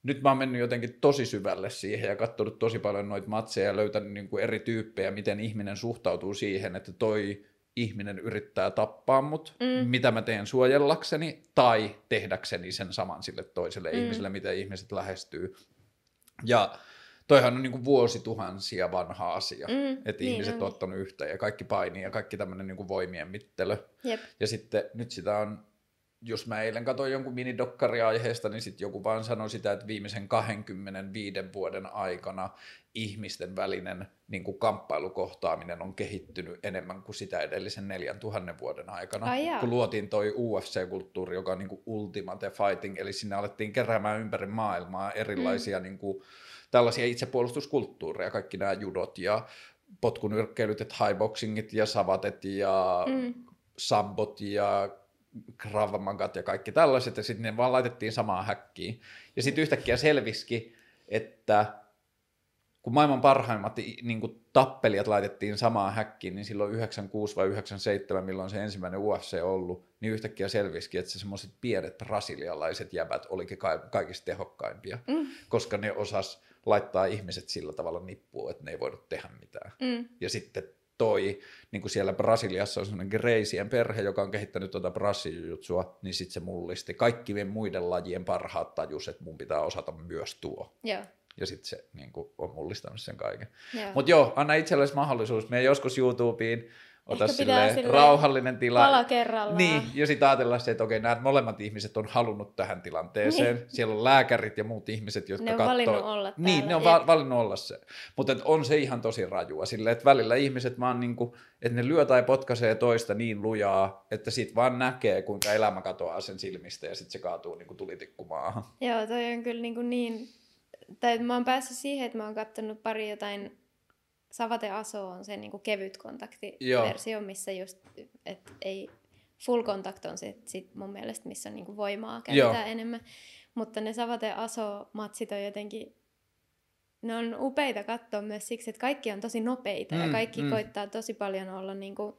nyt mä oon mennyt jotenkin tosi syvälle siihen ja katsonut tosi paljon noita matseja ja löytänyt niinku eri tyyppejä, miten ihminen suhtautuu siihen, että toi ihminen yrittää tappaa mut, Mm. mitä mä teen suojellakseni, tai tehdäkseni sen saman sille toiselle Mm. ihmiselle, miten ihmiset lähestyy. Ja toihan on niin kuin vuosituhansia vanha asia, Mm, että niin ihmiset on ottanut yhteen ja kaikki painii ja kaikki tämmöinen niin kuin voimien mittelö. Jep. Ja sitten nyt sitä on, jos mä eilen katsoin jonkun minidokkari aiheesta, niin sitten joku vaan sanoi sitä, että viimeisen 25 vuoden aikana ihmisten välinen niin kuin kamppailukohtaaminen on kehittynyt enemmän kuin sitä edellisen 4000 vuoden aikana, Ai jaa. kun luotiin toi UFC-kulttuuri, joka on niin kuin ultimate fighting, eli sinne alettiin keräämään ympäri maailmaa erilaisia mm. niin kuin, tällaisia itsepuolustuskulttuureja, kaikki nämä judot ja potkunyrkkeilyt, highboxingit ja savatet ja Mm. sambot ja Krav Magat ja kaikki tällaiset, ja sitten ne vaan laitettiin samaan häkkiin. Ja sitten yhtäkkiä selviski, että kun maailman parhaimmat niin kuin tappelijat laitettiin samaan häkkiin, niin silloin 96 vai 97, milloin se ensimmäinen UFC ollut, niin yhtäkkiä selviski, että se semmoiset pienet brasilialaiset jäbät olikin ka- kaikista tehokkaimpia, Mm. koska ne osas laittaa ihmiset sillä tavalla nippuun, että ne ei voinut tehdä mitään. Mm. Ja sitten toi, niin kuin siellä Brasiliassa on semmoinen Greisien perhe, joka on kehittänyt tuota brassijujutsua, niin sitten se mullisti. Kaikki muiden lajien parhaat tajus, että mun pitää osata myös tuo. Joo. Ja sitten se niin kuin, on mullistanut sen kaiken. Mutta joo, anna itsellesi mahdollisuus. Mene joskus YouTubeen, ota silleen silleen rauhallinen tila. Pala kerrallaan. Niin, ja sitten ajatella se, että okei, nämä molemmat ihmiset on halunnut tähän tilanteeseen. Niin. Siellä on lääkärit ja muut ihmiset, jotka Ne on valinnut olla Niin, täällä, ne on va- valinnut olla se. Mutta on se ihan tosi rajua silleen, että välillä ihmiset vaan niinku, että ne lyö tai potkaisee toista niin lujaa, että sit vaan näkee, kuinka elämä katoaa sen silmistä ja sitten se kaatuu niinku tulitikku maahan. Joo, toi on kyllä niin, kuin niin... Tai mä oon päässyt siihen, että mä oon kattonut pari jotain... Savate Aso on se niin kuin kevyt kontaktiversio, missä just, että ei... Full contact on se sit mun mielestä, missä niin kuin voimaa käytetään Joo. enemmän. Mutta ne Savate Aso-matsit on jotenkin... Ne on upeita katsoa myös siksi, että kaikki on tosi nopeita mm, ja kaikki mm. koittaa tosi paljon olla niin kuin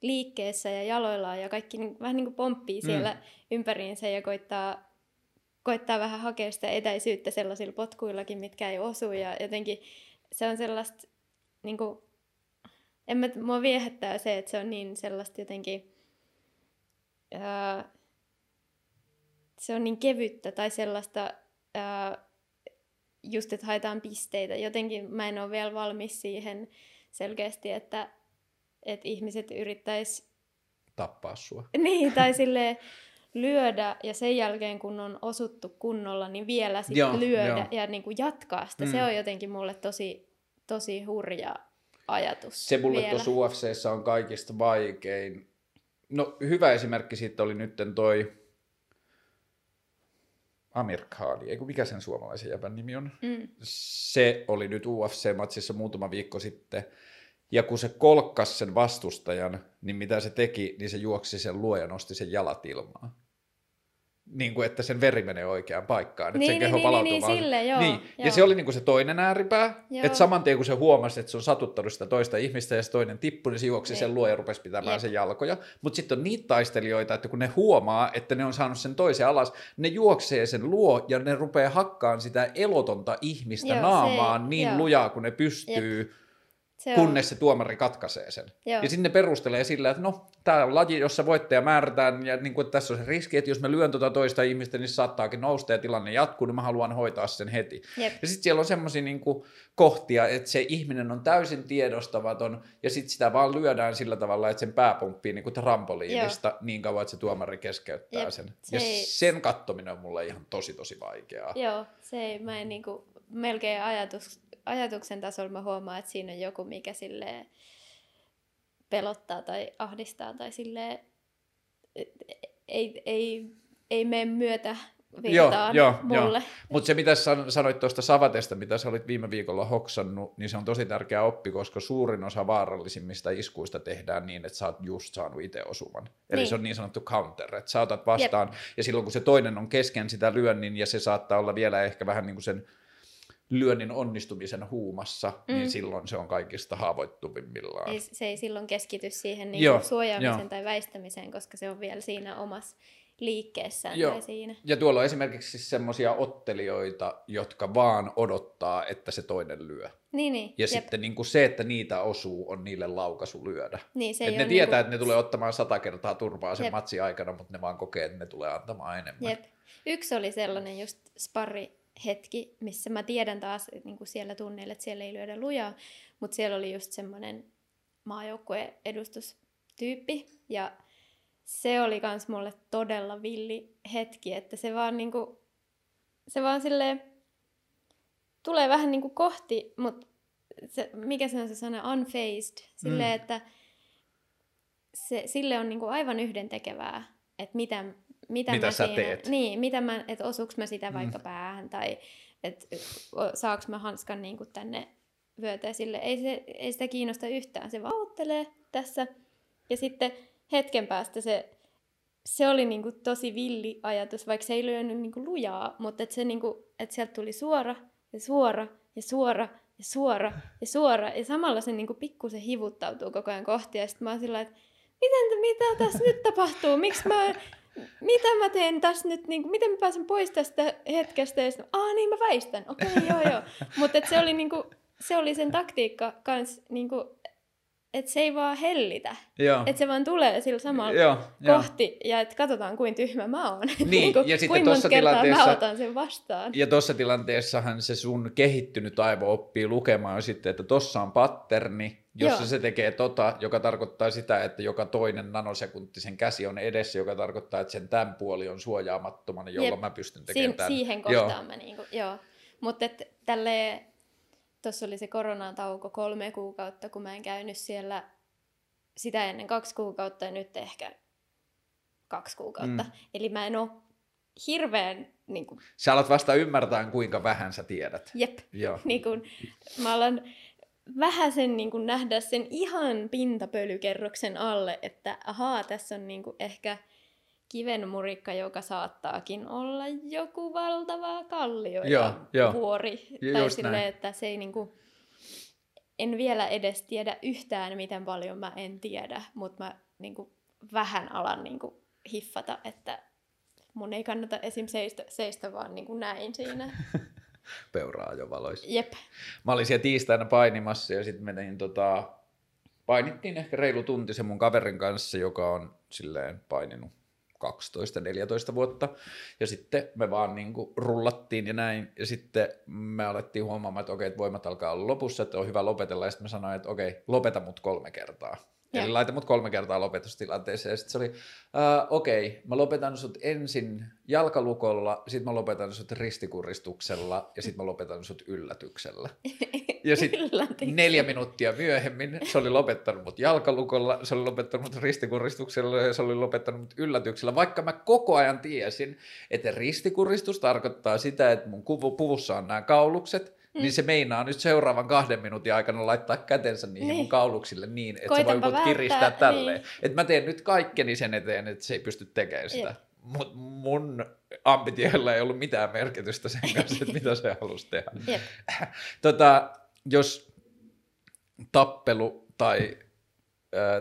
liikkeessä ja jaloillaan ja kaikki niin, vähän niin kuin pomppii Mm. siellä ympäriinsä ja koittaa, koittaa vähän hakea sitä etäisyyttä sellaisilla potkuillakin, mitkä ei osu ja jotenkin se on sellaista, niin kuin, en mä, mua viehättää se, että se on niin sellaista jotenkin, ää, se on niin kevyttä tai sellaista, ää, just että haetaan pisteitä. Jotenkin mä en ole vielä valmis siihen selkeästi, että, että ihmiset yrittäisi Tappaa sua. niin, tai sille lyödä ja sen jälkeen kun on osuttu kunnolla, niin vielä sit Joo, lyödä joo. ja niin kuin jatkaa sitä. Mm. Se on jotenkin mulle tosi, tosi hurja ajatus Se mulle tuossa UFCssä on kaikista vaikein. No hyvä esimerkki siitä oli nytten toi Amir Khan, eikö mikä sen suomalaisen jäbän nimi on? Mm. Se oli nyt UFC-matsissa muutama viikko sitten. Ja kun se kolkkas sen vastustajan, niin mitä se teki, niin se juoksi sen luo ja nosti sen jalat ilmaan. Niin kuin, että sen veri menee oikeaan paikkaan, että Niin, sen niin, keho niin, palautuu niin, vaan- silleen, joo, niin. Ja joo. se oli niin kuin se toinen ääripää, Joo. että saman tien kun se huomasi, että se on satuttanut sitä toista ihmistä ja se toinen tippui, niin se juoksi Niin. sen luo ja rupesi pitämään Jep. sen jalkoja. Mutta sitten on niitä taistelijoita, että kun ne huomaa, että ne on saanut sen toisen alas, ne juoksee sen luo ja ne rupeaa hakkaan sitä elotonta ihmistä Joo, se- naamaan niin joo. lujaa kuin ne pystyy. Se on, kunnes se tuomari katkaisee sen. Joo. Ja sitten ne perustelee sillä, että no, tämä on laji, jossa voittaja määrätään, ja niin kuin, että tässä on se riski, että jos mä lyön tuota toista ihmistä, niin se saattaakin nousta ja tilanne jatkuu, niin mä haluan hoitaa sen heti. Jep. Ja sitten siellä on semmoisia niin kohtia, että se ihminen on täysin tiedostamaton, ja sitten sitä vaan lyödään sillä tavalla, että sen pää pomppii niin kuin trampoliinista niin kauan, että se tuomari keskeyttää Jep, sen. se ja ei- sen kattominen on mulle ihan tosi, tosi vaikeaa. Joo, se ei, mä en niinku, melkein ajatus, ajatuksen tasolla mä huomaan, että siinä on joku, mikä silleen pelottaa tai ahdistaa tai silleen ei, ei, ei mene myötä virtaan joo, mulle. Mutta se, mitä san- sanoit tuosta Savatesta, mitä sä olit viime viikolla hoksannut, niin se on tosi tärkeä oppi, koska suurin osa vaarallisimmista iskuista tehdään niin, että sä oot just saanut itse osuman. Eli Niin. se on niin sanottu counter, että sä otat vastaan, ja silloin kun se toinen on kesken sitä lyönnin, ja se saattaa olla vielä ehkä vähän niin kuin sen lyönnin onnistumisen huumassa, mm. niin Mm. silloin se on kaikista haavoittuvimmillaan. Ei, se ei silloin keskity siihen niin Joo, suojaamiseen joo. tai väistämiseen, koska se on vielä siinä omassa liikkeessään Joo. tai siinä. Ja tuolla on esimerkiksi siis semmoisia ottelijoita, jotka vaan odottaa, että se toinen lyö. Niin, niin. Ja jep. sitten niin kuin se, että niitä osuu, on niille laukaisu lyödä. niin, se Et ne tietää, niinku- että ne tulee ottamaan sata kertaa turpaa sen Jep. matsin aikana, mutta ne vaan kokee, että ne tulee antamaan enemmän. Jep. Yksi oli sellainen just sparri hetki, missä mä tiedän taas että niin kuin siellä tunneilla, että siellä ei lyödä lujaa, mutta siellä oli just semmoinen maajoukkueen edustustyyppi ja se oli kans mulle todella villi hetki, että se vaan niinku, se vaan silleen tulee vähän niinku kohti, mutta se, mikä se on se sana, unfazed, silleen, Mm. että se, sille on niinku aivan yhdentekevää, että mitä, mitä, Mitä mä sä siinä, teet. Niin, mitä mä, että osuuks mä sitä vaikka Mm. päähän tai että saaks mä hanskan niinku tänne vyötä sille. Ei, se, ei sitä kiinnosta yhtään, se vaan tässä. Ja sitten hetken päästä se, se oli niinku tosi villi ajatus, vaikka se ei lyönyt niinku lujaa, mutta et se niinku, et sieltä tuli suora ja suora ja suora ja suora ja suora. Ja samalla se niinku pikkusen hivuttautuu koko ajan kohti. Ja sitten mä oon sillä että miten, mitä tässä nyt tapahtuu? Miksi mä, mitä mä teen tässä nyt, niin miten mä pääsen pois tästä hetkestä? Ja sitten, Aa, niin mä väistän. Okei, okay, joo, joo. Mutta se oli niinku, se oli sen taktiikka kans, niinku, että se ei vaan hellitä. Joo. Että se vaan tulee sillä samalla Joo, joo. kohti, ja että katsotaan, kuin tyhmä mä oon. Niin, ja sitten kuinka monta tossa kertaa tilanteessa- mä otan sen vastaan. Ja tuossa tilanteessahan se sun kehittynyt aivo oppii lukemaan sitten, että tossa on patterni, jossa Joo. se tekee tota, joka tarkoittaa sitä, että joka toinen nanosekunttisen käsi on edessä, joka tarkoittaa, että sen tämän puoli on suojaamattomana, jolloin Jep. mä pystyn tekemään Siin, tämän. siihen Joo. kohtaan mä niinku, joo. Mutta tälleen, tuossa oli se koronatauko kolme kuukautta, kun mä en käynyt siellä sitä ennen kaksi kuukautta ja nyt ehkä kaksi kuukautta. Mm. Eli mä en ole hirveän, niin kuin, Sä alat vasta ymmärtää, kuinka vähän sä tiedät. jep, Joo. niin kuin, mä alan vähän sen niin kuin nähdä sen ihan pintapölykerroksen alle, että ahaa, tässä on niin kuin ehkä kivenmurikka, joka saattaakin olla joku valtava kallio ja vuori. Ju- tai silleen, näin. että se ei niin kuin, en vielä edes tiedä yhtään, miten paljon mä en tiedä, mutta mä niin kuin, vähän alan niin kuin, hiffata, että mun ei kannata esim. seistä, seistä vaan niin kuin näin siinä. Peuraa jo valoissa. Jep. Mä olin siellä tiistaina painimassa ja sitten menin tota, painittiin ehkä reilu tunti sen mun kaverin kanssa, joka on silleen paininut 12-14 vuotta. Ja sitten me vaan niin kuin rullattiin ja näin. Ja sitten me alettiin huomaamaan, että okei, että voimat alkaa olla lopussa, että on hyvä lopetella. Ja sitten mä sanoin, että okei, lopeta mut kolme kertaa. Eli laita mut kolme kertaa lopetustilanteeseen. Ja sitten se oli, äh, okei, mä lopetan sut ensin jalkalukolla, sitten mä lopetan sut ristikuristuksella ja sitten mä lopetan sut yllätyksellä. Ja sitten neljä minuuttia myöhemmin se oli lopettanut mut jalkalukolla, se oli lopettanut mut ristikuristuksella ja se oli lopettanut mut yllätyksellä, vaikka mä koko ajan tiesin, että ristikuristus tarkoittaa sitä, että mun kuvu, puvussa on nämä kaulukset, mm. niin se meinaa nyt seuraavan kahden minuutin aikana laittaa kätensä niihin niin. mun Niin. kauluksille niin, että se voi Koitanpa mut välttää, kiristää tälleen. niin. Että mä teen nyt kaikkeni sen eteen, että se ei pysty tekemään sitä. Jep. mutta mun ambitioilla ei ollut mitään merkitystä sen kanssa, että mitä se halusi tehdä. Jep. Tota, jos tappelu tai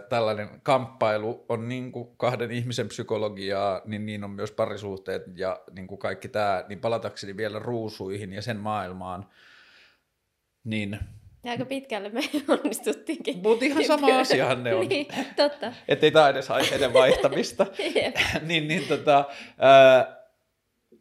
tällainen kamppailu on niin kuin kahden ihmisen psykologiaa, niin niin on myös parisuhteet ja niin kuin kaikki tämä, niin palatakseni vielä ruusuihin ja sen maailmaan, niin Ja aika pitkälle me onnistuttiinkin. Mutta ihan sama asiahan ne on. niin, totta. Että ei tämä edes aiheiden vaihtamista. Niin, niin tota, ää,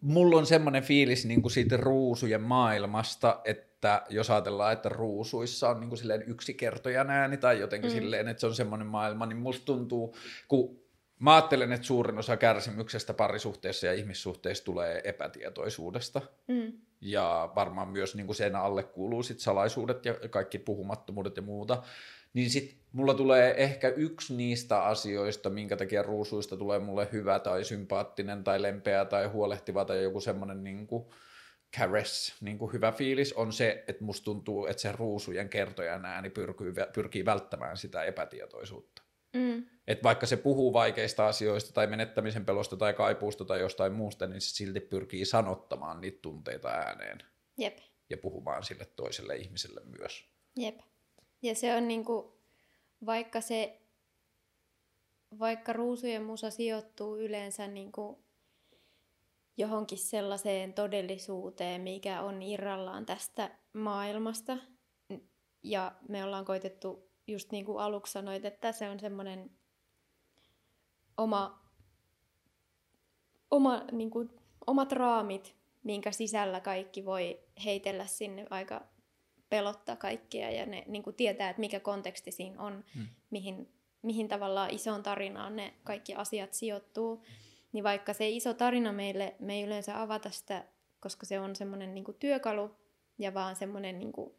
mulla on semmoinen fiilis niin kuin siitä ruusujen maailmasta, että jos ajatellaan, että ruusuissa on niin kuin silleen yksi kertojan ääni tai jotenkin mm. silleen, että se on semmoinen maailma, niin musta tuntuu, kun mä ajattelen, että suurin osa kärsimyksestä parisuhteessa ja ihmissuhteessa tulee epätietoisuudesta. Mm. Ja varmaan myös niin kuin sen alle kuuluu sit salaisuudet ja kaikki puhumattomuudet ja muuta. Niin sit mulla tulee ehkä yksi niistä asioista, minkä takia ruusuista tulee mulle hyvä tai sympaattinen tai lempeä tai huolehtiva tai joku semmoinen niin caress, niin kuin hyvä fiilis, on se, että musta tuntuu, että se ruusujen kertojan ääni pyrkii välttämään sitä epätietoisuutta. Mm. Että vaikka se puhuu vaikeista asioista tai menettämisen pelosta tai kaipuusta tai jostain muusta, niin se silti pyrkii sanottamaan niitä tunteita ääneen Jep. ja puhumaan sille toiselle ihmiselle myös. Jep. Ja se on niinku, vaikka se, vaikka ruusujen musa sijoittuu yleensä niinku johonkin sellaiseen todellisuuteen, mikä on irrallaan tästä maailmasta. Ja me ollaan koitettu, just niin kuin aluksi sanoit, että se on semmoinen oma, oma niin kuin, omat raamit, minkä sisällä kaikki voi heitellä sinne aika pelottaa kaikkia ja ne niin kuin tietää, että mikä konteksti siinä on, hmm. mihin, mihin tavallaan isoon tarinaan ne kaikki asiat sijoittuu. Niin vaikka se iso tarina meille, me ei yleensä avata sitä, koska se on semmoinen niin työkalu ja vaan semmoinen niin kuin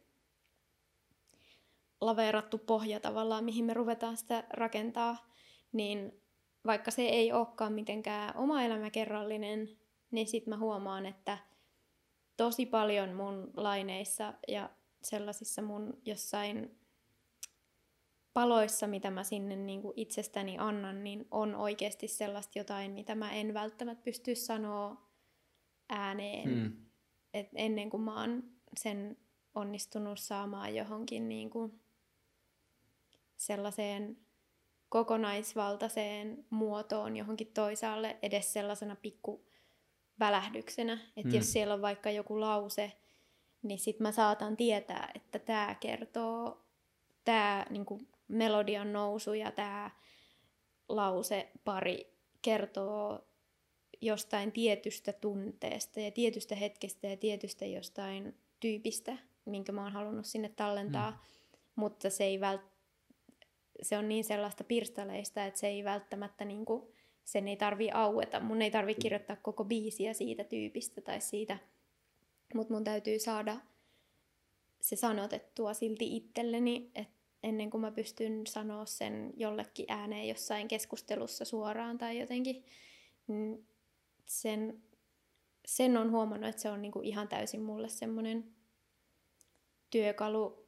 laveerattu pohja tavallaan, mihin me ruvetaan sitä rakentaa, niin vaikka se ei olekaan mitenkään oma elämäkerrallinen, niin sitten mä huomaan, että tosi paljon mun laineissa ja sellaisissa mun jossain paloissa, mitä mä sinne niin kuin itsestäni annan, niin on oikeasti sellaista jotain, mitä mä en välttämättä pysty sanoa ääneen. Hmm. Et ennen kuin mä oon sen onnistunut saamaan johonkin niin kuin sellaiseen kokonaisvaltaiseen muotoon johonkin toisaalle edes sellaisena pikku välähdyksenä. Että hmm. jos siellä on vaikka joku lause, niin sit mä saatan tietää, että tämä kertoo, tämä niinku, melodian nousu ja tämä lause pari kertoo jostain tietystä tunteesta ja tietystä hetkestä ja tietystä jostain tyypistä, minkä mä oon halunnut sinne tallentaa, mm. mutta se ei vält- se on niin sellaista pirstaleista, että se ei välttämättä niinku, sen ei tarvi aueta. Mun ei tarvi kirjoittaa koko biisiä siitä tyypistä tai siitä, mutta mun täytyy saada se sanotettua silti itselleni, että ennen kuin mä pystyn sanoa sen jollekin ääneen jossain keskustelussa suoraan tai jotenkin, niin sen, sen on huomannut, että se on niinku ihan täysin mulle semmoinen työkalu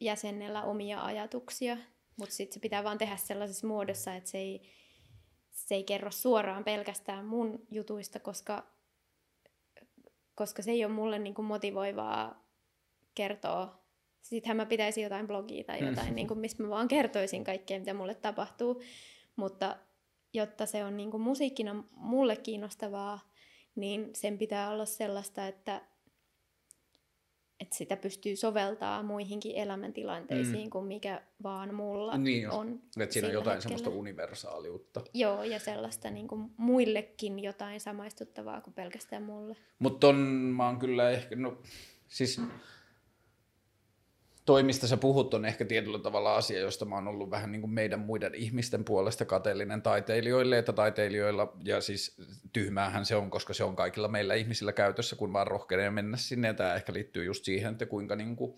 jäsennellä omia ajatuksia mutta sitten se pitää vaan tehdä sellaisessa muodossa, että se ei, se ei kerro suoraan pelkästään mun jutuista, koska, koska se ei ole mulle niinku motivoivaa kertoa. Sittenhän mä pitäisin jotain blogia tai mm. jotain, mm. niinku, missä mä vaan kertoisin kaikkea, mitä mulle tapahtuu. Mutta jotta se on niinku musiikkina mulle kiinnostavaa, niin sen pitää olla sellaista, että että sitä pystyy soveltaa muihinkin elämäntilanteisiin mm. kuin mikä vaan mulla niin on. Että siinä on jotain hetkellä. semmoista universaaliutta. Joo, ja sellaista niin kuin muillekin jotain samaistuttavaa kuin pelkästään mulle. Mutta on, mä oon kyllä ehkä, no siis toi, mistä sä puhut, on ehkä tietyllä tavalla asia, josta mä oon ollut vähän niin kuin meidän muiden ihmisten puolesta kateellinen taiteilijoille, että taiteilijoilla, ja siis tyhmäähän se on, koska se on kaikilla meillä ihmisillä käytössä, kun vaan rohkenee mennä sinne, ja tämä ehkä liittyy just siihen, että kuinka niin kuin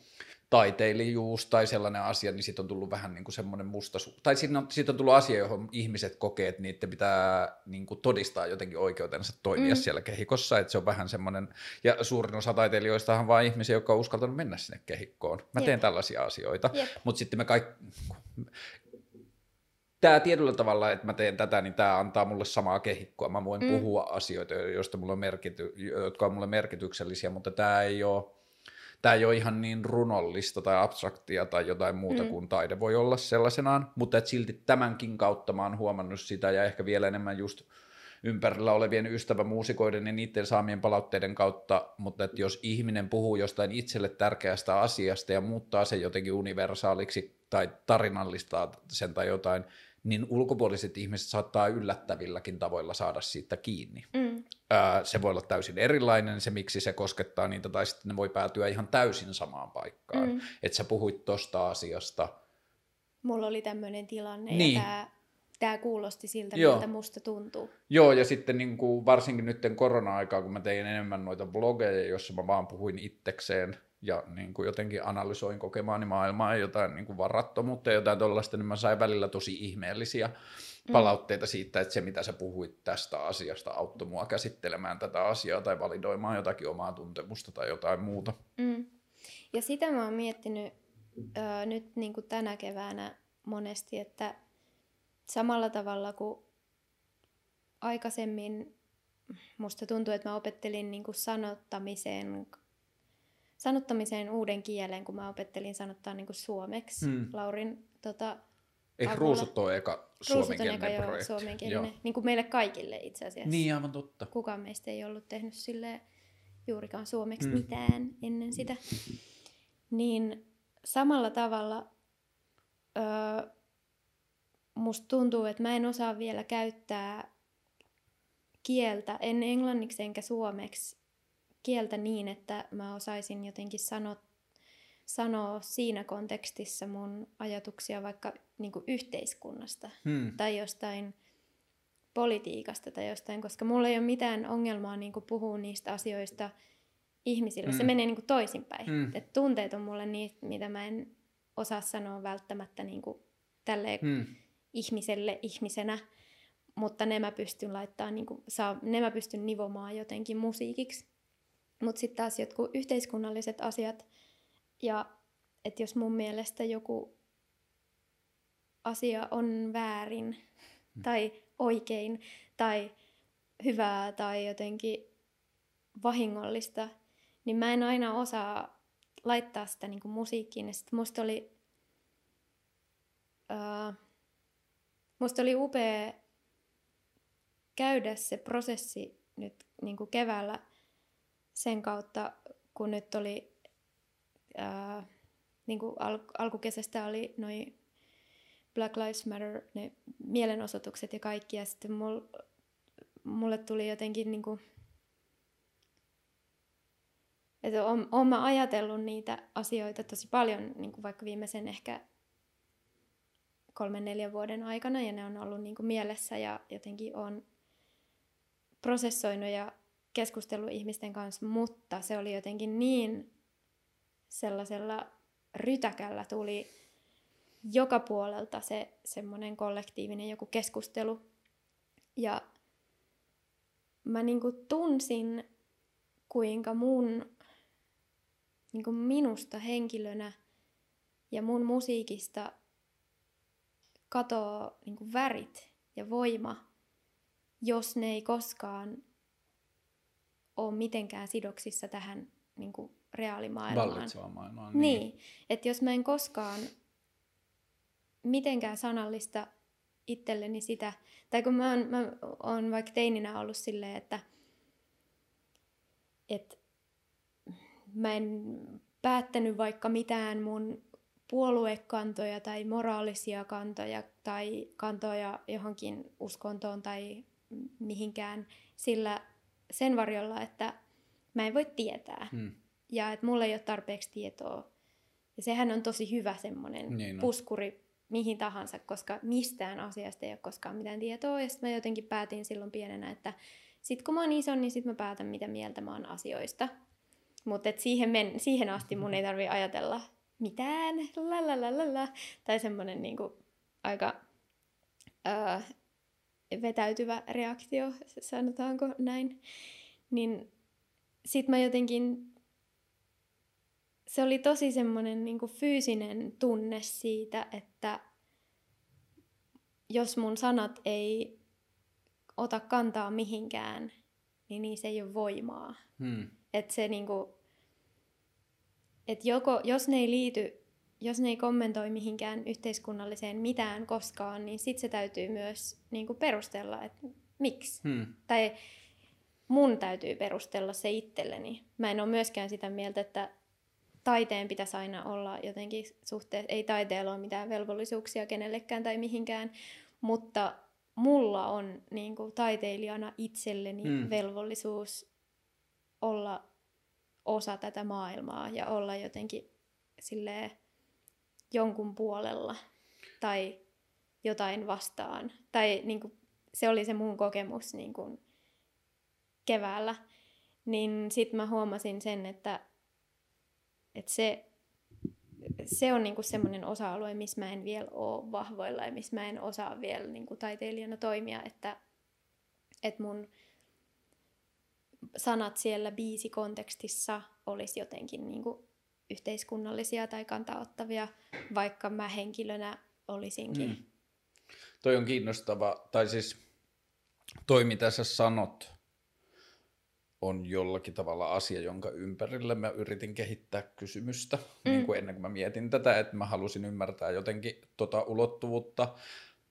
taiteilijuus tai sellainen asia, niin siitä on tullut vähän niin kuin semmoinen musta, tai siitä on, siitä on tullut asia, johon ihmiset kokee, että niiden pitää niin kuin todistaa jotenkin oikeutensa toimia mm. siellä kehikossa, että se on vähän semmoinen, ja suurin osa taiteilijoista on vain ihmisiä, jotka on uskaltanut mennä sinne kehikkoon. Mä Jep. teen tällaisia asioita, mutta sitten me kaikki, tämä tietyllä tavalla, että mä teen tätä, niin tämä antaa mulle samaa kehikkoa. Mä voin mm. puhua asioita, joista mulla on merkity, jotka on mulle merkityksellisiä, mutta tämä ei ole tämä ei ole ihan niin runollista tai abstraktia tai jotain muuta mm. kuin taide voi olla sellaisenaan, mutta et silti tämänkin kautta mä oon huomannut sitä ja ehkä vielä enemmän just ympärillä olevien ystävämuusikoiden ja niiden saamien palautteiden kautta, mutta että jos ihminen puhuu jostain itselle tärkeästä asiasta ja muuttaa sen jotenkin universaaliksi tai tarinallistaa sen tai jotain, niin ulkopuoliset ihmiset saattaa yllättävilläkin tavoilla saada siitä kiinni. Mm. se voi olla täysin erilainen, se miksi se koskettaa niitä, tai sitten ne voi päätyä ihan täysin samaan paikkaan. Mm. Että sä puhuit tosta asiasta. Mulla oli tämmöinen tilanne, niin. ja tämä tämä kuulosti siltä, Joo. miltä musta tuntuu. Joo, ja sitten niin kuin varsinkin nyt korona-aikaa, kun mä tein enemmän noita blogeja, joissa mä vaan puhuin itsekseen ja niin kuin jotenkin analysoin kokemaani maailmaa ja jotain niin kuin varattomuutta ja jotain tuollaista, niin mä sain välillä tosi ihmeellisiä mm. palautteita siitä, että se mitä sä puhuit tästä asiasta auttoi mua käsittelemään tätä asiaa tai validoimaan jotakin omaa tuntemusta tai jotain muuta. Mm. Ja sitä mä oon miettinyt ö, nyt niin kuin tänä keväänä monesti, että samalla tavalla kuin aikaisemmin musta tuntuu, että mä opettelin niin kuin sanottamiseen, sanottamiseen uuden kielen, kun mä opettelin sanottaa niin kuin suomeksi. Hmm. Laurin tota, Eikö Ruusut ole eka suomenkielinen eka, projekti? Joo, suomenkielinen. Joo. Niin kuin meille kaikille itse asiassa. Niin, aivan totta. Kukaan meistä ei ollut tehnyt sille juurikaan suomeksi hmm. mitään ennen sitä. Niin samalla tavalla öö, musta tuntuu, että mä en osaa vielä käyttää kieltä, en englanniksi enkä suomeksi, kieltä niin, että mä osaisin jotenkin sanoa, sanoa siinä kontekstissa mun ajatuksia vaikka niin yhteiskunnasta hmm. tai jostain politiikasta tai jostain, koska mulla ei ole mitään ongelmaa niin puhua niistä asioista ihmisille. Hmm. Se menee niin toisinpäin. Hmm. Et tunteet on mulle niitä, mitä mä en osaa sanoa välttämättä niin tälleen hmm ihmiselle ihmisenä, mutta ne mä pystyn laittaa, niin kuin, saa, ne mä pystyn nivomaan jotenkin musiikiksi. Mutta sitten taas jotkut yhteiskunnalliset asiat, ja että jos mun mielestä joku asia on väärin hmm. tai oikein tai hyvää tai jotenkin vahingollista, niin mä en aina osaa laittaa sitä niin kuin musiikkiin. Ja sitten musta oli... Uh, Musta oli upea käydä se prosessi nyt niin kuin keväällä sen kautta, kun nyt oli ää, niin kuin al- alkukesästä oli noin Black Lives Matter, ne mielenosoitukset ja kaikki, ja sitten mul, mulle tuli jotenkin niin kuin, että on, on mä ajatellut niitä asioita tosi paljon, niin kuin vaikka viimeisen ehkä kolmen neljän vuoden aikana ja ne on ollut niin kuin mielessä ja jotenkin on prosessoinut ja keskustellut ihmisten kanssa, mutta se oli jotenkin niin sellaisella rytäkällä tuli joka puolelta se semmoinen kollektiivinen joku keskustelu. Ja mä niin kuin tunsin, kuinka mun niin kuin minusta henkilönä ja mun musiikista katoaa niin kuin värit ja voima, jos ne ei koskaan ole mitenkään sidoksissa tähän niin kuin reaalimaailmaan. Vallitsevaan maailmaan. Niin, niin että jos mä en koskaan mitenkään sanallista itselleni sitä, tai kun mä oon, mä oon vaikka teininä ollut silleen, että, että mä en päättänyt vaikka mitään mun puoluekantoja tai moraalisia kantoja tai kantoja johonkin uskontoon tai mihinkään sillä sen varjolla, että mä en voi tietää. Hmm. Ja että mulla ei ole tarpeeksi tietoa. Ja sehän on tosi hyvä semmoinen niin puskuri mihin tahansa, koska mistään asiasta ei ole koskaan mitään tietoa. Ja sitten mä jotenkin päätin silloin pienenä, että sit kun mä oon iso, niin sit mä päätän, mitä mieltä mä oon asioista. Mutta siihen, men, siihen asti mun ei tarvi ajatella mitään, lalalala, tai semmoinen niin kuin, aika ää, vetäytyvä reaktio, sanotaanko näin, niin sit mä jotenkin, se oli tosi semmoinen niin fyysinen tunne siitä, että jos mun sanat ei ota kantaa mihinkään, niin niissä ei ole voimaa. Hmm. Että se niinku, et joko, jos ne ei liity, jos ne ei kommentoi mihinkään yhteiskunnalliseen mitään koskaan, niin sit se täytyy myös niinku perustella, että miksi. Hmm. Tai mun täytyy perustella se itselleni. Mä en ole myöskään sitä mieltä, että taiteen pitäisi aina olla jotenkin suhteessa, ei taiteella ole mitään velvollisuuksia kenellekään tai mihinkään, mutta mulla on niin kuin, taiteilijana itselleni mm. velvollisuus olla osa tätä maailmaa ja olla jotenkin silleen jonkun puolella tai jotain vastaan. Tai niin kuin, se oli se mun kokemus niin kuin, keväällä. Niin sitten mä huomasin sen, että, että se, se on niinku semmoinen osa-alue, missä mä en vielä ole vahvoilla ja missä mä en osaa vielä niinku taiteilijana toimia, että, että mun sanat siellä biisikontekstissa olisi jotenkin niinku yhteiskunnallisia tai kantaottavia, vaikka mä henkilönä olisinkin. Mm. Toi on kiinnostava, tai siis toi mitä sä sanot, on jollakin tavalla asia, jonka ympärillä mä yritin kehittää kysymystä mm. niin kuin ennen kuin mä mietin tätä, että mä halusin ymmärtää jotenkin tota ulottuvuutta.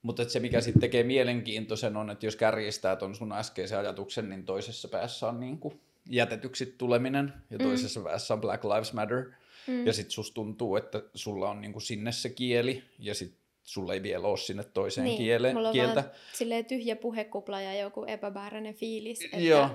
Mutta se, mikä sitten tekee mielenkiintoisen on, että jos kärjistää ton sun äskeisen ajatuksen, niin toisessa päässä on niin kuin jätetyksi tuleminen ja mm. toisessa mm. päässä on Black Lives Matter. Mm. Ja sitten susta tuntuu, että sulla on niin kuin sinne se kieli ja sitten sulla ei vielä ole sinne toiseen niin, kielen, mulla on kieltä. Vaan tyhjä puhekupla ja joku epämääräinen fiilis. Että... Joo,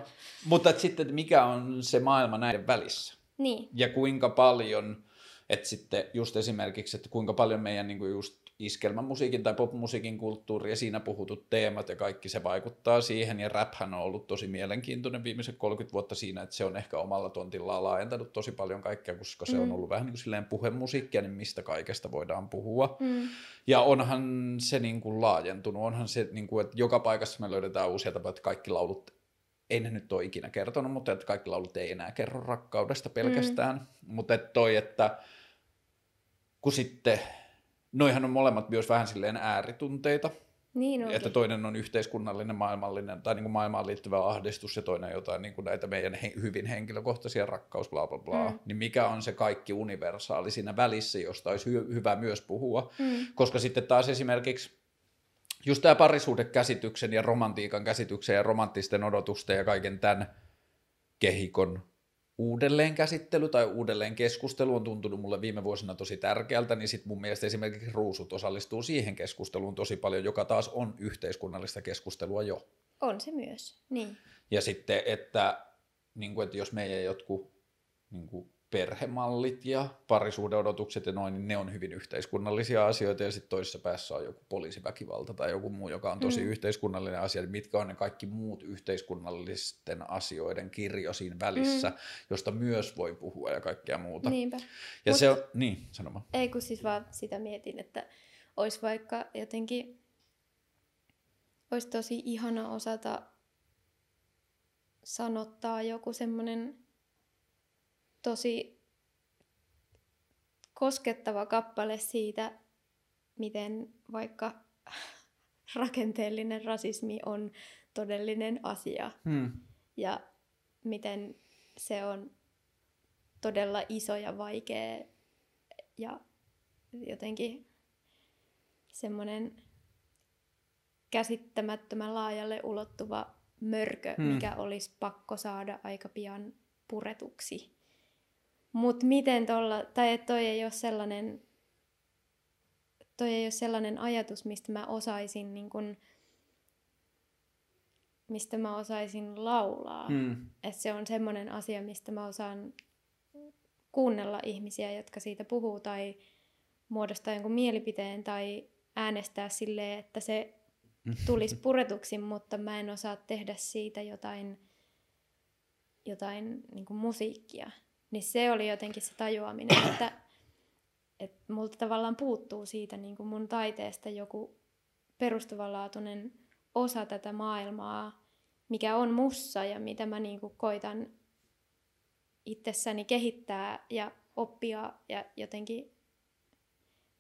mutta et sitten että mikä on se maailma näiden välissä? Niin. Ja kuinka paljon, että sitten just esimerkiksi, että kuinka paljon meidän niin kuin just iskelmämusiikin tai popmusiikin kulttuuri ja siinä puhutut teemat ja kaikki se vaikuttaa siihen. Ja raphän on ollut tosi mielenkiintoinen viimeiset 30 vuotta siinä, että se on ehkä omalla tontillaan laajentanut tosi paljon kaikkea, koska se mm. on ollut vähän niin kuin silleen puhemusiikkia, niin mistä kaikesta voidaan puhua. Mm. Ja onhan se niin kuin laajentunut, onhan se, niin kuin, että joka paikassa me löydetään uusia tapoja, että kaikki laulut ei ne nyt ole ikinä kertonut, mutta että kaikki laulut ei enää kerro rakkaudesta pelkästään. Mm. Mutta että toi, että kun sitten noihan on molemmat myös vähän silleen ääritunteita. Niin Että toinen on yhteiskunnallinen, maailmallinen tai niin kuin maailmaan liittyvä ahdistus ja toinen jotain niin kuin näitä meidän he, hyvin henkilökohtaisia rakkaus, bla bla bla. Mm. Niin mikä on se kaikki universaali siinä välissä, josta olisi hy- hyvä myös puhua. Mm. Koska sitten taas esimerkiksi just tämä parisuudekäsityksen ja romantiikan käsityksen ja romanttisten odotusten ja kaiken tämän kehikon uudelleenkäsittely tai uudelleen keskustelu on tuntunut mulle viime vuosina tosi tärkeältä, niin sitten mun mielestä esimerkiksi ruusut osallistuu siihen keskusteluun tosi paljon, joka taas on yhteiskunnallista keskustelua jo. On se myös, niin. Ja sitten, että, niin kuin, että jos meidän jotkut niin kuin perhemallit ja parisuudeodotukset ja noin, niin ne on hyvin yhteiskunnallisia asioita, ja sitten toisessa päässä on joku poliisiväkivalta tai joku muu, joka on tosi mm. yhteiskunnallinen asia, mitkä on ne kaikki muut yhteiskunnallisten asioiden kirjo siinä välissä, mm. josta myös voi puhua ja kaikkea muuta. Niinpä. Ja Mut, se on, niin, sanoma. Ei kun siis vaan sitä mietin, että olisi vaikka jotenkin, olisi tosi ihana osata sanottaa joku semmoinen tosi koskettava kappale siitä, miten vaikka rakenteellinen rasismi on todellinen asia. Hmm. Ja miten se on todella iso ja vaikea ja jotenkin semmoinen käsittämättömän laajalle ulottuva mörkö, hmm. mikä olisi pakko saada aika pian puretuksi. Mutta miten tuolla, tai että toi ei ole sellainen, toi ei ole sellainen ajatus, mistä mä osaisin niin kun, mistä mä osaisin laulaa. Mm. Että se on semmoinen asia, mistä mä osaan kuunnella ihmisiä, jotka siitä puhuu tai muodostaa jonkun mielipiteen tai äänestää silleen, että se tulisi puretuksi, mutta mä en osaa tehdä siitä jotain, jotain niin musiikkia. Niin se oli jotenkin se tajuaminen, että, että multa tavallaan puuttuu siitä niin kuin mun taiteesta joku perustavanlaatuinen osa tätä maailmaa, mikä on mussa ja mitä mä niin kuin koitan itsessäni kehittää ja oppia ja jotenkin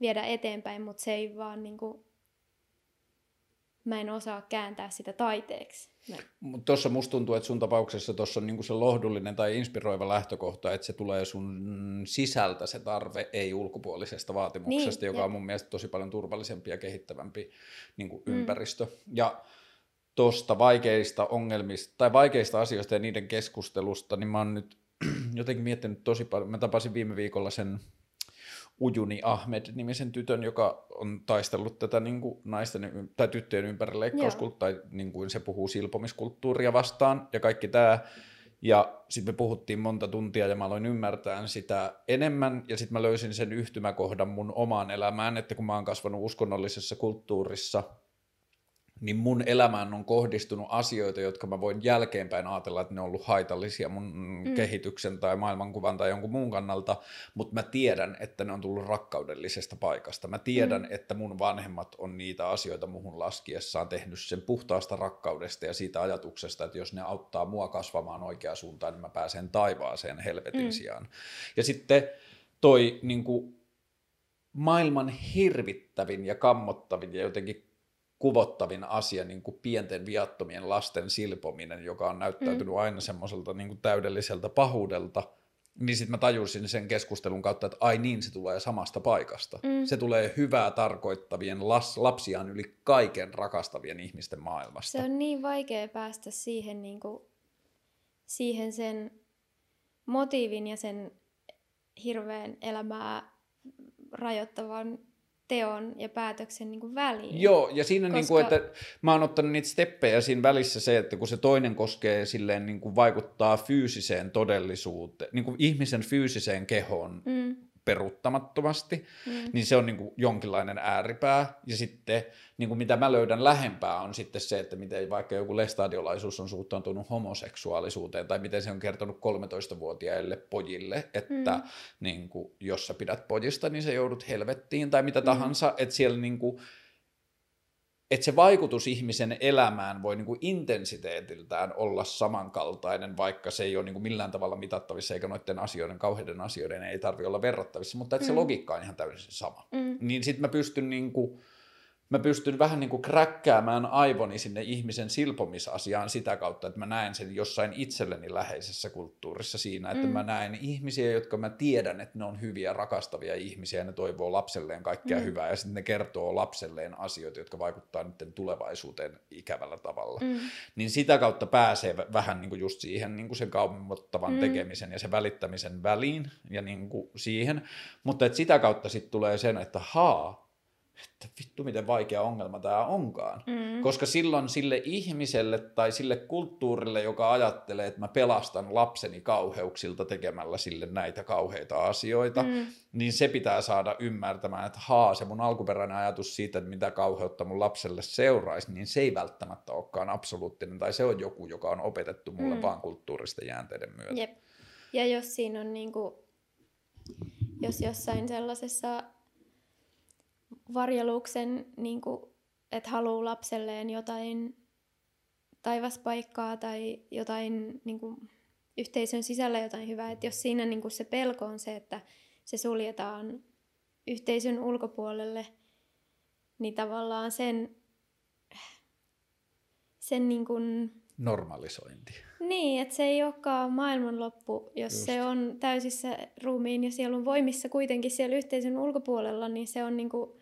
viedä eteenpäin, mutta se ei vaan niin kuin, mä en osaa kääntää sitä taiteeksi. Mutta tuossa musta tuntuu, että sun tapauksessa tuossa on niinku se lohdullinen tai inspiroiva lähtökohta, että se tulee sun sisältä se tarve, ei ulkopuolisesta vaatimuksesta, niin, joka jep. on mun mielestä tosi paljon turvallisempi ja kehittävämpi niinku mm. ympäristö. Ja tuosta vaikeista ongelmista tai vaikeista asioista ja niiden keskustelusta, niin mä oon nyt jotenkin miettinyt tosi paljon. Mä tapasin viime viikolla sen Ujuni Ahmed-nimisen tytön, joka on taistellut tätä niin kuin naisten tai tyttöjen ympärileikkauskulttuuria, tai niin kuin se puhuu silpomiskulttuuria vastaan ja kaikki tämä. Ja sitten me puhuttiin monta tuntia ja mä aloin ymmärtää sitä enemmän ja sitten mä löysin sen yhtymäkohdan mun omaan elämään, että kun mä oon kasvanut uskonnollisessa kulttuurissa – niin mun elämään on kohdistunut asioita, jotka mä voin jälkeenpäin ajatella, että ne on ollut haitallisia mun mm. kehityksen tai maailmankuvan tai jonkun muun kannalta, mutta mä tiedän, että ne on tullut rakkaudellisesta paikasta. Mä tiedän, mm. että mun vanhemmat on niitä asioita muhun laskiessaan tehnyt sen puhtaasta rakkaudesta ja siitä ajatuksesta, että jos ne auttaa mua kasvamaan oikeaan suuntaan, niin mä pääsen taivaaseen helvetin mm. sijaan. Ja sitten toi niin kuin, maailman hirvittävin ja kammottavin ja jotenkin kuvottavin asia niin kuin pienten viattomien lasten silpominen, joka on näyttäytynyt mm. aina semmoiselta niin täydelliseltä pahuudelta, niin sitten mä tajusin sen keskustelun kautta, että ai niin, se tulee samasta paikasta. Mm. Se tulee hyvää tarkoittavien las, lapsiaan yli kaiken rakastavien ihmisten maailmasta. Se on niin vaikea päästä siihen, niin kuin, siihen sen motiivin ja sen hirveän elämää rajoittavan teon ja päätöksen niin kuin väliin. Joo, ja siinä koska... niin kuin, että mä oon ottanut niitä steppejä siinä välissä se, että kun se toinen koskee silleen niin kuin vaikuttaa fyysiseen todellisuuteen, niin kuin ihmisen fyysiseen kehoon, mm peruuttamattomasti, mm. niin se on niin kuin jonkinlainen ääripää. Ja sitten niin kuin mitä mä löydän lähempää on sitten se, että miten vaikka joku lestadiolaisuus on suhtautunut homoseksuaalisuuteen tai miten se on kertonut 13-vuotiaille pojille, että mm. niin kuin, jos sä pidät pojista, niin se joudut helvettiin tai mitä mm. tahansa. Että siellä niin kuin, että se vaikutus ihmisen elämään voi niin kuin intensiteetiltään olla samankaltainen, vaikka se ei ole niin kuin millään tavalla mitattavissa, eikä noiden asioiden, kauheiden asioiden ei tarvitse olla verrattavissa, mutta että mm. se logiikka on ihan täysin sama. Mm. Niin sitten mä pystyn niin kuin, mä pystyn vähän niin kuin kräkkäämään aivoni sinne ihmisen silpomisasiaan sitä kautta, että mä näen sen jossain itselleni läheisessä kulttuurissa siinä, että mm. mä näen ihmisiä, jotka mä tiedän, että ne on hyviä, rakastavia ihmisiä ja ne toivoo lapselleen kaikkea mm. hyvää ja sitten ne kertoo lapselleen asioita, jotka vaikuttaa niiden tulevaisuuteen ikävällä tavalla. Mm. Niin sitä kautta pääsee vähän niin kuin just siihen niin kuin sen kaumottavan mm. tekemisen ja sen välittämisen väliin ja niin kuin siihen, mutta että sitä kautta sitten tulee sen, että haa, että vittu miten vaikea ongelma tämä onkaan. Mm. Koska silloin sille ihmiselle tai sille kulttuurille, joka ajattelee, että mä pelastan lapseni kauheuksilta tekemällä sille näitä kauheita asioita, mm. niin se pitää saada ymmärtämään, että haa, se mun alkuperäinen ajatus siitä, että mitä kauheutta mun lapselle seuraisi, niin se ei välttämättä olekaan absoluuttinen, tai se on joku, joka on opetettu mulle mm. vaan kulttuuristen jäänteiden myötä. Jep. Ja jos siinä on niinku, jos jossain sellaisessa varjeluksen, niin kuin, että haluaa lapselleen jotain taivaspaikkaa tai jotain niin kuin, yhteisön sisällä jotain hyvää. Että jos siinä niin kuin se pelko on se, että se suljetaan yhteisön ulkopuolelle, niin tavallaan sen, sen niin kuin, normalisointi. Niin, että se ei olekaan maailmanloppu, jos Just. se on täysissä ruumiin ja sielun voimissa kuitenkin siellä yhteisön ulkopuolella, niin se on niin kuin,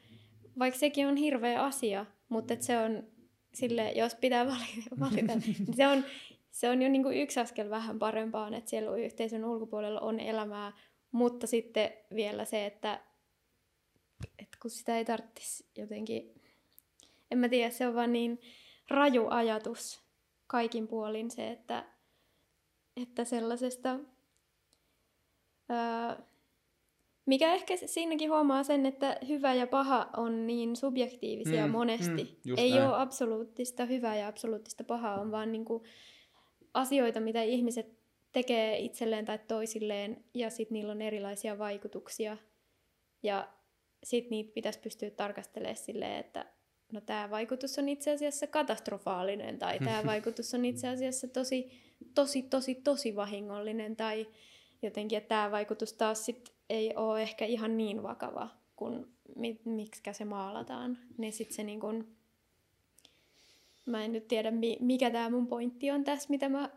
vaikka sekin on hirveä asia, mutta se on sille, jos pitää valita, niin se on, se on jo niin kuin yksi askel vähän parempaan, että siellä yhteisön ulkopuolella on elämää, mutta sitten vielä se, että, että kun sitä ei tarvitsisi jotenkin, en mä tiedä, se on vaan niin raju ajatus kaikin puolin se, että, että sellaisesta ää, mikä ehkä siinäkin huomaa sen, että hyvä ja paha on niin subjektiivisia mm, monesti. Mm, Ei näin. ole absoluuttista hyvää ja absoluuttista pahaa, on vaan niin kuin asioita, mitä ihmiset tekee itselleen tai toisilleen, ja sitten niillä on erilaisia vaikutuksia. Ja sitten niitä pitäisi pystyä tarkastelemaan silleen, että no tämä vaikutus on itse asiassa katastrofaalinen, tai tämä vaikutus on itse asiassa tosi, tosi, tosi, tosi vahingollinen, tai jotenkin, että tämä vaikutus taas sit ei ole ehkä ihan niin vakava kuin mi- miksi se maalataan. Niin sitten se niin kun, mä en nyt tiedä, mikä tämä mun pointti on tässä, mitä mä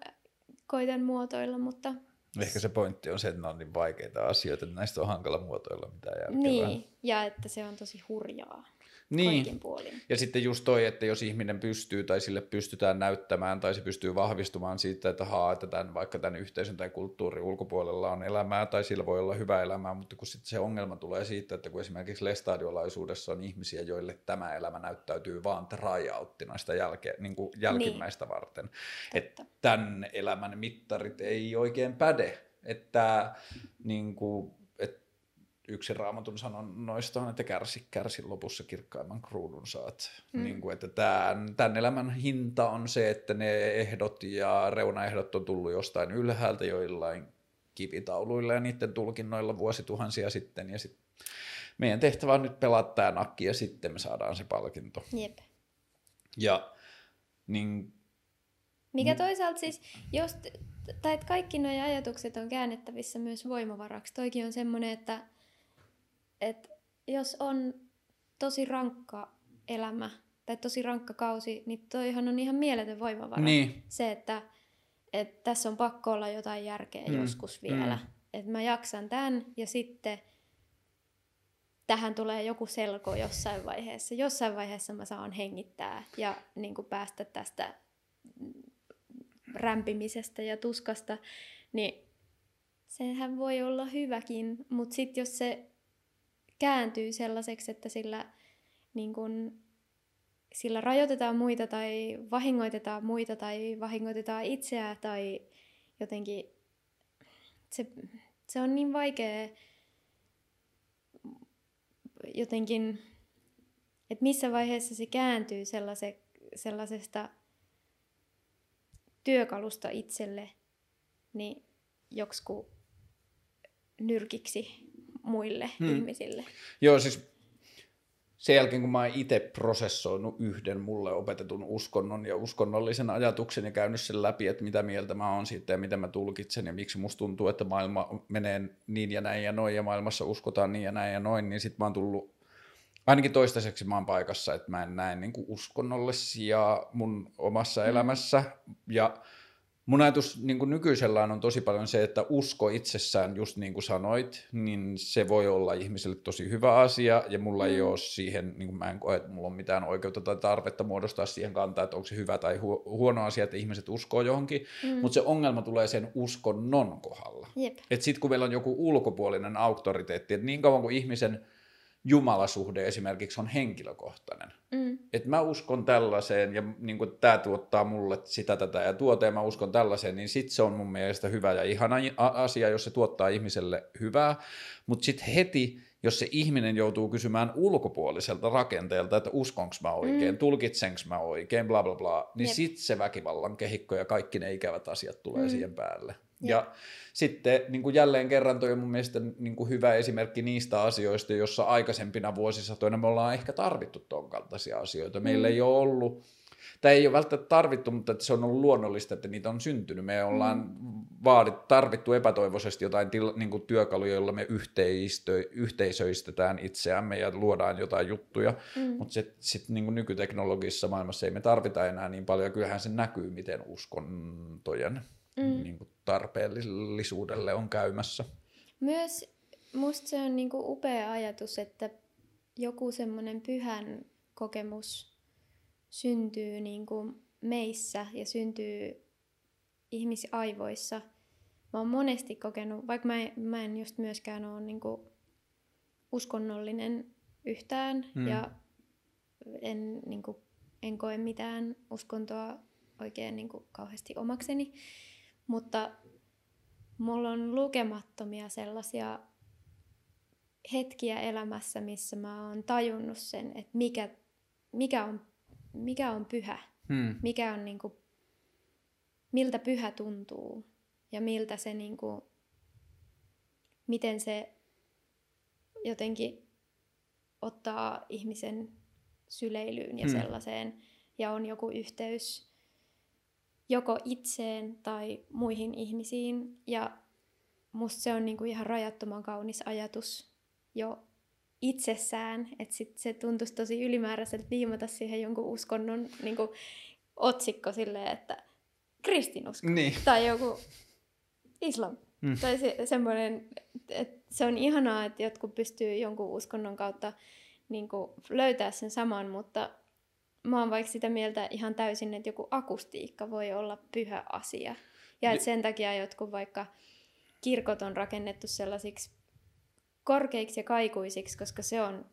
koitan muotoilla, mutta... Ehkä se pointti on se, että ne on niin vaikeita asioita, että näistä on hankala muotoilla mitään järkevää. Niin, ja että se on tosi hurjaa niin. kaikin puolin. Ja sitten just toi, että jos ihminen pystyy tai sille pystytään näyttämään tai se pystyy vahvistumaan siitä, että haa, että tämän, vaikka tämän yhteisön tai kulttuurin ulkopuolella on elämää tai sillä voi olla hyvä elämää, mutta kun sitten se ongelma tulee siitä, että kun esimerkiksi lestadiolaisuudessa on ihmisiä, joille tämä elämä näyttäytyy vaan tryouttina sitä jälke, niin kuin jälkimmäistä niin. varten, että tämän elämän mittarit ei oikein päde, että niin kuin, yksi raamatun sanonnoista on, että kärsi, kärsi lopussa kirkkaimman kruunun saat. Mm. Niin kuin, että tämän, tämän elämän hinta on se, että ne ehdot ja reunaehdot on tullut jostain ylhäältä joillain kivitauluilla ja niiden tulkinnoilla vuosituhansia sitten. Ja sit meidän tehtävä on nyt pelata tämä nakki ja sitten me saadaan se palkinto. Jep. Ja niin, mikä toisaalta siis, jos, tai että kaikki nuo ajatukset on käännettävissä myös voimavaraksi. Toikin on semmoinen, että että jos on tosi rankka elämä tai tosi rankka kausi, niin toihan on ihan mieletön voimavara. Niin. Se, että, että tässä on pakko olla jotain järkeä mm. joskus vielä. Mm. Että mä jaksan tämän ja sitten tähän tulee joku selko jossain vaiheessa. Jossain vaiheessa mä saan hengittää ja niin kuin päästä tästä rämpimisestä ja tuskasta, niin sehän voi olla hyväkin, mutta sitten jos se kääntyy sellaiseksi, että sillä, niin kun, sillä rajoitetaan muita tai vahingoitetaan muita tai vahingoitetaan itseä tai jotenkin se, se on niin vaikea jotenkin, että missä vaiheessa se kääntyy sellaise, sellaisesta työkalusta itselle niin joksku nyrkiksi muille hmm. ihmisille. Joo, siis sen jälkeen kun mä oon itse prosessoinut yhden mulle opetetun uskonnon ja uskonnollisen ajatuksen ja käynyt sen läpi, että mitä mieltä mä oon siitä ja miten mä tulkitsen ja miksi musta tuntuu, että maailma menee niin ja näin ja noin ja maailmassa uskotaan niin ja näin ja noin, niin sit mä oon tullut ainakin toistaiseksi mä oon paikassa, että mä en näe niin uskonnollisia mun omassa mm. elämässä ja Mun ajatus niin kuin nykyisellään on tosi paljon se, että usko itsessään, just niin kuin sanoit, niin se voi olla ihmiselle tosi hyvä asia, ja mulla mm. ei ole siihen, niin kuin mä en koe, että mulla on mitään oikeutta tai tarvetta muodostaa siihen kantaa, että onko se hyvä tai hu- huono asia, että ihmiset uskoo johonkin, mm. mutta se ongelma tulee sen uskonnon kohdalla. Että sitten kun meillä on joku ulkopuolinen auktoriteetti, että niin kauan kuin ihmisen jumalasuhde esimerkiksi on henkilökohtainen. Mm. Että mä uskon tällaiseen ja niin tämä tuottaa mulle sitä, tätä ja tuote ja mä uskon tällaiseen, niin sitten se on mun mielestä hyvä ja ihana asia, jos se tuottaa ihmiselle hyvää. Mutta sitten heti, jos se ihminen joutuu kysymään ulkopuoliselta rakenteelta, että uskonko mä oikein, mm. tulkitsenko mä oikein, bla bla bla, niin sitten se väkivallan kehikko ja kaikki ne ikävät asiat tulee mm. siihen päälle. Ja sitten niin kuin jälleen kerran toi on mun mielestä niin kuin hyvä esimerkki niistä asioista, jossa aikaisempina vuosisatoina me ollaan ehkä tarvittu ton kaltaisia asioita. Meillä mm. ei ole ollut, tai ei ole välttämättä tarvittu, mutta että se on ollut luonnollista, että niitä on syntynyt. Me ollaan mm. vaadit, tarvittu epätoivoisesti jotain til, niin kuin työkaluja, joilla me yhteistö, yhteisöistetään itseämme ja luodaan jotain juttuja, mm. mutta sitten niin nykyteknologisessa maailmassa ei me tarvita enää niin paljon, kyllähän se näkyy, miten uskontojen mm. niin kuin tarpeellisuudelle on käymässä. Myös musta se on niin kuin upea ajatus, että joku semmoinen pyhän kokemus syntyy niin kuin meissä ja syntyy ihmisaivoissa. Mä oon monesti kokenut, vaikka mä en, mä en just myöskään ole niin kuin uskonnollinen yhtään hmm. ja en, niin kuin, en koe mitään uskontoa oikein niin kuin kauheasti omakseni, mutta mulla on lukemattomia sellaisia hetkiä elämässä, missä mä oon tajunnut sen, että mikä, mikä, on, mikä on pyhä. Hmm. Mikä on niinku, miltä pyhä tuntuu ja miltä se niinku, miten se jotenkin ottaa ihmisen syleilyyn ja hmm. sellaiseen ja on joku yhteys joko itseen tai muihin ihmisiin. Ja musta se on niinku ihan rajattoman kaunis ajatus jo itsessään, että sit se tuntuisi tosi ylimääräiseltä liimata siihen jonkun uskonnon niinku otsikko silleen, että kristinusko Niin. tai joku islam. Mm. Tai se, semmoinen, että se on ihanaa, että jotkut pystyy jonkun uskonnon kautta niin kuin löytää sen saman, mutta mä oon vaikka sitä mieltä ihan täysin, että joku akustiikka voi olla pyhä asia. Ja että sen takia jotkut vaikka kirkot on rakennettu sellaisiksi korkeiksi ja kaikuisiksi, koska se on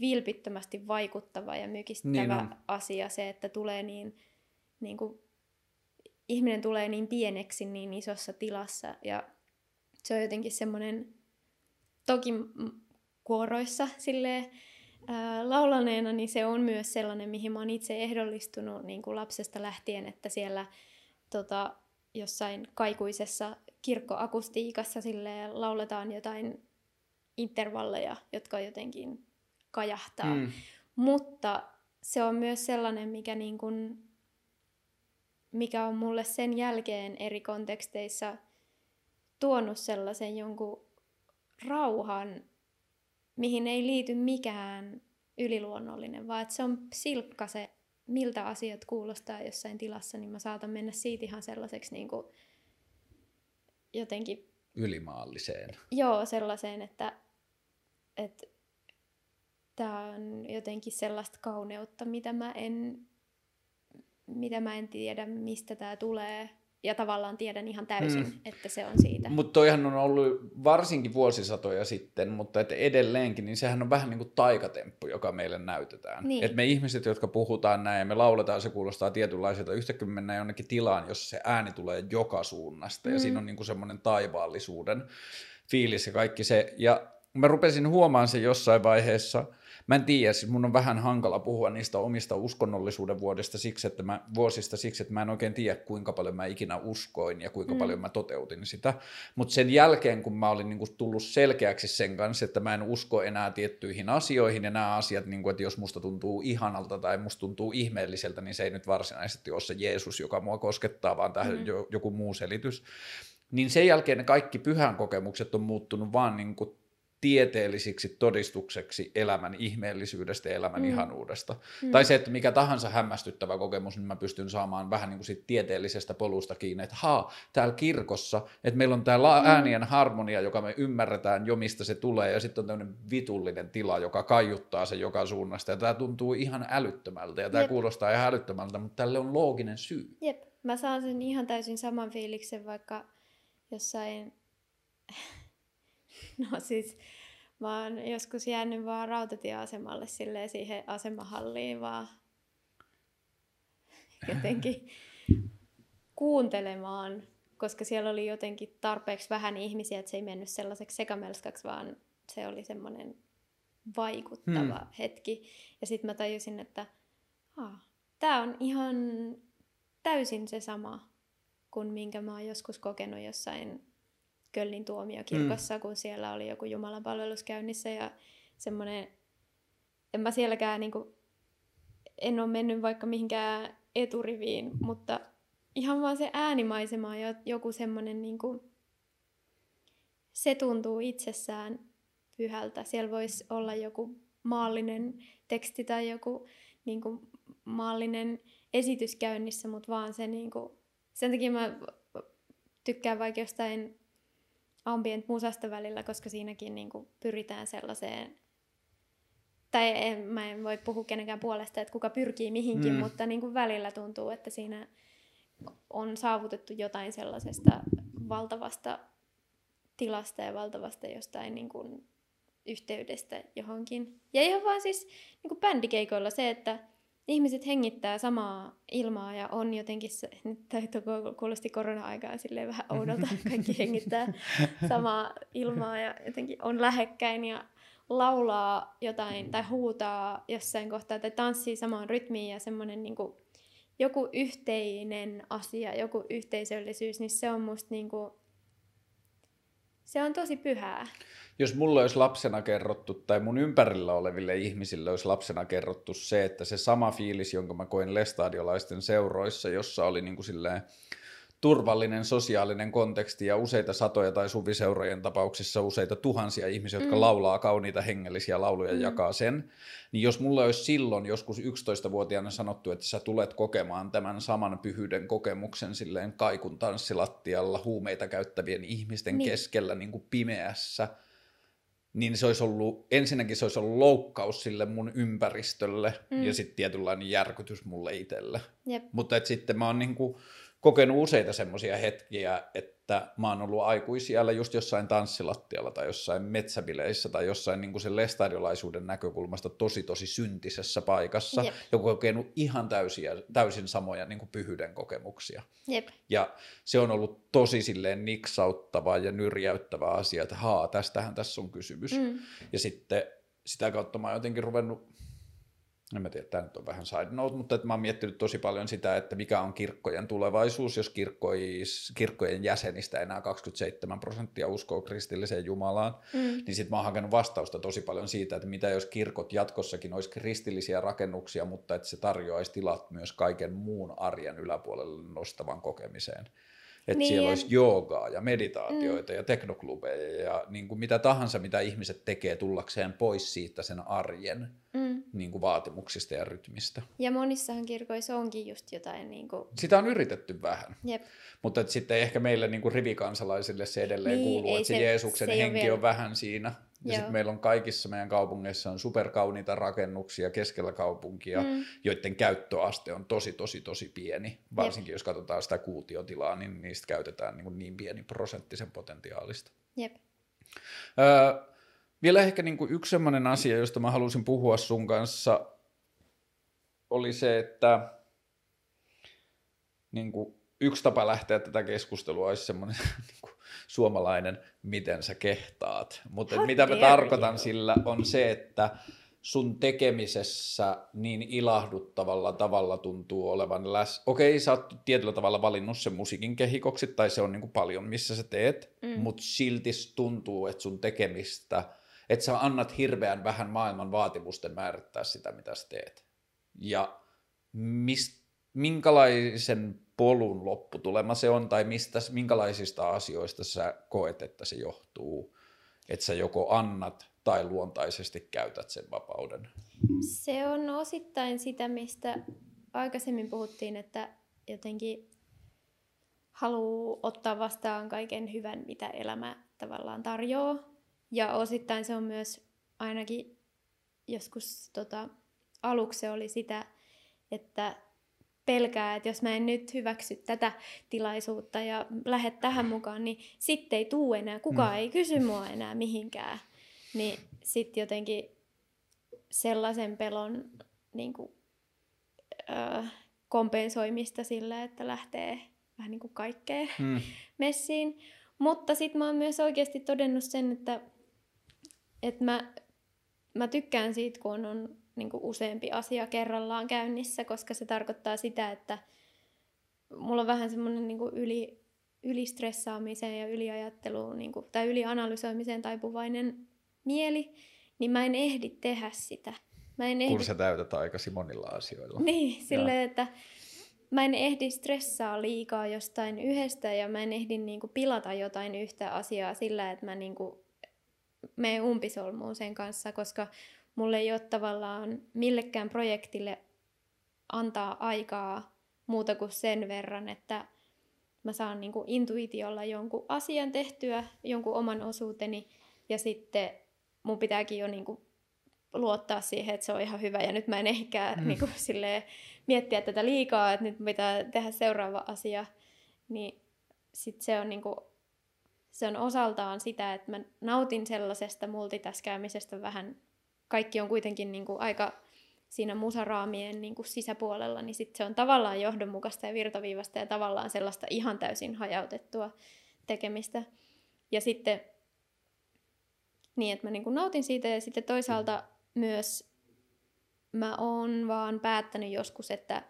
vilpittömästi vaikuttava ja mykistävä Niin on. asia se, että tulee niin, niin kuin, ihminen tulee niin pieneksi niin isossa tilassa ja se on jotenkin semmoinen, toki kuoroissa silleen, ää, laulaneena, niin se on myös sellainen, mihin mä oon itse ehdollistunut niin kuin lapsesta lähtien, että siellä tota, jossain kaikuisessa kirkkoakustiikassa silleen, lauletaan jotain intervalleja, jotka jotenkin kajahtaa. Mm. Mutta se on myös sellainen, mikä, niin kun, mikä on mulle sen jälkeen eri konteksteissa tuonut sellaisen jonkun rauhan, mihin ei liity mikään yliluonnollinen, vaan että se on silkka se, miltä asiat kuulostaa jossain tilassa, niin mä saatan mennä siitä ihan sellaiseksi niin kuin jotenkin Ylimaalliseen. Joo, sellaiseen, että, että tämä on jotenkin sellaista kauneutta, mitä mä en, mitä mä en tiedä, mistä tämä tulee. Ja tavallaan tiedän ihan täysin, Mm. että se on siitä. Mutta toihan on ollut varsinkin vuosisatoja sitten, mutta et edelleenkin, niin sehän on vähän niin kuin taikatemppu, joka meille näytetään. Niin. Et me ihmiset, jotka puhutaan näin ja me lauletaan, se kuulostaa tietynlaiselta. Yhtäkkiä me mennään jonnekin tilaan, jossa se ääni tulee joka suunnasta ja Mm. siinä on niin kuin semmoinen taivaallisuuden fiilis ja kaikki se. Ja mä rupesin huomaan sen jossain vaiheessa, mä en tiedä, siis mun on vähän hankala puhua niistä omista uskonnollisuuden vuodesta siksi, että mä, vuosista siksi, että mä en oikein tiedä, kuinka paljon mä ikinä uskoin ja kuinka mm. Paljon mä toteutin sitä. Mutta sen jälkeen, kun mä olin niinku tullut selkeäksi sen kanssa, että mä en usko enää tiettyihin asioihin ja nämä asiat, niinku, että jos musta tuntuu ihanalta tai musta tuntuu ihmeelliseltä, niin se ei nyt varsinaisesti ole se Jeesus, joka mua koskettaa, vaan tähän Mm. jo, joku muu selitys. Niin sen jälkeen ne kaikki pyhän kokemukset on muuttunut vaan niinku tieteellisiksi todistukseksi elämän ihmeellisyydestä ja elämän mm. Ihanuudesta. Mm. Tai se, että mikä tahansa hämmästyttävä kokemus, niin mä pystyn saamaan vähän niin kuin siitä tieteellisestä polusta kiinni, että haa, täällä kirkossa, että meillä on tämä la- Mm. äänien harmonia, joka me ymmärretään jo mistä se tulee, ja sitten on tämmöinen vitullinen tila, joka kaiuttaa sen joka suunnasta, ja tämä tuntuu ihan älyttömältä, ja tämä Jep. kuulostaa ihan älyttömältä, mutta tälle on looginen syy. Jep, mä saan sen ihan täysin saman fiiliksen vaikka jossain, no siis mä oon joskus jäänyt vaan rautatieasemalle silleen siihen asemahalliin vaan jotenkin kuuntelemaan, koska siellä oli jotenkin tarpeeksi vähän ihmisiä, että se ei mennyt sellaiseksi sekamelskaksi, vaan se oli semmoinen vaikuttava Hmm. hetki. Ja sitten mä tajusin, että tämä on ihan täysin se sama kuin minkä mä oon joskus kokenut jossain Köllin tuomiokirkossa, mm. kun siellä oli joku Jumalan palvelus käynnissä ja semmoinen, en mä sielläkään niinku, en ole mennyt vaikka mihinkään eturiviin, mutta ihan vaan se äänimaisema ja joku semmoinen niinku, se tuntuu itsessään pyhältä. Siellä voisi olla joku maallinen teksti tai joku niin kuin, maallinen esitys käynnissä, mutta vaan se niin kuin, sen takia mä tykkään vaikka jostain ambient musasta välillä, koska siinäkin niin kuin, pyritään sellaiseen tai en, mä en voi puhua kenenkään puolesta, että kuka pyrkii mihinkin, Mm. mm. mutta niin kuin välillä tuntuu, että siinä on saavutettu jotain sellaisesta valtavasta tilasta ja valtavasta jostain niin kuin yhteydestä johonkin. Ja ihan vaan siis niin kuin bändikeikoilla se, että ihmiset hengittää samaa ilmaa ja on jotenkin se, nyt kuulosti korona-aikaa silleen vähän oudolta, kaikki hengittää samaa ilmaa ja jotenkin on lähekkäin ja laulaa jotain tai huutaa jossain kohtaa tai tanssii samaan rytmiin ja semmoinen niin kuin, joku yhteinen asia, joku yhteisöllisyys, niin se on musta niin kuin, se on tosi pyhää. Jos mulle olisi lapsena kerrottu, tai mun ympärillä oleville ihmisille olisi lapsena kerrottu se, että se sama fiilis, jonka mä koin lestadiolaisten seuroissa, jossa oli niin kuin silleen turvallinen sosiaalinen konteksti ja useita satoja tai suviseurojen tapauksissa useita tuhansia ihmisiä, jotka mm. laulaa kauniita hengellisiä lauluja mm. jakaa sen, niin jos mulla olisi silloin joskus 11-vuotiaana sanottu, että sä tulet kokemaan tämän saman pyhyyden kokemuksen silleen kaikun tanssilattialla huumeita käyttävien ihmisten niin. keskellä niin kuin pimeässä – niin se olisi ollut, ensinnäkin se olisi ollut loukkaus sille mun ympäristölle mm. ja sitten tietynlainen järkytys mulle itselle. Mutta sitten mä oon niinku kokenut useita semmoisia hetkiä, että mä oon ollut aikuisiellä just jossain tanssilattialla tai jossain metsäbileissä tai jossain niin kuin sen lestadiolaisuuden näkökulmasta tosi tosi syntisessä paikassa Jep. ja kokenut ihan täysiä, täysin samoja niin kuin pyhyyden kokemuksia. Jep. Ja se on ollut tosi silleen niksauttava ja nyrjäyttävä asia, että haa, tästähän tässä on kysymys. Mm. Ja sitten sitä kautta mä oon jotenkin ruvennut en mä tiedä, tämä nyt on vähän side note, mutta että mä oon miettinyt tosi paljon sitä, että mikä on kirkkojen tulevaisuus, jos kirkkois, kirkkojen jäsenistä enää 27 prosenttia uskoo kristilliseen Jumalaan, mm. niin sitten mä oon hakenut vastausta tosi paljon siitä, että mitä jos kirkot jatkossakin olisi kristillisiä rakennuksia, mutta että se tarjoaisi tilat myös kaiken muun arjen yläpuolelle nostavan kokemiseen että niin. siellä olisi joogaa ja meditaatioita mm. ja teknoklubeja ja niin kuin mitä tahansa, mitä ihmiset tekee tullakseen pois siitä sen arjen mm. niin kuin vaatimuksista ja rytmistä. Ja monissahan kirkoissa onkin just jotain... Niin kuin... Sitä on yritetty vähän, Jep. mutta että sitten ehkä meille niin kuin rivikansalaisille se edelleen niin, kuuluu, että se, se Jeesuksen se henki vielä... on vähän siinä ja sitten meillä on kaikissa meidän kaupungeissa on superkauniita rakennuksia keskellä kaupunkia, mm. joiden käyttöaste on tosi, tosi, tosi pieni. Varsinkin Jep. jos katsotaan sitä kuutiotilaa, niin niistä käytetään niin, niin pieni prosenttisen potentiaalista. Jep. Öö, vielä ehkä niin kuin yksi sellainen asia, josta mä halusin puhua sun kanssa, oli se, että niin kuin yksi tapa lähteä tätä keskustelua olisi semmoinen niin kuin suomalainen, miten sä kehtaat. Mutta mitä mä tarkoitan you. sillä on se, että sun tekemisessä niin ilahduttavalla tavalla tuntuu olevan läs. Okei, sä oot tietyllä tavalla valinnut sen musiikin kehikoksi, tai se on niin kuin paljon, missä sä teet, mm. mutta silti tuntuu, että sun tekemistä, että sä annat hirveän vähän maailman vaatimusten määrittää sitä, mitä sä teet. Ja mist, minkälaisen polun lopputulema se on, tai mistä, minkälaisista asioista sä koet, että se johtuu, että sä joko annat tai luontaisesti käytät sen vapauden? Se on osittain sitä, mistä aikaisemmin puhuttiin, että jotenkin haluaa ottaa vastaan kaiken hyvän, mitä elämä tavallaan tarjoaa. Ja osittain se on myös ainakin joskus tota, aluksi oli sitä, että pelkää, että jos mä en nyt hyväksy tätä tilaisuutta ja lähde tähän mukaan, niin sitten ei tuu enää, kukaan mm. ei kysy mua enää mihinkään. Niin sitten jotenkin sellaisen pelon niin kuin, ö, kompensoimista sillä, että lähtee vähän niin kuin kaikkeen mm. messiin. Mutta sitten mä oon myös oikeasti todennut sen, että, että mä, mä tykkään siitä, kun on niin kuin useampi asia kerrallaan käynnissä, koska se tarkoittaa sitä, että mulla on vähän semmoinen niin kuin yli, ylistressaamiseen ja yliajatteluun niin kuin, tai ylianalysoimiseen taipuvainen mieli, niin mä en ehdi tehdä sitä. Mä en ehdi... Kun sä täytät aikasi monilla asioilla. Niin, silleen, että mä en ehdi stressaa liikaa jostain yhdestä ja mä en ehdi niin kuin, pilata jotain yhtä asiaa sillä, että mä niin kuin, menen umpisolmuun sen kanssa, koska mulle ei ole tavallaan millekään projektille antaa aikaa muuta kuin sen verran, että mä saan niin kuin intuitiolla jonkun asian tehtyä, jonkun oman osuuteni, ja sitten mun pitääkin jo niin kuin luottaa siihen, että se on ihan hyvä, ja nyt mä en ehkä mm. niin kuin silleen, miettiä tätä liikaa, että nyt pitää tehdä seuraava asia, niin sit se on niin kuin, se on osaltaan sitä, että mä nautin sellaisesta multitaskäämisestä vähän kaikki on kuitenkin niin kuin aika siinä musaraamien niin kuin sisäpuolella, niin sit se on tavallaan johdonmukaista ja virtaviivasta ja tavallaan sellaista ihan täysin hajautettua tekemistä. Ja sitten niin, että mä niin kuin nautin siitä ja sitten toisaalta myös mä oon vaan päättänyt joskus, että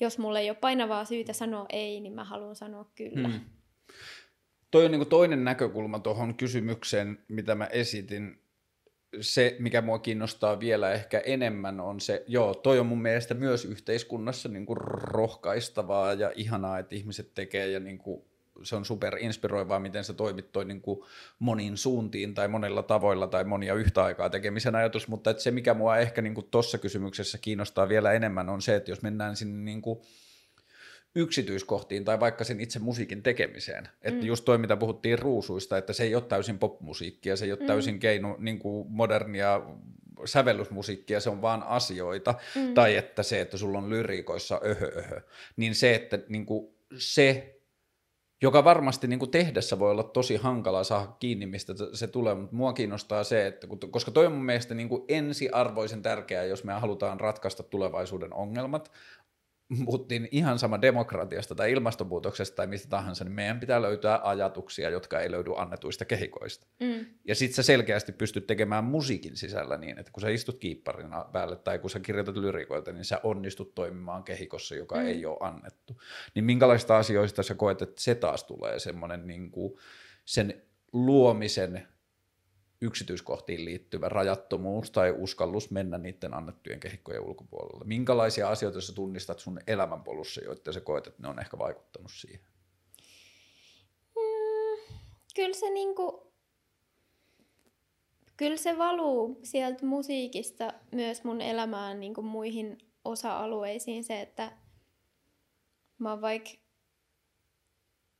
jos mulle ei ole painavaa syytä sanoa ei, niin mä haluan sanoa kyllä. Hmm. Toi on niin kuin toinen näkökulma tuohon kysymykseen, mitä mä esitin se, mikä mua kiinnostaa vielä ehkä enemmän, on se, joo, toi on mun mielestä myös yhteiskunnassa niin kuin rohkaistavaa ja ihanaa, että ihmiset tekee ja niin kuin, se on super inspiroivaa, miten se toimit toi niin kuin moniin suuntiin tai monilla tavoilla tai monia yhtä aikaa tekemisen ajatus, mutta että se, mikä mua ehkä niin tuossa kysymyksessä kiinnostaa vielä enemmän, on se, että jos mennään sinne niin kuin yksityiskohtiin tai vaikka sen itse musiikin tekemiseen. Että mm. just toi, mitä puhuttiin ruusuista, että se ei ole täysin popmusiikkia, se ei ole mm. täysin keino, niin kuin modernia sävellysmusiikkia, se on vaan asioita. Mm. Tai että se, että sulla on lyriikoissa öhö, öhö. Niin se, että niin kuin se, joka varmasti niin kuin tehdessä voi olla tosi hankala saada kiinni, mistä se tulee, mutta mua kiinnostaa se, että koska toi on mun mielestä niin kuin ensiarvoisen tärkeää, jos me halutaan ratkaista tulevaisuuden ongelmat, puhuttiin ihan sama demokratiasta tai ilmastonmuutoksesta tai mistä tahansa, niin meidän pitää löytää ajatuksia, jotka ei löydy annetuista kehikoista. Mm. Ja sit sä selkeästi pystyt tekemään musiikin sisällä niin, että kun sä istut kiipparina päälle tai kun sä kirjoitat lyrikoita, niin sä onnistut toimimaan kehikossa, joka mm. ei ole annettu. Niin minkälaista asioista sä koet, että se taas tulee semmoinen niin kuin sen luomisen yksityiskohtiin liittyvä rajattomuus tai uskallus mennä niiden annettujen kehikkojen ulkopuolelle? Minkälaisia asioita sä tunnistat sun elämänpolussa, joita sä koet, että ne on ehkä vaikuttanut siihen? Mm, kyllä se niinku, kyllä se valuu sieltä musiikista myös mun elämään niinku muihin osa-alueisiin se, että mä oon vaikka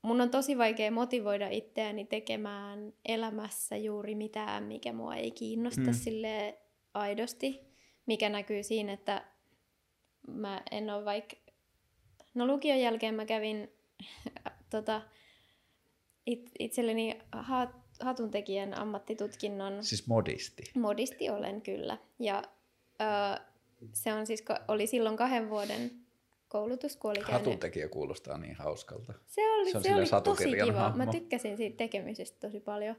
mun on tosi vaikea motivoida itseäni tekemään elämässä juuri mitään, mikä mua ei kiinnosta mm. sille aidosti, mikä näkyy siinä, että mä en ole vaikka... No lukion jälkeen mä kävin tota, it, itselleni hat, hatuntekijän ammattitutkinnon. Siis modisti. Modisti olen kyllä. Ja ö, se on siis, oli silloin kahden vuoden koulutus, kun oli käynyt... Hatuntekijä kuulostaa niin hauskalta. Se oli, se, se oli tosi kiva. Hahmo. Mä tykkäsin siitä tekemisestä tosi paljon.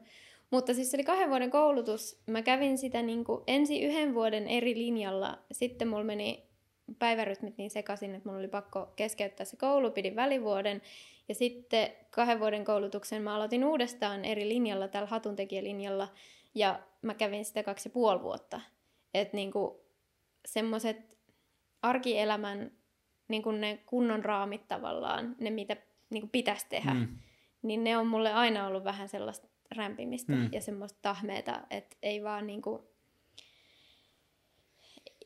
Mutta siis se oli kahden vuoden koulutus. Mä kävin sitä niin kuin ensin yhden vuoden eri linjalla. Sitten mulla meni päivärytmit niin sekaisin, että mulla oli pakko keskeyttää se koulu. Pidin välivuoden. Ja sitten kahden vuoden koulutuksen mä aloitin uudestaan eri linjalla, tällä hatuntekijälinjalla. Ja mä kävin sitä kaksi ja puoli vuotta. Että niin semmoiset arkielämän niin kuin ne kunnon raamit tavallaan, ne mitä niin kuin pitäisi tehdä, mm. niin ne on mulle aina ollut vähän sellaista rämpimistä mm. ja semmoista tahmeeta, että ei vaan niin kuin,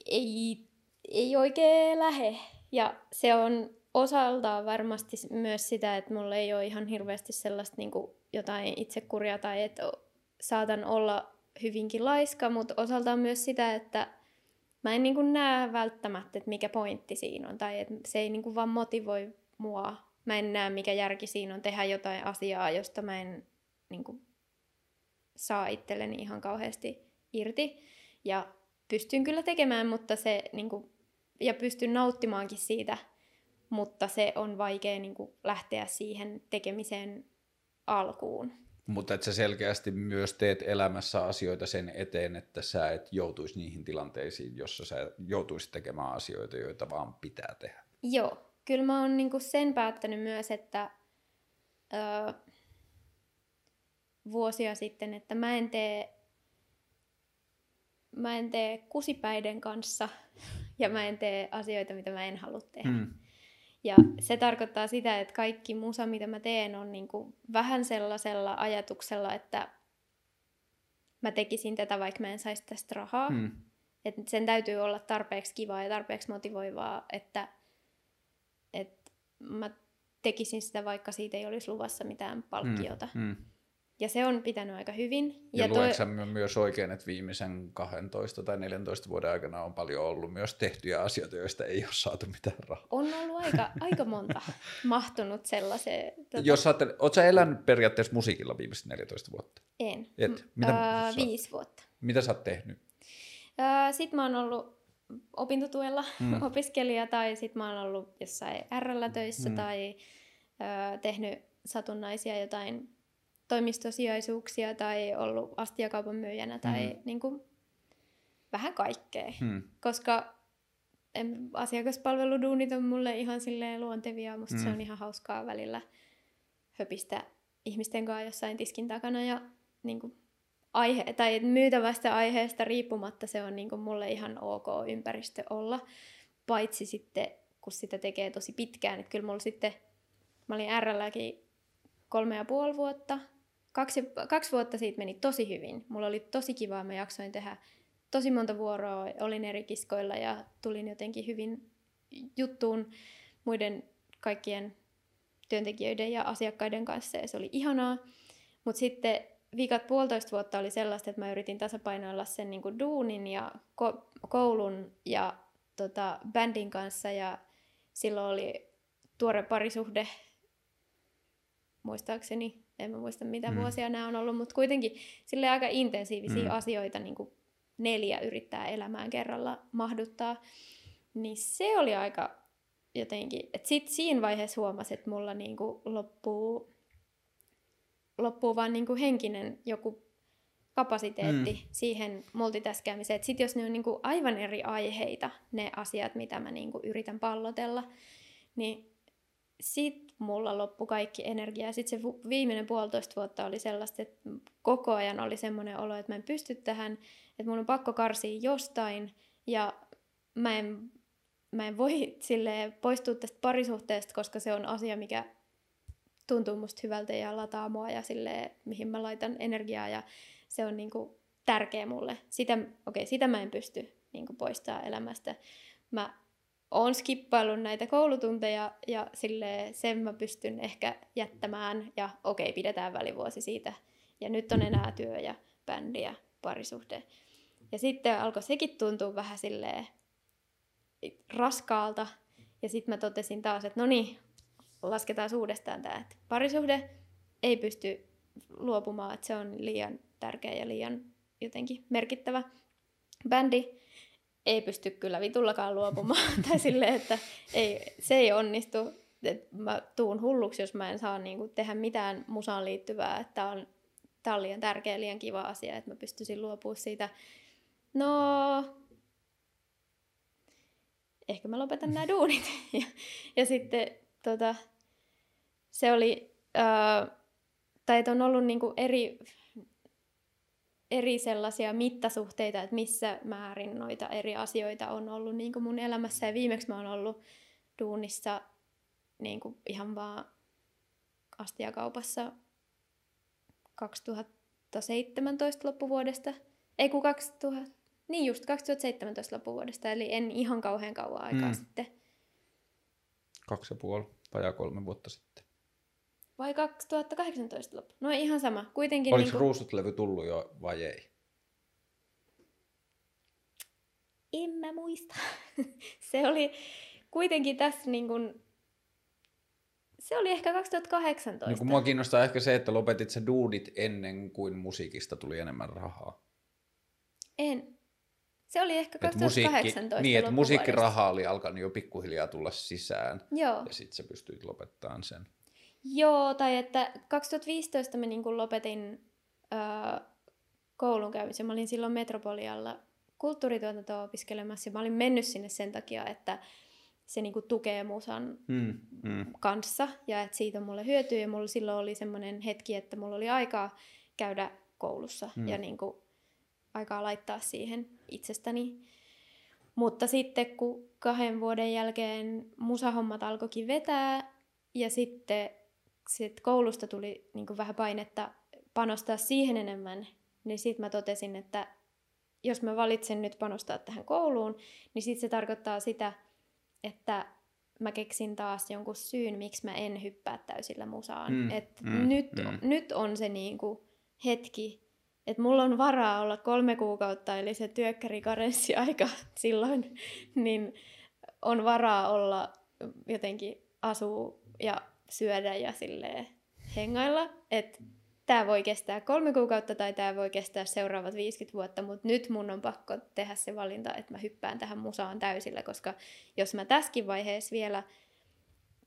ei, ei oikein lähe. Ja se on osaltaan varmasti myös sitä, että mulla ei ole ihan hirveästi sellaista niin kuin jotain itsekuria tai että saatan olla hyvinkin laiska, mutta osaltaan myös sitä, että mä en niin näe välttämättä, että mikä pointti siinä on, tai että se ei niin vaan motivoi mua. Mä en näe, mikä järki siinä on tehdä jotain asiaa, josta mä en niin kuin, saa itselleni ihan kauheasti irti. Ja pystyn kyllä tekemään, mutta se, niin kuin, ja pystyn nauttimaankin siitä, mutta se on vaikea niin kuin, lähteä siihen tekemiseen alkuun. Mutta että sä selkeästi myös teet elämässä asioita sen eteen, että sä et joutuisi niihin tilanteisiin, jossa sä joutuisit tekemään asioita, joita vaan pitää tehdä. Joo, kyllä mä oon niinku sen päättänyt myös, että öö, vuosia sitten, että mä en tee mä en tee kusipäiden kanssa ja mä en tee asioita, mitä mä en halua tehdä. Hmm. Ja se tarkoittaa sitä, että kaikki musa, mitä mä teen, on niin kuin vähän sellaisella ajatuksella, että mä tekisin tätä, vaikka mä en saisi tästä rahaa. Hmm. Että sen täytyy olla tarpeeksi kivaa ja tarpeeksi motivoivaa, että, että mä tekisin sitä, vaikka siitä ei olisi luvassa mitään palkkiota. Hmm. Hmm. Ja se on pitänyt aika hyvin. Ja, ja toi... myös oikein, että viimeisen 12 tai 14 vuoden aikana on paljon ollut myös tehtyjä asioita, joista ei ole saatu mitään rahaa? On ollut aika, aika monta mahtunut sellaiseen. Tuota... Jos ajattelet, ootko sä elänyt periaatteessa musiikilla viimeiset 14 vuotta? En. Et, mitä, äh, viisi vuotta. Mitä sä oot tehnyt? Äh, sitten mä oon ollut opintotuella mm. opiskelija tai sitten mä oon ollut jossain RL töissä mm. tai äh, tehnyt satunnaisia jotain toimistosijaisuuksia tai ollut astiakaupan myyjänä tai mm. niin kuin, vähän kaikkea. Mm. Koska en, asiakaspalveluduunit on mulle ihan silleen luontevia. Musta mm. se on ihan hauskaa välillä höpistä ihmisten kanssa jossain tiskin takana ja niin kuin, aihe, tai myytävästä aiheesta riippumatta se on niin kuin mulle ihan ok ympäristö olla. Paitsi sitten, kun sitä tekee tosi pitkään. Että kyllä mulla sitten, mä olin RLläkin kolme ja puoli vuotta. Kaksi, kaksi vuotta siitä meni tosi hyvin. Mulla oli tosi kivaa, mä jaksoin tehdä tosi monta vuoroa, olin eri kiskoilla ja tulin jotenkin hyvin juttuun muiden kaikkien työntekijöiden ja asiakkaiden kanssa ja se oli ihanaa. Mutta sitten viikat puolitoista vuotta oli sellaista, että mä yritin tasapainoilla sen niin duunin ja ko- koulun ja tota, bändin kanssa ja silloin oli tuore parisuhde, muistaakseni, en mä muista mitä mm. vuosia nämä on ollut, mutta kuitenkin sille aika intensiivisiä mm. asioita niin kuin neljä yrittää elämään kerralla mahduttaa, niin se oli aika jotenkin, että sitten siinä vaiheessa huomasi, että mulla niin kuin loppuu loppuu vaan niin kuin henkinen joku kapasiteetti mm. siihen multitaskäämiseen. Sitten jos ne on niin kuin aivan eri aiheita, ne asiat, mitä mä niin kuin yritän pallotella, niin sit mulla loppu kaikki energia. Sitten se viimeinen puolitoista vuotta oli sellaista, että koko ajan oli semmoinen olo, että mä en pysty tähän, että mun on pakko karsia jostain ja mä en, mä en voi poistua tästä parisuhteesta, koska se on asia, mikä tuntuu musta hyvältä ja lataa mua ja sille mihin mä laitan energiaa ja se on niinku tärkeä mulle. Sitä, okay, sitä mä en pysty niinku poistaa elämästä. Mä oon skippaillut näitä koulutunteja ja sille sen mä pystyn ehkä jättämään ja okei, pidetään välivuosi siitä. Ja nyt on enää työ ja bändi ja parisuhde. Ja sitten alkoi sekin tuntua vähän silleen raskaalta. Ja sitten mä totesin taas, että no niin, lasketaan uudestaan tämä, että parisuhde ei pysty luopumaan, että se on liian tärkeä ja liian jotenkin merkittävä. Bändi ei pysty kyllä vitullakaan luopumaan, tai silleen, että ei, se ei onnistu. Et mä tuun hulluksi, jos mä en saa niinku tehdä mitään musaan liittyvää, että on, tää on liian tärkeä, liian kiva asia, että mä pystyisin luopumaan siitä. No, ehkä mä lopetan nämä duunit. ja, ja sitten tota, se oli, äh, tai että on ollut niinku eri, eri sellaisia mittasuhteita, että missä määrin noita eri asioita on ollut niinku mun elämässä. Ja viimeksi mä oon ollut duunissa niinku ihan vaan astiakaupassa 2017 loppuvuodesta. Ei kun 2000, niin just 2017 loppuvuodesta, eli en ihan kauhean kauan aikaa mm. sitten. Kaksi ja puoli, vajaa kolme vuotta sitten. Vai 2018 loppu? No ihan sama. Kuitenkin Oliko niin kuin... ruusutlevy tullut jo vai ei? En mä muista. se oli kuitenkin tässä niin kuin... Se oli ehkä 2018. Niin kun mua kiinnostaa ehkä se, että lopetit se duudit ennen kuin musiikista tuli enemmän rahaa. En. Se oli ehkä 2018 musiikki, Niin, että musiikkiraha oli alkanut jo pikkuhiljaa tulla sisään. Joo. Ja sitten sä pystyit lopettamaan sen. Joo, tai että 2015 mä niin kuin lopetin öö, koulun käymisen. Mä olin silloin Metropolialla kulttuurituotantoa opiskelemassa ja mä olin mennyt sinne sen takia, että se niin kuin tukee musan mm, mm. kanssa ja että siitä on mulle hyötyä. Ja mulla silloin oli semmoinen hetki, että mulla oli aikaa käydä koulussa mm. ja niin kuin aikaa laittaa siihen itsestäni. Mutta sitten kun kahden vuoden jälkeen musahommat alkoikin vetää ja sitten sit koulusta tuli niin kuin vähän painetta panostaa siihen enemmän, niin sitten mä totesin, että jos mä valitsen nyt panostaa tähän kouluun, niin sitten se tarkoittaa sitä, että mä keksin taas jonkun syyn, miksi mä en hyppää täysillä musaan. Mm, Et mm, nyt, mm. nyt on se niinku hetki, että mulla on varaa olla kolme kuukautta, eli se työkkärikarenssiaika silloin, niin on varaa olla jotenkin asuu ja syödä ja silleen hengailla, että tämä voi kestää kolme kuukautta tai tämä voi kestää seuraavat 50 vuotta, mutta nyt mun on pakko tehdä se valinta, että mä hyppään tähän musaan täysillä, koska jos mä tässäkin vaiheessa vielä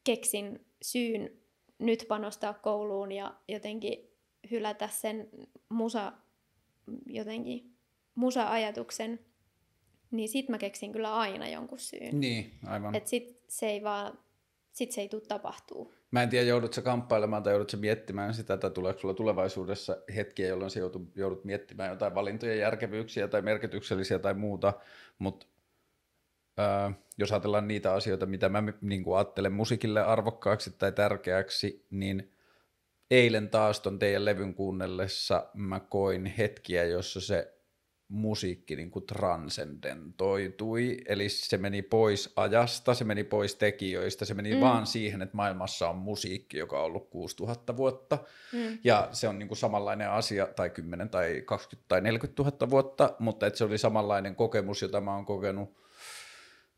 keksin syyn nyt panostaa kouluun ja jotenkin hylätä sen musa, jotenkin musa-ajatuksen, niin sit mä keksin kyllä aina jonkun syyn. Niin, aivan. Et sit se ei vaan sit se ei tule tapahtuu. Mä en tiedä, joudut sä kamppailemaan tai joudut sä miettimään sitä, tai tuleeko sulla tulevaisuudessa hetkiä, jolloin sä joudut, joudut miettimään jotain valintojen järkevyyksiä tai merkityksellisiä tai muuta, mutta äh, jos ajatellaan niitä asioita, mitä mä niin ajattelen musiikille arvokkaaksi tai tärkeäksi, niin eilen taas ton teidän levyn kuunnellessa mä koin hetkiä, jossa se musiikki niin kuin transcendentoitui, eli se meni pois ajasta, se meni pois tekijöistä, se meni mm. vaan siihen, että maailmassa on musiikki, joka on ollut 6000 vuotta, mm. ja se on niin kuin samanlainen asia, tai 10 tai 20 tai 40 000 vuotta, mutta että se oli samanlainen kokemus, jota mä oon kokenut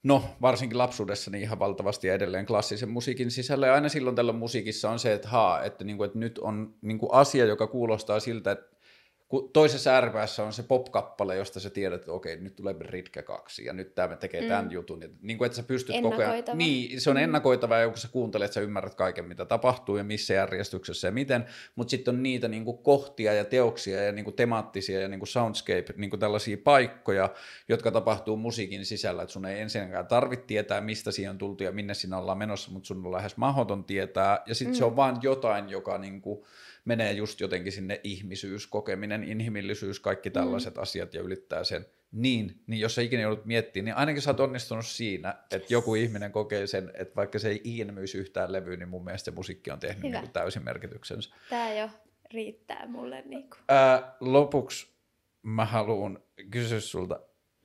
No, varsinkin lapsuudessani ihan valtavasti ja edelleen klassisen musiikin sisällä. Ja aina silloin tällä musiikissa on se, että, haa, että, niin kuin, että nyt on niin kuin asia, joka kuulostaa siltä, että kun toisessa ääripäässä on se pop-kappale, josta sä tiedät, että okei, nyt tulee Ritke 2 ja nyt tämä tekee mm. tämän jutun. Ja, niin kuin, että sä pystyt koko ajan... Niin, se on mm. ennakoitava ja kun sä kuuntelet, sä ymmärrät kaiken, mitä tapahtuu ja missä järjestyksessä ja miten, mutta sitten on niitä niin kuin kohtia ja teoksia ja niin kuin temaattisia ja niin kuin soundscape, niin kuin tällaisia paikkoja, jotka tapahtuu musiikin sisällä, että sun ei ensinnäkään tarvitse tietää, mistä siihen on tultu ja minne sinä ollaan menossa, mutta sun on lähes mahdoton tietää ja sitten mm. se on vaan jotain, joka niin kuin, menee just jotenkin sinne ihmisyys, kokeminen, inhimillisyys, kaikki mm. tällaiset mm. asiat ja ylittää sen. Niin, niin jos sä ikinä joudut miettimään, niin ainakin sä oot onnistunut siinä, että joku ihminen kokee sen, että vaikka se ei ikinä myisi yhtään levyä, niin mun mielestä se musiikki on tehnyt niin kuin täysin merkityksensä. Tämä jo riittää mulle. Niin kuin. Ää, lopuksi mä haluan kysyä sulta,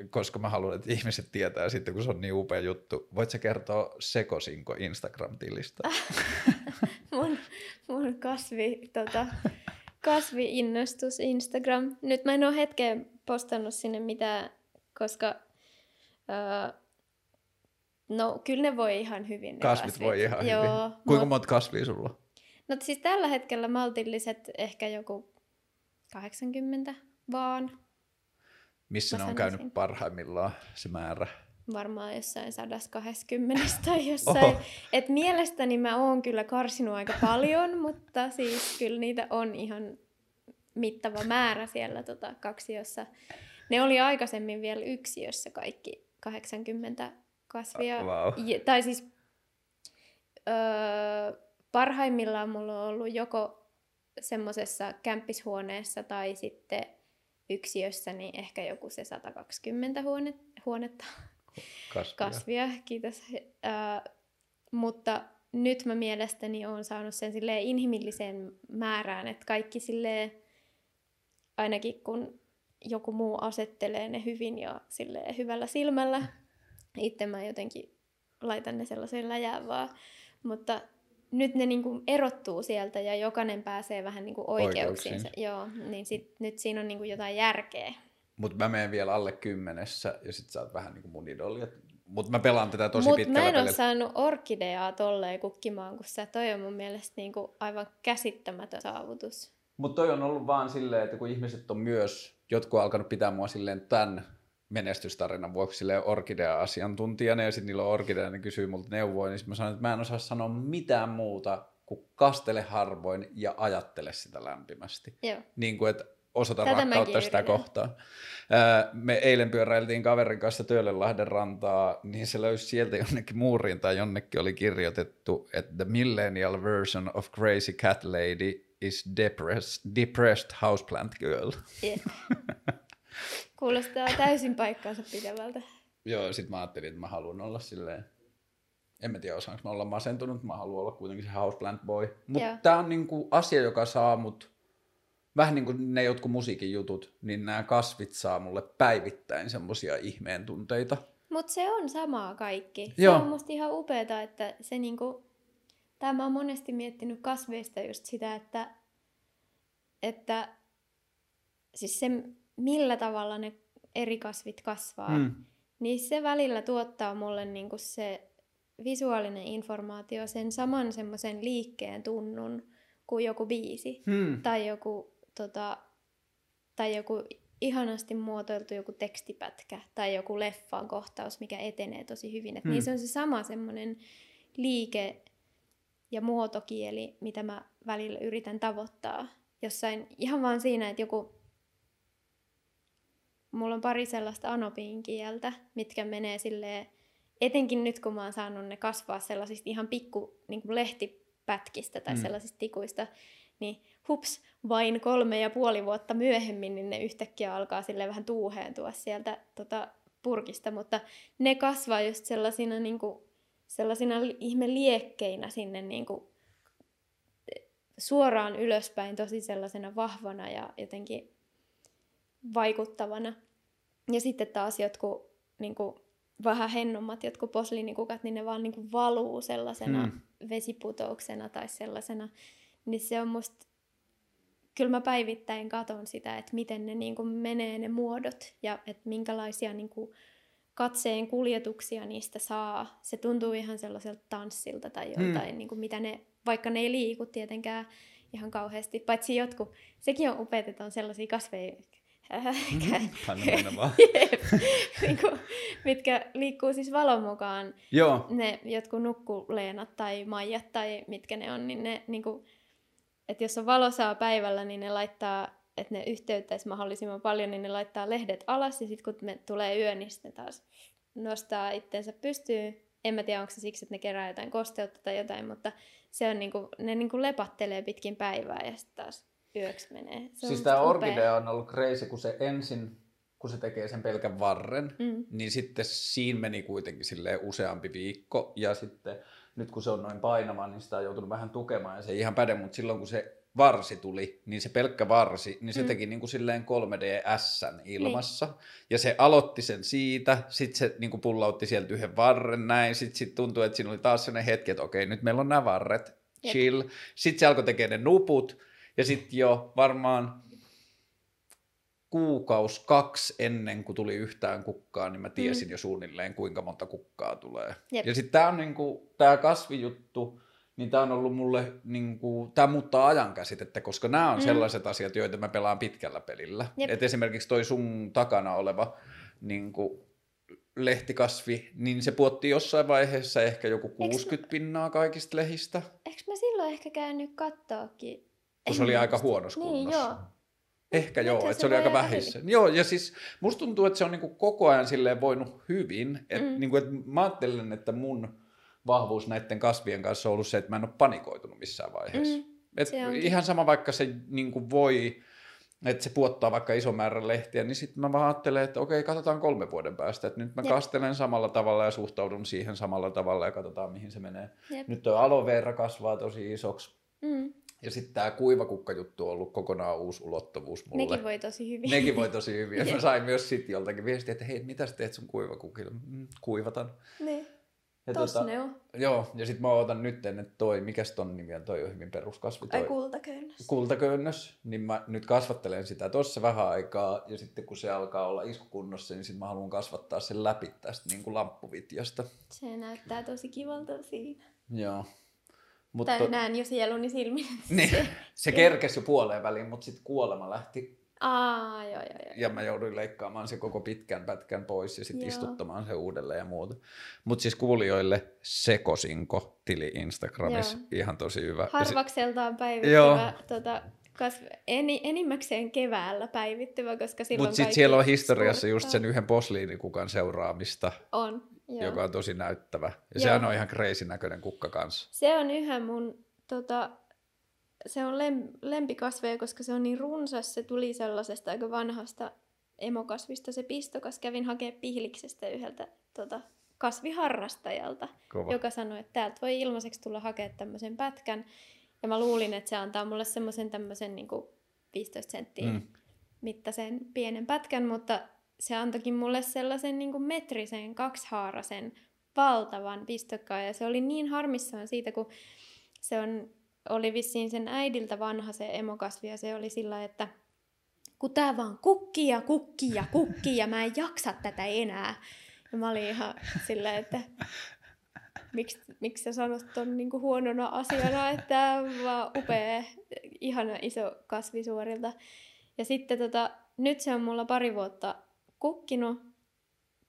koska mä haluan, että ihmiset tietää sitten, kun se on niin upea juttu. Voit sä kertoa Sekosinko Instagram-tilistä? mun, mun kasvi, tota, kasvi-innostus Instagram. Nyt mä en ole hetkeen postannut sinne mitään, koska uh, no kyllä ne voi ihan hyvin. Ne kasvit, kasvit voi ihan Joo, hyvin. Kuinka mut, monta kasvia sulla? No siis tällä hetkellä maltilliset ehkä joku 80 vaan. Missä Mä ne on käynyt parhaimmillaan se määrä? varmaan jossain 120 tai jossain. Et mielestäni mä oon kyllä karsinut aika paljon, mutta siis kyllä niitä on ihan mittava määrä siellä tota, kaksiossa. Ne oli aikaisemmin vielä yksiössä kaikki 80 kasvia. Wow. Ja, tai siis öö, parhaimmillaan mulla on ollut joko semmoisessa kämppishuoneessa tai sitten yksiössä, niin ehkä joku se 120 huone, huonetta kasvia. kasvia kiitos. Uh, mutta nyt mä mielestäni olen saanut sen sille inhimilliseen määrään, että kaikki sille ainakin kun joku muu asettelee ne hyvin ja sille hyvällä silmällä, itse mä jotenkin laitan ne sellaiseen läjään vaan. Mutta nyt ne niinku erottuu sieltä ja jokainen pääsee vähän niinku oikeuksiinsa. Oikeuksiin. Joo, niin sit, nyt siinä on niinku jotain järkeä. Mutta mä menen vielä alle kymmenessä ja sit sä oot vähän niinku mun idoli. Mutta mä pelaan tätä tosi Mut pitkällä mä en ole saanut orkideaa tolleen kukkimaan, kun sä toi on mun mielestä niinku aivan käsittämätön saavutus. Mutta toi on ollut vaan silleen, että kun ihmiset on myös, jotkut on alkanut pitää mua silleen tämän menestystarinan vuoksi orkidea-asiantuntijana ja sitten niillä on orkidea, ne kysyy multa neuvoa, niin mä sanoin, että mä en osaa sanoa mitään muuta kuin kastele harvoin ja ajattele sitä lämpimästi. Joo. Niin kuin, että osoita Tätä rakkautta sitä kohtaa. Me eilen pyöräiltiin kaverin kanssa Töölönlahden rantaa, niin se löysi sieltä jonnekin muuriin tai jonnekin oli kirjoitettu, että the millennial version of crazy cat lady is depressed, depressed houseplant girl. Yeah. Kuulostaa täysin paikkaansa pitävältä. Joo, sit mä ajattelin, että mä haluan olla silleen, en mä tiedä osaanko mä olla masentunut, mä haluan olla kuitenkin se houseplant boy. Mutta tää on niinku asia, joka saa mut vähän niin kuin ne jotkut musiikin jutut, niin nämä kasvit saa mulle päivittäin semmoisia ihmeen tunteita. Mutta se on samaa kaikki. Joo. Se on musta ihan upeeta, että se niinku, tämä on monesti miettinyt kasveista just sitä, että, että siis se millä tavalla ne eri kasvit kasvaa, mm. niin se välillä tuottaa mulle niinku se visuaalinen informaatio sen saman semmoisen liikkeen tunnun kuin joku biisi hmm. tai joku tota, tai joku ihanasti muotoiltu joku tekstipätkä tai joku leffan kohtaus, mikä etenee tosi hyvin. Et hmm. Niissä on se sama semmoinen liike ja muotokieli, mitä mä välillä yritän tavoittaa. Jossain ihan vaan siinä, että joku... Mulla on pari sellaista anopin kieltä, mitkä menee silleen etenkin nyt kun mä oon saanut ne kasvaa sellaisista ihan pikku niin kuin lehtipätkistä tai Mm. sellaisista tikuista, niin hups, vain kolme ja puoli vuotta myöhemmin, niin ne yhtäkkiä alkaa sille vähän tuuheentua sieltä tota, purkista, mutta ne kasvaa just sellaisina, niin kuin, sellaisina ihme liekkeinä sinne niin kuin, suoraan ylöspäin, tosi sellaisena vahvana ja jotenkin vaikuttavana. Ja sitten taas jotkut niin kuin, vähän hennommat jotkut posliinikukat, niin ne vaan niin kuin, valuu sellaisena Hmm. hmm. vesiputouksena tai sellaisena. Niin se on musta, kyllä mä päivittäin katon sitä, että miten ne niin kuin, menee ne muodot ja että minkälaisia niin kuin, katseen kuljetuksia niistä saa. Se tuntuu ihan sellaiselta tanssilta tai Hmm. joltain, mm. niin kuin mitä ne, vaikka ne ei liiku tietenkään ihan kauheasti, paitsi jotkut, sekin on upeat, että on sellaisia kasveja, Mennä vaan. Jep. niin kuin, mitkä liikkuu siis valon mukaan. Joo, Ne jotkut nukkuleenat tai maijat tai mitkä ne on, niin ne, niin kuin, että jos on valosaa päivällä, niin ne laittaa, että ne yhteyttäisi mahdollisimman paljon, niin ne laittaa lehdet alas ja sitten kun me tulee yö, niin sitten taas nostaa itsensä pystyyn. En mä tiedä, onko se siksi, että ne kerää jotain kosteutta tai jotain, mutta se on niinku, ne niinku lepattelee pitkin päivää ja sitten taas yöksi menee. Se siis tämä orkidea on ollut crazy, kun se ensin, kun se tekee sen pelkän varren, Mm. niin sitten siinä meni kuitenkin silleen useampi viikko, ja sitten nyt kun se on noin painava, niin sitä on joutunut vähän tukemaan, ja se ei ihan päde, mutta silloin kun se varsi tuli, niin se pelkkä varsi, niin se Mm. teki niin kuin silleen 3DS ilmassa, niin. ja se aloitti sen siitä, sitten se niin kuin pullautti sieltä yhden varren näin, sitten sit tuntui, että siinä oli taas sellainen hetki, että okei, nyt meillä on nämä varret, Jep. chill, sitten se alkoi tekemään ne nuput, ja sitten jo varmaan kuukaus kaksi ennen kuin tuli yhtään kukkaa, niin mä tiesin mm. jo suunnilleen kuinka monta kukkaa tulee. Jep. Ja sitten tämä on niinku, tää kasvijuttu, niin tämä on ollut mulle, niinku, tämä muuttaa ajan käsitettä, koska nämä on Mm. sellaiset asiat, joita mä pelaan pitkällä pelillä. Jep. Et esimerkiksi toi sun takana oleva niinku, lehtikasvi, niin se puotti jossain vaiheessa ehkä joku 60 pinnaa kaikista lehistä, Eikö mä silloin ehkä käynyt kattookin? Kun se oli aika huonossa Niin, kunnossa. joo. Ehkä joo, että se se oli aika vähissä. Joo, ja siis musta tuntuu, että se on niinku koko ajan silleen voinut hyvin. Et Mm. niinku, et mä ajattelen, että mun vahvuus näiden kasvien kanssa on ollut se, että mä en ole panikoitunut missään vaiheessa. Mm, Et ihan sama vaikka se niinku voi, että se puottaa vaikka ison määrän lehtiä, niin sitten mä vaan ajattelen, että okei, katsotaan kolmen vuoden päästä. Että nyt mä Jep. kastelen samalla tavalla ja suhtaudun siihen samalla tavalla ja katsotaan, mihin se menee. Jep. Nyt tuo aloe vera kasvaa tosi isoksi. Mm. Ja sitten tämä kuivakukkajuttu on ollut kokonaan uusi ulottuvuus mulle. Nekin voi tosi hyvin. Nekin voi tosi hyvin. Ja mä sain myös sitten joltakin viestiä, että hei, mitä sä teet sun kuivakukilla? Mm, kuivatan. niin, Ja tossa ne on. Joo, ja sitten mä otan nyt, että toi, mikäs ton nimi on, toi on hyvin peruskasvi, Ai toi kultaköynnös. kultaköynnös, niin mä nyt kasvattelen sitä tossa vähän aikaa, ja sitten kun se alkaa olla iskukunnossa, niin sitten mä haluan kasvattaa sen läpi tästä niin kuin lamppuvitjasta. Se näyttää tosi kivalta siinä. Joo. Mut Tai näen jo sieluni silmin. niin, se- se kerkesi jo puoleen väliin, mutta sitten kuolema lähti Aa, joo, joo, joo. ja mä jouduin leikkaamaan se koko pitkän pätkän pois ja sitten istuttamaan se uudelleen ja muuta. Mutta siis kuulijoille Sekosinko tili Instagramissa, Joo. ihan tosi hyvä. Harvakseltaan Joo. päivittyvä, tota, kasv... eni, enimmäkseen keväällä päivittyvä, koska silloin Mutta sitten siellä on historiassa just sporttaa. sen yhden posliinikukan seuraamista, On, joo. joka on tosi näyttävä. Ja Joo. sehän on ihan crazy näköinen kukka kanssa. Se on yhä mun, tota, se on lem, lempikasveja, koska se on niin runsas. Se tuli sellaisesta aika vanhasta emokasvista se pistokas. Kävin hakea pihliksestä yhdeltä tota, kasviharrastajalta, Kova. joka sanoi, että täältä voi ilmaiseksi tulla hakea tämmöisen pätkän. Ja mä luulin, että se antaa mulle semmoisen tämmöisen niin 15 senttiä Mm. mittaisen pienen pätkän, mutta se antoikin mulle sellaisen niin kuin metrisen, kaksihaarasen, valtavan pistokkaan. Ja se oli niin harmissaan siitä, kun se on, oli vissiin sen äidiltä vanha se emokasvi, ja se oli sillä, että kun tää vaan kukkii ja kukkii ja kukkii, ja mä en jaksa tätä enää. Ja mä olin ihan sillä, että miksi, miksi sä sanot ton niinku huonona asiana, että vaan upea, ihana iso kasvi suorilta. Ja sitten tota, nyt se on mulla pari vuotta kukkinut,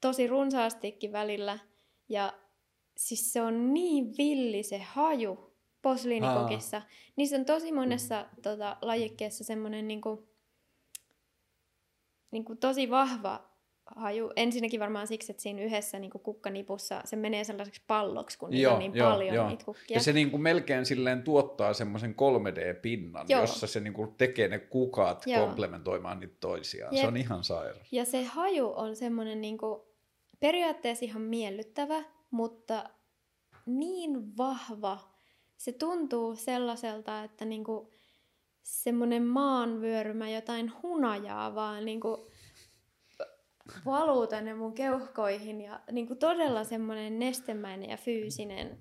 tosi runsaastikin välillä. Ja siis se on niin villi se haju posliinikokissa. Niissä on tosi monessa tota, lajikkeessa semmoinen niinku, niinku tosi vahva haju. Ensinnäkin varmaan siksi, että siinä yhdessä niin kukkanipussa se menee sellaiseksi palloksi, kun niitä Joo, on niin joo, paljon joo. niitä kukkia. Ja se niin kuin melkein silleen tuottaa semmoisen 3D-pinnan, Joo. jossa se niin kuin tekee ne kukat Joo. komplementoimaan niitä toisiaan. Jep. Se on ihan sairas. Ja se haju on semmoinen niinku, periaatteessa ihan miellyttävä, mutta niin vahva. Se tuntuu sellaiselta, että niinku, semmoinen maanvyörymä jotain hunajaa vaan niinku, valuu tänne mun keuhkoihin ja niinku, todella semmoinen nestemäinen ja fyysinen.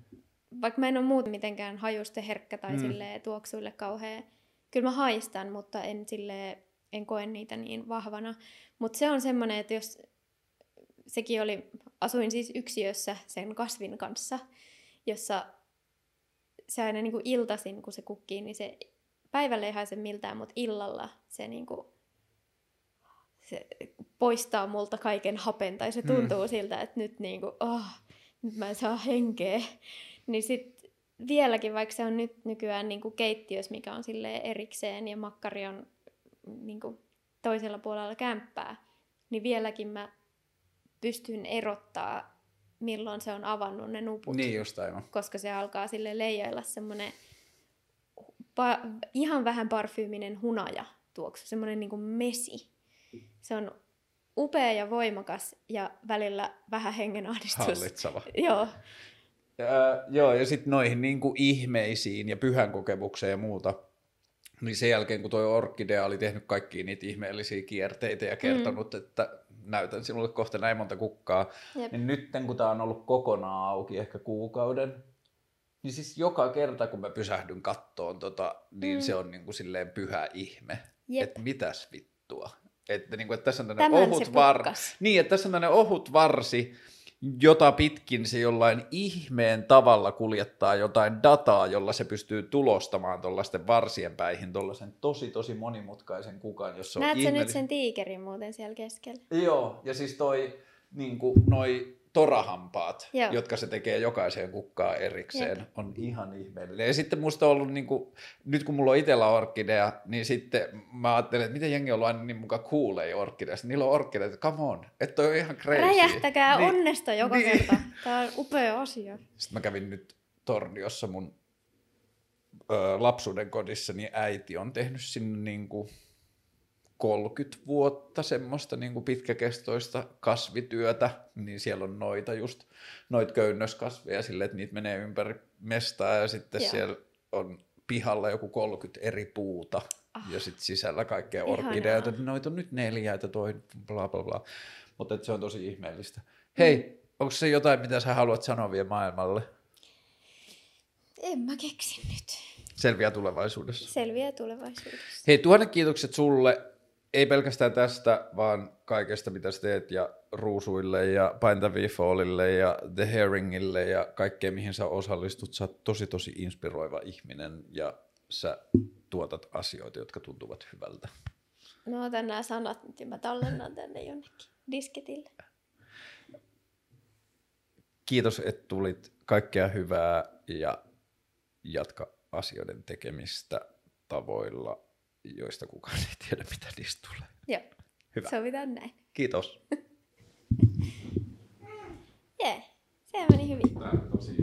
Vaikka mä en ole muuten mitenkään hajuste herkkä tai Mm. silleen, tuoksuille kauhean. Kyllä mä haistan, mutta en, silleen, en koe niitä niin vahvana. Mutta se on semmoinen, että jos sekin oli, asuin siis yksiössä sen kasvin kanssa, jossa se aina niin kuin iltasin, kun se kukkii, niin se päivällä ei haise miltään, mutta illalla se, niin kuin, se poistaa multa kaiken hapen, tai se Mm. tuntuu mm. siltä, että nyt, niin kuin, oh, nyt mä en saa henkeä. Niin sit vieläkin, vaikka se on nyt nykyään niin kuin keittiössä, mikä on silleen erikseen, ja makkari on niin kuin toisella puolella kämppää, niin vieläkin mä pystyn erottaa, milloin se on avannut ne nuput. Niin just aivan. Koska se alkaa sille leijailla semmoinen pa- ihan vähän parfyyminen hunaja tuoksu, semmoinen niin mesi. Se on upea ja voimakas ja välillä vähän hengenahdistus. Hallitseva. Joo, Ää, joo, ja sitten noihin niin kuin ihmeisiin ja pyhän kokemukseen ja muuta, niin sen jälkeen kun toi Orkidea oli tehnyt kaikkia niitä ihmeellisiä kierteitä ja kertonut, mm. että näytän sinulle kohta näin monta kukkaa, Jep. niin nyt kun tämä on ollut kokonaan auki ehkä kuukauden, niin siis joka kerta kun mä pysähdyn kattoon tota, niin mm. Se on niin kuin silleen pyhä ihme, että mitäs vittua. Että, niin kuin, että tässä on tämmöinen ohut var... Niin, että tässä on ohut varsi, jota pitkin se jollain ihmeen tavalla kuljettaa jotain dataa, jolla se pystyy tulostamaan tuollaisten varsien päihin tuollaisen tosi tosi monimutkaisen kukan, jossa on Näet nyt sen tiikerin muuten siellä keskellä? Joo, ja siis toi niin kuin, noi torahampaat, Joo. jotka se tekee jokaiseen kukkaan erikseen, Jep. on ihan ihmeellinen. Ja sitten musta on ollut, niin kuin, nyt kun mulla on itsellä orkidea, niin sitten mä ajattelen, että miten jengi on ollut aina niin mukaan kuulee orkideasta. Niillä on orkideita, come on, että on ihan crazy. Räjähtäkää Niin. onnesta joka niin. kerta. Tämä on upea asia. Sitten mä kävin nyt Torniossa mun ö, lapsuuden kodissa, niin äiti on tehnyt sinne niin kuin 30 vuotta semmoista niin kuin pitkäkestoista kasvityötä, niin siellä on noita just, noita köynnöskasveja sille, että niitä menee ympäri mestaa ja sitten Joo. siellä on pihalla joku 30 eri puuta Ah. ja sitten sisällä kaikkea orkideita, että noita on nyt neljä, että toi bla bla bla. Mutta se on tosi ihmeellistä. Hei, onko se jotain, mitä sä haluat sanoa vielä maailmalle? En mä keksi nyt. Selviää tulevaisuudessa. Selviää tulevaisuudessa. Hei, tuhannet kiitokset sulle, ei pelkästään tästä, vaan kaikesta, mitä sä teet, ja Ruusuille, ja Paintavi Fallille, ja The Herringille, ja kaikkeen, mihin sä osallistut. Sä oot tosi, tosi inspiroiva ihminen, ja sä tuotat asioita, jotka tuntuvat hyvältä. Mä otan nämä sanat nyt ja mä tallennan tänne jonnekin disketille. Kiitos, että tulit. Kaikkea hyvää, ja jatka asioiden tekemistä tavoilla, joista kukaan ei tiedä, mitä niistä tulee. Joo, Hyvä. sovitaan näin. Kiitos. Jee, se meni hyvin. Tämä on tosi